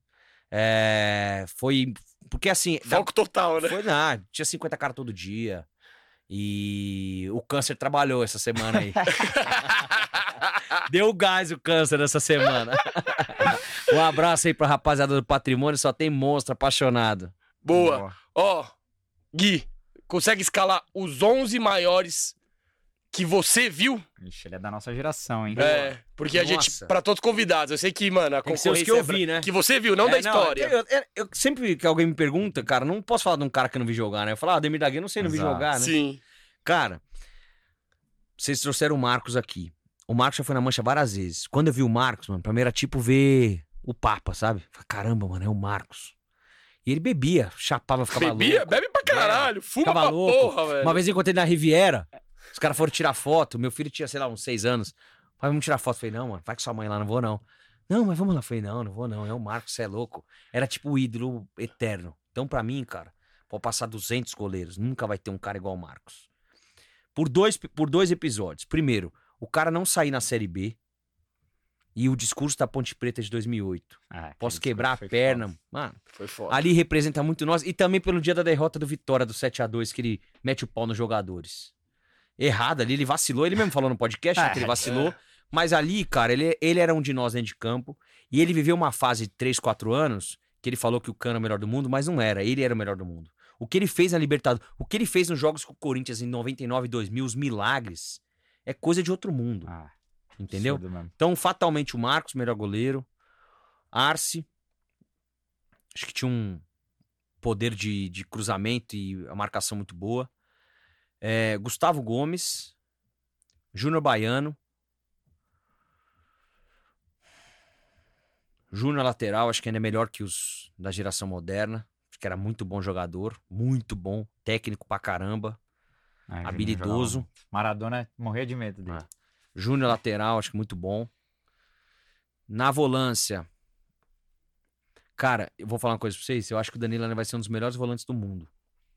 É, foi. Porque assim. da- Foco total, né? Foi, não, tinha 50 caras todo dia. E o câncer trabalhou essa semana aí. (laughs) Deu gás o câncer essa semana. um abraço aí pra rapaziada do patrimônio, só tem monstro apaixonado. Boa. Ó, Gui, consegue escalar os 11 maiores que você viu? Ixi, ele é da nossa geração, hein? É, porque a gente, Nossa. pra todos os convidados, eu sei que, mano, a concorrência que eu é vi, né? Que você viu, não É, da história. eu, eu- eu- sempre que alguém me pergunta, cara, não posso falar de um cara que eu não vi jogar, né? Eu falo, ah, Ademir da Guia, eu não sei, não vi Exato. jogar, né? Sim. Cara, vocês trouxeram o Marcos aqui. O Marcos já foi na mancha várias vezes. Quando eu vi o Marcos, mano, pra mim era tipo ver o Papa, sabe? Falei, Caramba, mano, é o Marcos. E ele bebia, chapava, ficava Bebia? louco. Bebe pra caralho. Fuma pra louco. porra, velho. Uma vez eu encontrei na Riviera, os caras foram tirar foto. Meu filho tinha, sei lá, uns seis anos. Pai, vamos tirar foto. Eu Falei, não, mano, vai com sua mãe lá, não vou não. Não, mas vamos lá. Eu Falei, não, não vou não. É o Marcos, você é louco. Era tipo o ídolo eterno. Então, pra mim, cara, pode passar 200 goleiros. Nunca vai ter um cara igual o Marcos. Por dois, por dois episódios. Primeiro, o cara não sair na Série B. E o discurso da Ponte Preta de 2008. É, Posso quebrar a perna. foda. Mano, Foi foda. Ali representa muito nós. E também pelo dia da derrota do Vitória, do 7 a 2 que ele mete o pau nos jogadores. Errado ali, ele vacilou. Ele mesmo falou no podcast né, É, que ele vacilou. é. Mas ali, cara, ele, ele era um de nós dentro de campo. E ele viveu uma fase de 3, 4 anos que ele falou que o Cano é o melhor do mundo, mas não era. Ele era o melhor do mundo. O que ele fez na Libertadores, o que ele fez nos jogos com o Corinthians em 99 e 2000, os milagres, é coisa de outro mundo. Ah, entendeu? Então, fatalmente, o Marcos, melhor goleiro. Arce. Acho que tinha um poder de, de cruzamento e a marcação muito boa. É, Gustavo Gomes. Júnior Baiano. Júnior lateral, acho que ainda é melhor que os da geração moderna. Acho que era muito bom jogador. Muito bom. Técnico pra caramba. Ah, habilidoso. Maradona morria de medo dele. Ah. Júnior lateral, acho que muito bom. Na volância. Cara, eu vou falar uma coisa pra vocês. Eu acho que o Danilo ainda vai ser um dos melhores volantes do mundo.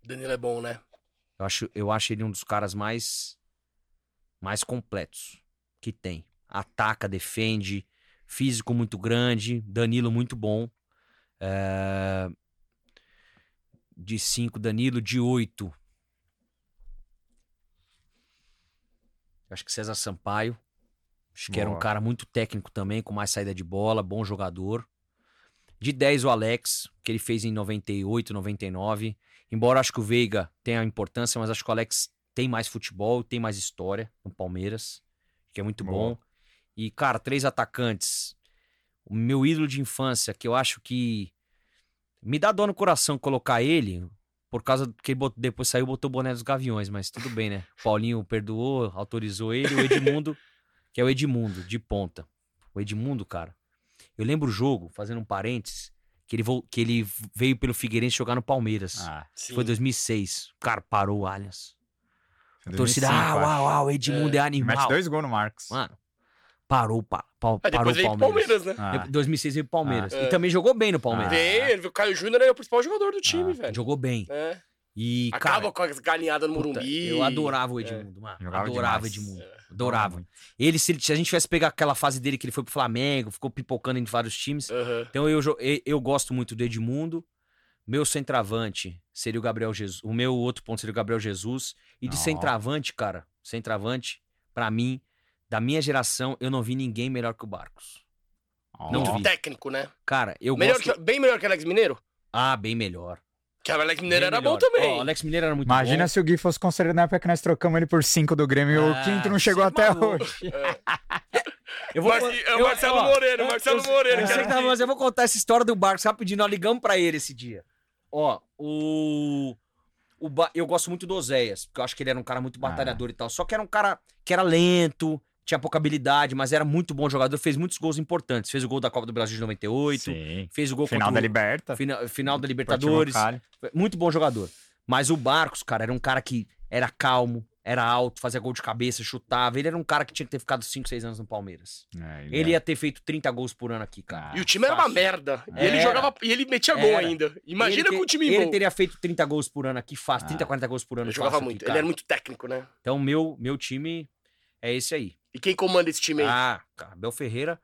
Danilo é bom, né? Eu acho, eu acho ele um dos caras mais mais completos que tem. Ataca, defende, físico muito grande, Danilo muito bom. É, De 5, Danilo, de 8. Acho que César Sampaio. Acho que era um Boa. cara muito técnico também, com mais saída de bola, bom jogador. De 10, o Alex, que ele fez em 98, 99. Embora acho que o Veiga tenha importância, mas acho que o Alex tem mais futebol, tem mais história no Palmeiras, que é muito Boa. bom. E, cara, três atacantes. O meu ídolo de infância, que eu acho que me dá dor no coração colocar ele, por causa que ele bot- depois saiu e botou o boné dos Gaviões, mas tudo bem, né? O Paulinho perdoou, autorizou ele, o Edmundo, que é o Edmundo, de ponta. O Edmundo, cara. Eu lembro o jogo, fazendo um parênteses, que ele, que ele veio pelo Figueirense jogar no Palmeiras. Ah. Foi 2006. Cara, parou o Allianz. torcida, 2005, ah, uau, uau, o Edmundo é, animal. Mete dois gols no Marcos. Mano, parou, pa, pa, Aí parou o veio Palmeiras. Palmeiras, né? Ah, Depois- 2006 veio pro Palmeiras. Ah. E É. também jogou bem no Palmeiras. Ah. Vem, ele- o Caio Júnior é o principal jogador do time, Ah, velho. Jogou bem. É. E, Acaba cara, com as galinhadas no Morumbi. eu adorava o Edmundo, mano. Jogava adorava o. Edmundo. Adorava. Ele, se, ele- se a gente tivesse pegar aquela fase dele que ele foi pro Flamengo, ficou pipocando em vários times. Aham. Então eu, eu, eu gosto muito do Edmundo. Meu centroavante seria o Gabriel Jesus. O meu outro ponto seria o Gabriel Jesus. E de Ó. centroavante, cara, centroavante, pra mim, da minha geração, eu não vi ninguém melhor que o Barcos. Ó, Não Muito vi. técnico, né? Cara, eu Melhor gosto... que- bem melhor que o Alex Mineiro? Ah, bem melhor. Que o Alex Mineiro Bem era melhor. bom também. Ó, o Alex Mineiro era muito Imagina bom. se o Gui fosse considerado na época que nós trocamos ele por 5 do Grêmio e o Ah, quinto não chegou é até maluco. hoje. (laughs) Eu vou, é o Marcelo Moreira, o eu- Marcelo eu- Moreira, Eu, cara. sei que tá, mas eu vou contar essa história do Barcos rapidinho. Nós ligamos pra ele esse dia. Ó, o. o eu gosto muito do Oséias, porque eu acho que ele era um cara muito batalhador e tal. Só que era um cara que era lento, tinha pouca habilidade, mas era muito bom jogador, fez muitos gols importantes. Fez o gol da Copa do Brasil de 98, Sim. fez o gol Final contra da o- Liberta. Final, final da Libertadores. Muito bom jogador. Mas o Barcos, cara, era um cara que era calmo, era alto, fazia gol de cabeça, chutava. Ele era um cara que tinha que ter ficado 5, 6 anos no Palmeiras. É, Ele ia ter feito 30 gols por ano aqui, cara. E o time era uma merda. E ele jogava. E ele metia gol Era. ainda. Imagina Ele com o time Ele bom. teria feito 30 gols por ano aqui, fácil. Ah. 30, 40 gols por ano Ele jogava muito. aqui, ele era muito técnico, né? Então, meu, meu time é esse aí. E quem comanda esse time aí? Ah, cara, Abel Ferreira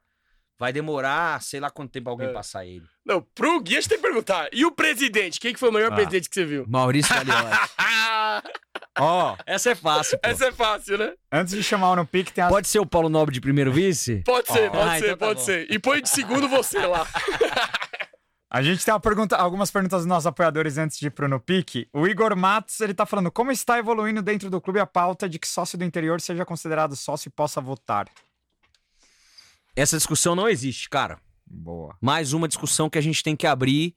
vai demorar sei lá quanto tempo alguém É. passar ele. Não, pro Gui a gente tem que perguntar. E o presidente? Quem que foi o melhor Ah. presidente que você viu? Maurício Gagliotti. (laughs) Ó, Essa é fácil, pô. essa é fácil, né? antes de chamar o no pique, tem as... Pode ser o Paulo Nobre de primeiro vice? Pode ser, Ó. pode Ah, ser, então tá pode bom. ser. E põe de segundo você lá. (laughs) A gente tem pergunta, algumas perguntas dos nossos apoiadores antes de ir pro No Pique. O Igor Matos, ele tá falando, como está evoluindo dentro do clube a pauta de que sócio do interior seja considerado sócio e possa votar? Essa discussão não existe, cara. Boa. Mais uma discussão que a gente tem que abrir.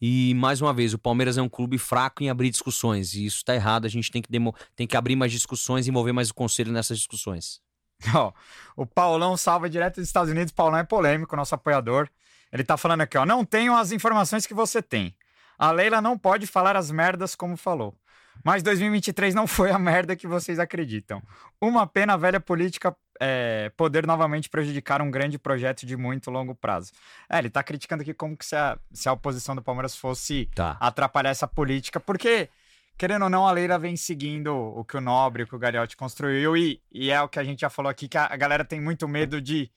E, mais uma vez, o Palmeiras é um clube fraco em abrir discussões. E isso tá errado. A gente tem que, demo... tem que abrir mais discussões e envolver mais o conselho nessas discussões. (laughs) Ó, o Paulão salva direto dos Estados Unidos. Paulão é polêmico, nosso apoiador. Ele tá falando aqui, ó. Não tenho as informações que você tem. A Leila não pode falar as merdas como falou. Mas 2023 não foi a merda que vocês acreditam. Uma pena a velha política é, poder novamente prejudicar um grande projeto de muito longo prazo. É, ele tá criticando aqui como que se a, se a oposição do Palmeiras fosse Tá. atrapalhar essa política, porque, querendo ou não, a Leila vem seguindo o que o Nobre, o que o Gariotti construiu, e, e é o que a gente já falou aqui, que a, a galera tem muito medo de,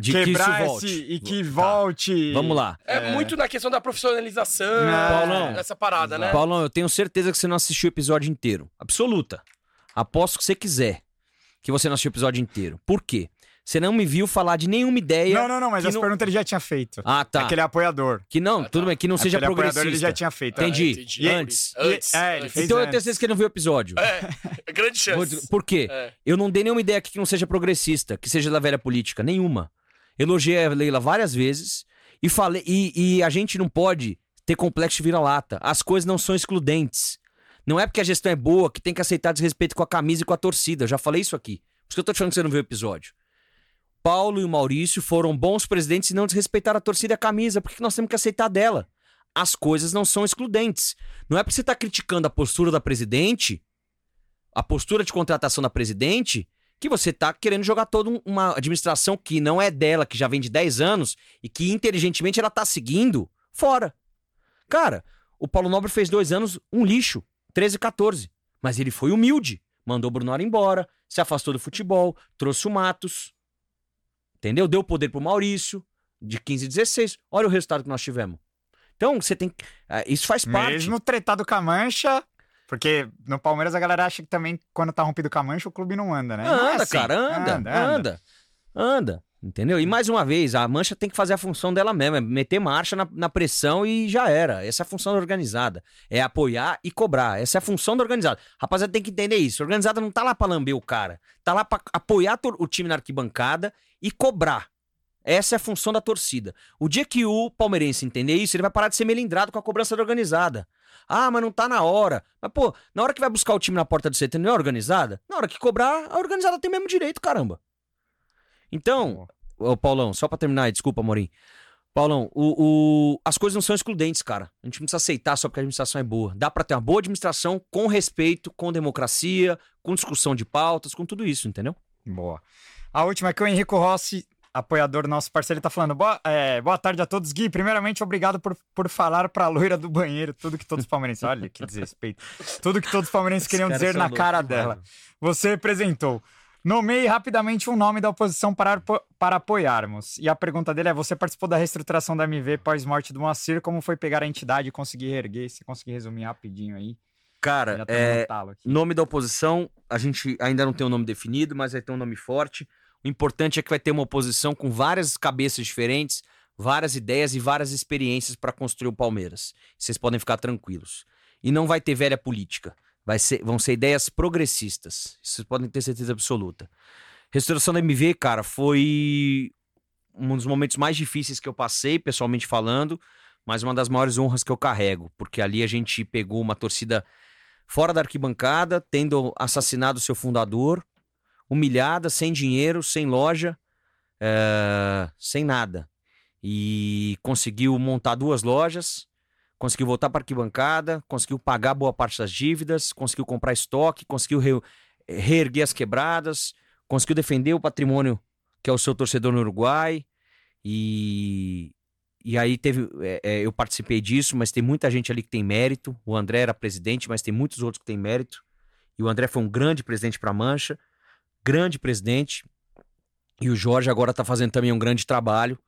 De que quebrar isso volte. esse e que Tá. volte. Vamos lá. É, muito na questão da profissionalização, É. Paulão. essa parada, né? Paulão, eu tenho certeza que você não assistiu o episódio inteiro. Absoluta. Aposto que você quiser que você não assistiu o episódio inteiro. Por quê? Você não me viu falar de nenhuma ideia. Não, não, não, mas que as não- perguntas ele já tinha feito. Ah, tá. Aquele apoiador. Que não, tudo bem, que não seja Aquele apoiador progressista. ele já tinha feito. Entendi. É, entendi. Antes. Antes. E- é, ele fez Então eu antes. tenho certeza que ele não viu o episódio. É, (laughs) grande chance. Por quê? É. Eu não dei nenhuma ideia aqui que não seja progressista, que seja da velha política. Nenhuma. Elogiei a Leila várias vezes e falei. E, e a gente não pode ter complexo de vira-lata. As coisas não são excludentes. Não é porque a gestão é boa que tem que aceitar desrespeito com a camisa e com a torcida. Eu já falei isso aqui. Por isso que eu tô te falando que você não viu o episódio. Paulo e o Maurício foram bons presidentes e não desrespeitaram a torcida e a camisa. Por que nós temos que aceitar dela? As coisas não são excludentes. Não é porque você tá criticando a postura da presidente, a postura de contratação da presidente, que você tá querendo jogar toda um- uma administração que não é dela, que já vem de 10 anos e que inteligentemente ela tá seguindo, fora. Cara, o Paulo Nobre fez dois anos um lixo, 13 e 14. Mas ele foi humilde. Mandou o Brunoro embora, se afastou do futebol, trouxe o Matos. Entendeu? Deu poder pro Maurício, de 15 e 16. Olha o resultado que nós tivemos. Então, você tem. ah, Isso faz parte. Mesmo tretado com a mancha, porque no Palmeiras a galera acha que também, quando tá rompido com a mancha, o clube não anda, né? Não é Anda, assim. cara, anda, anda, anda, Entendeu? E mais uma vez, a mancha tem que fazer a função dela mesmo, é meter marcha na, na pressão e já era. Essa é a função da organizada. É apoiar e cobrar. Essa é a função da organizada. Rapaziada, tem que entender isso. A organizada não tá lá pra lamber o cara. Tá lá pra apoiar o time na arquibancada e cobrar. Essa é a função da torcida. O dia que o palmeirense entender isso, ele vai parar de ser melindrado com a cobrança da organizada. Ah, mas não tá na hora. Mas, pô, na hora que vai buscar o time na porta do CT, não é organizada? Na hora que cobrar, a organizada tem o mesmo direito, caramba. Então, ô Paulão, só pra terminar, desculpa, Morim. Paulão, o, o- as coisas não são excludentes, cara. A gente não precisa aceitar só porque a administração é boa. Dá pra ter uma boa administração com respeito, com democracia, com discussão de pautas, com tudo isso, entendeu? Boa. A última é que o Henrico Rossi, apoiador nosso parceiro, ele tá falando. Boa, é, boa tarde a todos, Gui. Primeiramente, obrigado por, por falar pra loira do banheiro tudo que todos os palmeirenses. Olha que desrespeito. Tudo que todos os palmeirenses queriam dizer na cara dela. mano. Você representou. Nomeie rapidamente um nome da oposição para, para apoiarmos. E a pergunta dele é: você participou da reestruturação da MV pós-morte do Moacir? Como foi pegar a entidade e conseguir reerguer? Se conseguir resumir rapidinho aí. Cara, tô é. Nome da oposição, a gente ainda não tem um nome definido, mas vai ter um nome forte. O importante é que vai ter uma oposição com várias cabeças diferentes, várias ideias e várias experiências para construir o Palmeiras. Vocês podem ficar tranquilos. E não vai ter velha política. Ser, vão ser ideias progressistas. Vocês podem ter certeza absoluta. Restauração da MV, cara, foi um dos momentos mais difíceis que eu passei, pessoalmente falando, mas uma das maiores honras que eu carrego, porque ali a gente pegou uma torcida fora da arquibancada, tendo assassinado seu fundador, humilhada, sem dinheiro, sem loja, eh, sem nada. E conseguiu montar duas lojas, conseguiu voltar para arquibancada, conseguiu pagar boa parte das dívidas, conseguiu comprar estoque, conseguiu re- reerguer as quebradas, conseguiu defender o patrimônio que é o seu torcedor no Uruguai. E, e aí teve. é, é, eu participei disso, mas tem muita gente ali que tem mérito. O André era presidente, mas tem muitos outros que têm mérito. E o André foi um grande presidente para a Mancha, grande presidente. E o Jorge agora está fazendo também um grande trabalho.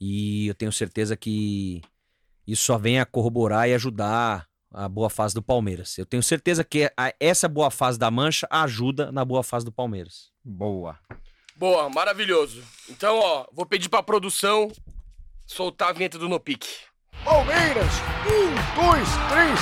E eu tenho certeza que isso só vem a corroborar e ajudar a boa fase do Palmeiras. Eu tenho certeza que a- essa boa fase da Mancha ajuda na boa fase do Palmeiras. Boa. Boa, maravilhoso. Então, ó, vou pedir pra produção soltar a vinheta do No Pique. Palmeiras, um, dois, três,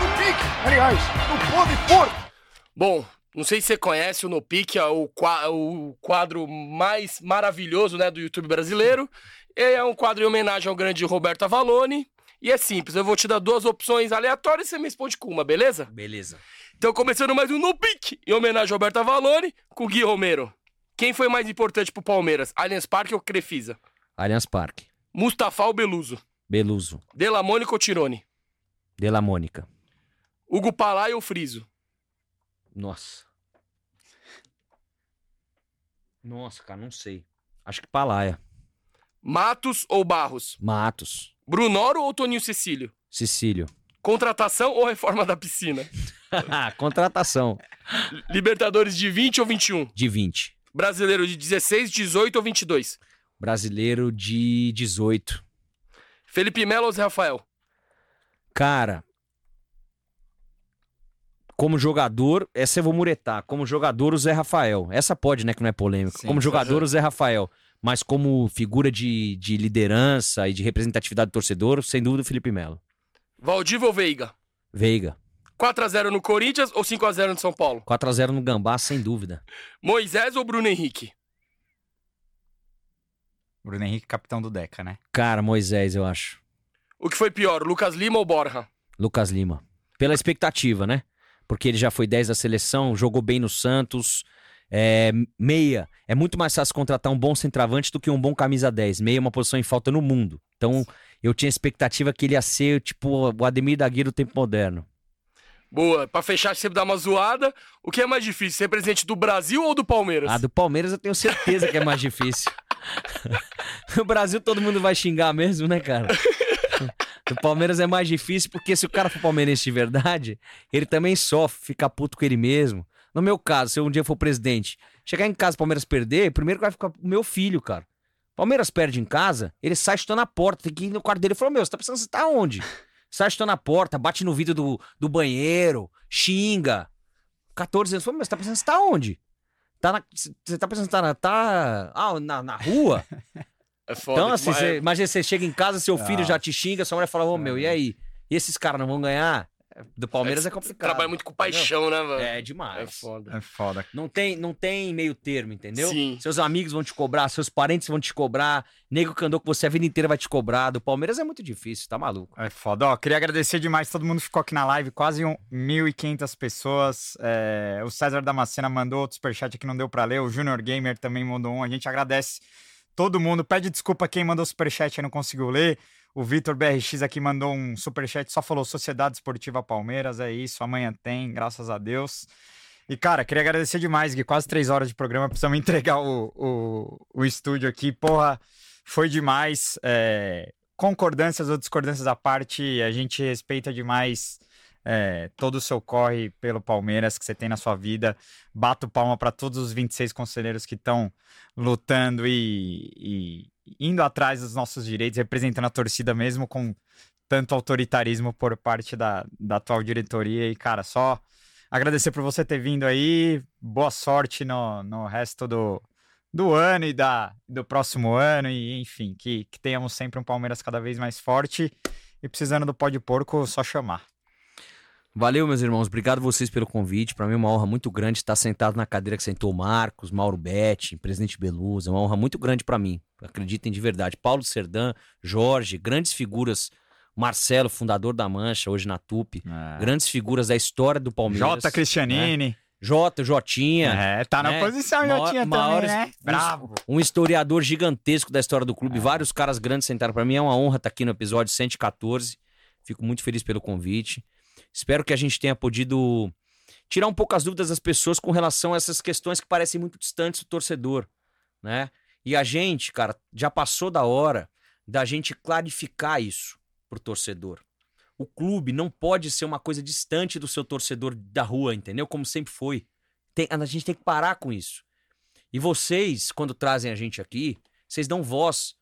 no pique, aliás, no pode porco. Bom, não sei se você conhece o No Pique, é o, o quadro mais maravilhoso né, do YouTube brasileiro. É um quadro em homenagem ao grande Roberto Avalone. E é simples, eu vou te dar duas opções aleatórias e você me responde com uma, beleza? Beleza. Então, começando mais um No Pique, em homenagem ao Roberto Avalone, com o Gui Romero. Quem foi mais importante pro Palmeiras, Allianz Parque ou Crefisa? Allianz Parque. Mustafa ou Beluso? Beluso. Delamônica ou Tirone? De La Mônica. Hugo Palai ou Friso? Nossa. Nossa, cara, não sei. Acho que Palaia. Matos ou Barros? Matos. Brunoro ou Toninho Cecílio? Sicílio. Contratação ou reforma da piscina? (laughs) Contratação. Libertadores de 20 ou 21? De 20. Brasileiro de 16, 18 ou 22? Brasileiro de 18. Felipe Melo ou Zé Rafael? Cara. Como jogador, essa eu vou muretar. Como jogador, o Zé Rafael. Essa pode, né? Que não é polêmica. Sim, como jogador, já- o Zé Rafael. Mas como figura de, de liderança e de representatividade do torcedor, sem dúvida, o Felipe Melo. Valdívia ou Veiga? Veiga. 4x0 no Corinthians ou 5x0 no São Paulo? 4x0 no Gambá, sem dúvida. Moisés ou Bruno Henrique? Bruno Henrique, capitão do Deca, né? Cara, Moisés, eu acho. O que foi pior, Lucas Lima ou Borja? Lucas Lima. Pela expectativa, né? Porque ele já foi 10 da seleção, jogou bem no Santos. É, meia. É muito mais fácil contratar um bom centroavante do que um bom camisa 10. Meia é uma posição em falta no mundo. Então, eu tinha expectativa que ele ia ser, tipo, o Ademir da Guia do tempo moderno. Boa, pra fechar, sempre dar uma zoada. O que é mais difícil, ser presidente do Brasil ou do Palmeiras? A do Palmeiras eu tenho certeza que é mais difícil. (laughs) no Brasil todo mundo vai xingar mesmo, né, cara? (laughs) Do Palmeiras é mais difícil porque se o cara for palmeirense de verdade, ele também sofre, fica puto com ele mesmo. No meu caso, se eu um dia for presidente, chegar em casa o Palmeiras perder, primeiro que vai ficar o meu filho, cara. Palmeiras perde em casa, ele sai chutando a porta, tem que ir no quarto dele e falou: Meu, você tá pensando, você tá onde? Sai chutando a porta, bate no vidro do, do banheiro, xinga. 14 anos, falou: Meu, você tá pensando, você tá onde? Tá na, você tá pensando tá na, tá, ah, na, na rua? É foda. Então, assim, mas- você, imagina você chega em casa, seu filho Ah. já te xinga, sua mulher fala, ô meu, e aí? E esses caras não vão ganhar? Do Palmeiras é, você complicado. Trabalha muito com paixão, né, velho? É É demais. foda. É foda. Não tem, não tem meio termo, entendeu? Sim. Seus amigos vão te cobrar, seus parentes vão te cobrar, nego que andou com você a vida inteira vai te cobrar. Do Palmeiras é muito difícil, tá maluco. É foda. Ó, queria agradecer demais, todo mundo ficou aqui na live, quase um, 1.500 pessoas. É, o César Damascena mandou outro superchat que não deu pra ler, o Junior Gamer também mandou um. A gente agradece todo mundo. Pede desculpa quem mandou superchat e não conseguiu ler. O Vitor BRX aqui mandou um superchat, só falou Sociedade Esportiva Palmeiras, é isso, amanhã tem, graças a Deus. E, cara, queria agradecer demais, Gui, quase três horas de programa, precisamos (laughs) entregar o, o, o estúdio aqui. Porra, foi demais. É, concordâncias ou discordâncias à parte, a gente respeita demais é, todo o seu corre pelo Palmeiras que você tem na sua vida. Bato palma para todos os 26 conselheiros que estão lutando e, e indo atrás dos nossos direitos, representando a torcida mesmo com tanto autoritarismo por parte da, da atual diretoria. E, cara, só agradecer por você ter vindo aí. Boa sorte no, no resto do, do ano e da, do próximo ano. E, enfim, que, que tenhamos sempre um Palmeiras cada vez mais forte. E precisando do pó de porco, só chamar. Valeu, meus irmãos. Obrigado vocês pelo convite. Para mim é uma honra muito grande estar sentado na cadeira que sentou o Marcos, Mauro Betti, presidente Belusa. É uma honra muito grande para mim. Acreditem de verdade. Paulo Serdã, Jorge, grandes figuras. Marcelo, fundador da Mancha, hoje na TUP. Grandes figuras da história do Palmeiras. Jota Cristianini. Jota, Jotinha. É, tá na né? posição, Jotinha também, né? Bravo. Um historiador gigantesco da história do clube. Vários caras grandes sentaram para mim. É uma honra estar aqui no episódio 114. Fico muito feliz pelo convite. Espero que a gente tenha podido tirar um pouco as dúvidas das pessoas com relação a essas questões que parecem muito distantes do torcedor, né? E a gente, cara, já passou da hora da gente clarificar isso pro torcedor. O clube não pode ser uma coisa distante do seu torcedor da rua, entendeu? Como sempre foi. Tem- a gente tem que parar com isso. E vocês, quando trazem a gente aqui, vocês dão voz,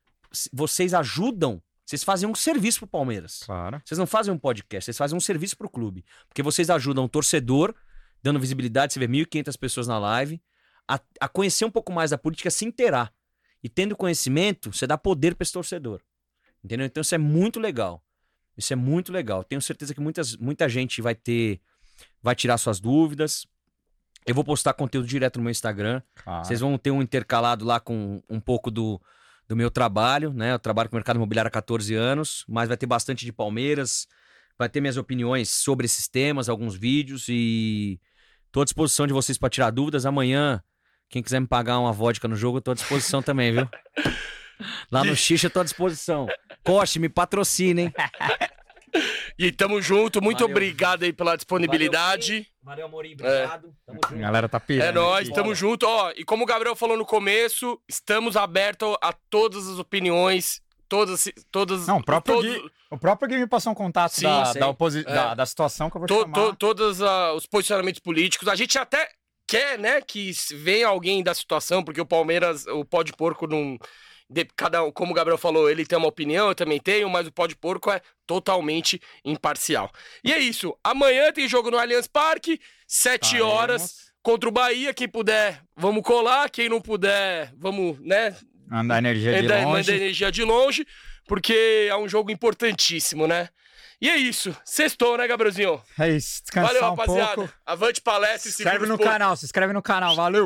vocês ajudam, vocês fazem um serviço pro Palmeiras. Claro. Vocês não fazem um podcast, vocês fazem um serviço pro clube. Porque vocês ajudam o torcedor, dando visibilidade, você vê 1.500 pessoas na live, a, a conhecer um pouco mais da política, se inteirar. E tendo conhecimento, você dá poder para esse torcedor. Entendeu? Então isso é muito legal. Isso é muito legal. Tenho certeza que muitas, muita gente vai ter. Vai tirar suas dúvidas. Eu vou postar conteúdo direto no meu Instagram. Claro. Vocês vão ter um intercalado lá com um pouco do, do meu trabalho, né? Eu trabalho com o mercado imobiliário há 14 anos, mas vai ter bastante de Palmeiras, vai ter minhas opiniões sobre esses temas, alguns vídeos e tô à disposição de vocês para tirar dúvidas. Amanhã, quem quiser me pagar uma vodka no jogo, eu tô à disposição também, viu? Lá no Xixa eu tô à disposição. Coche, me patrocina, hein? (laughs) E tamo junto, muito Valeu. obrigado aí pela disponibilidade. Valeu, Amorim, obrigado. Tamo A galera tá pirando. É nóis, aqui. tamo junto. Ó, e como o Gabriel falou no começo, estamos abertos a todas as opiniões, todas, todas, Não, o próprio todos, Gui, o próprio Gui me passou um contato Sim, da, da, oposi- É. da, da situação que eu vou to, chamar. to, todos ah, os posicionamentos políticos. A gente até quer, né, que venha alguém da situação, porque o Palmeiras, o pó de porco não. De- cada um, como o Gabriel falou, ele tem uma opinião, eu também tenho, mas o pó de porco é totalmente imparcial. E é isso. Amanhã tem jogo no Allianz Parque, sete Estaremos. horas. Contra o Bahia, quem puder, vamos colar. Quem não puder, vamos, né, Mandar energia de Ainda longe. manda energia de longe, porque é um jogo importantíssimo, né? E é isso. Sextou, né, Gabrielzinho? É isso, descansar Valeu, um rapaziada. pouco. Avante palestra e Se inscreve no pontos. canal, se inscreve no canal, valeu!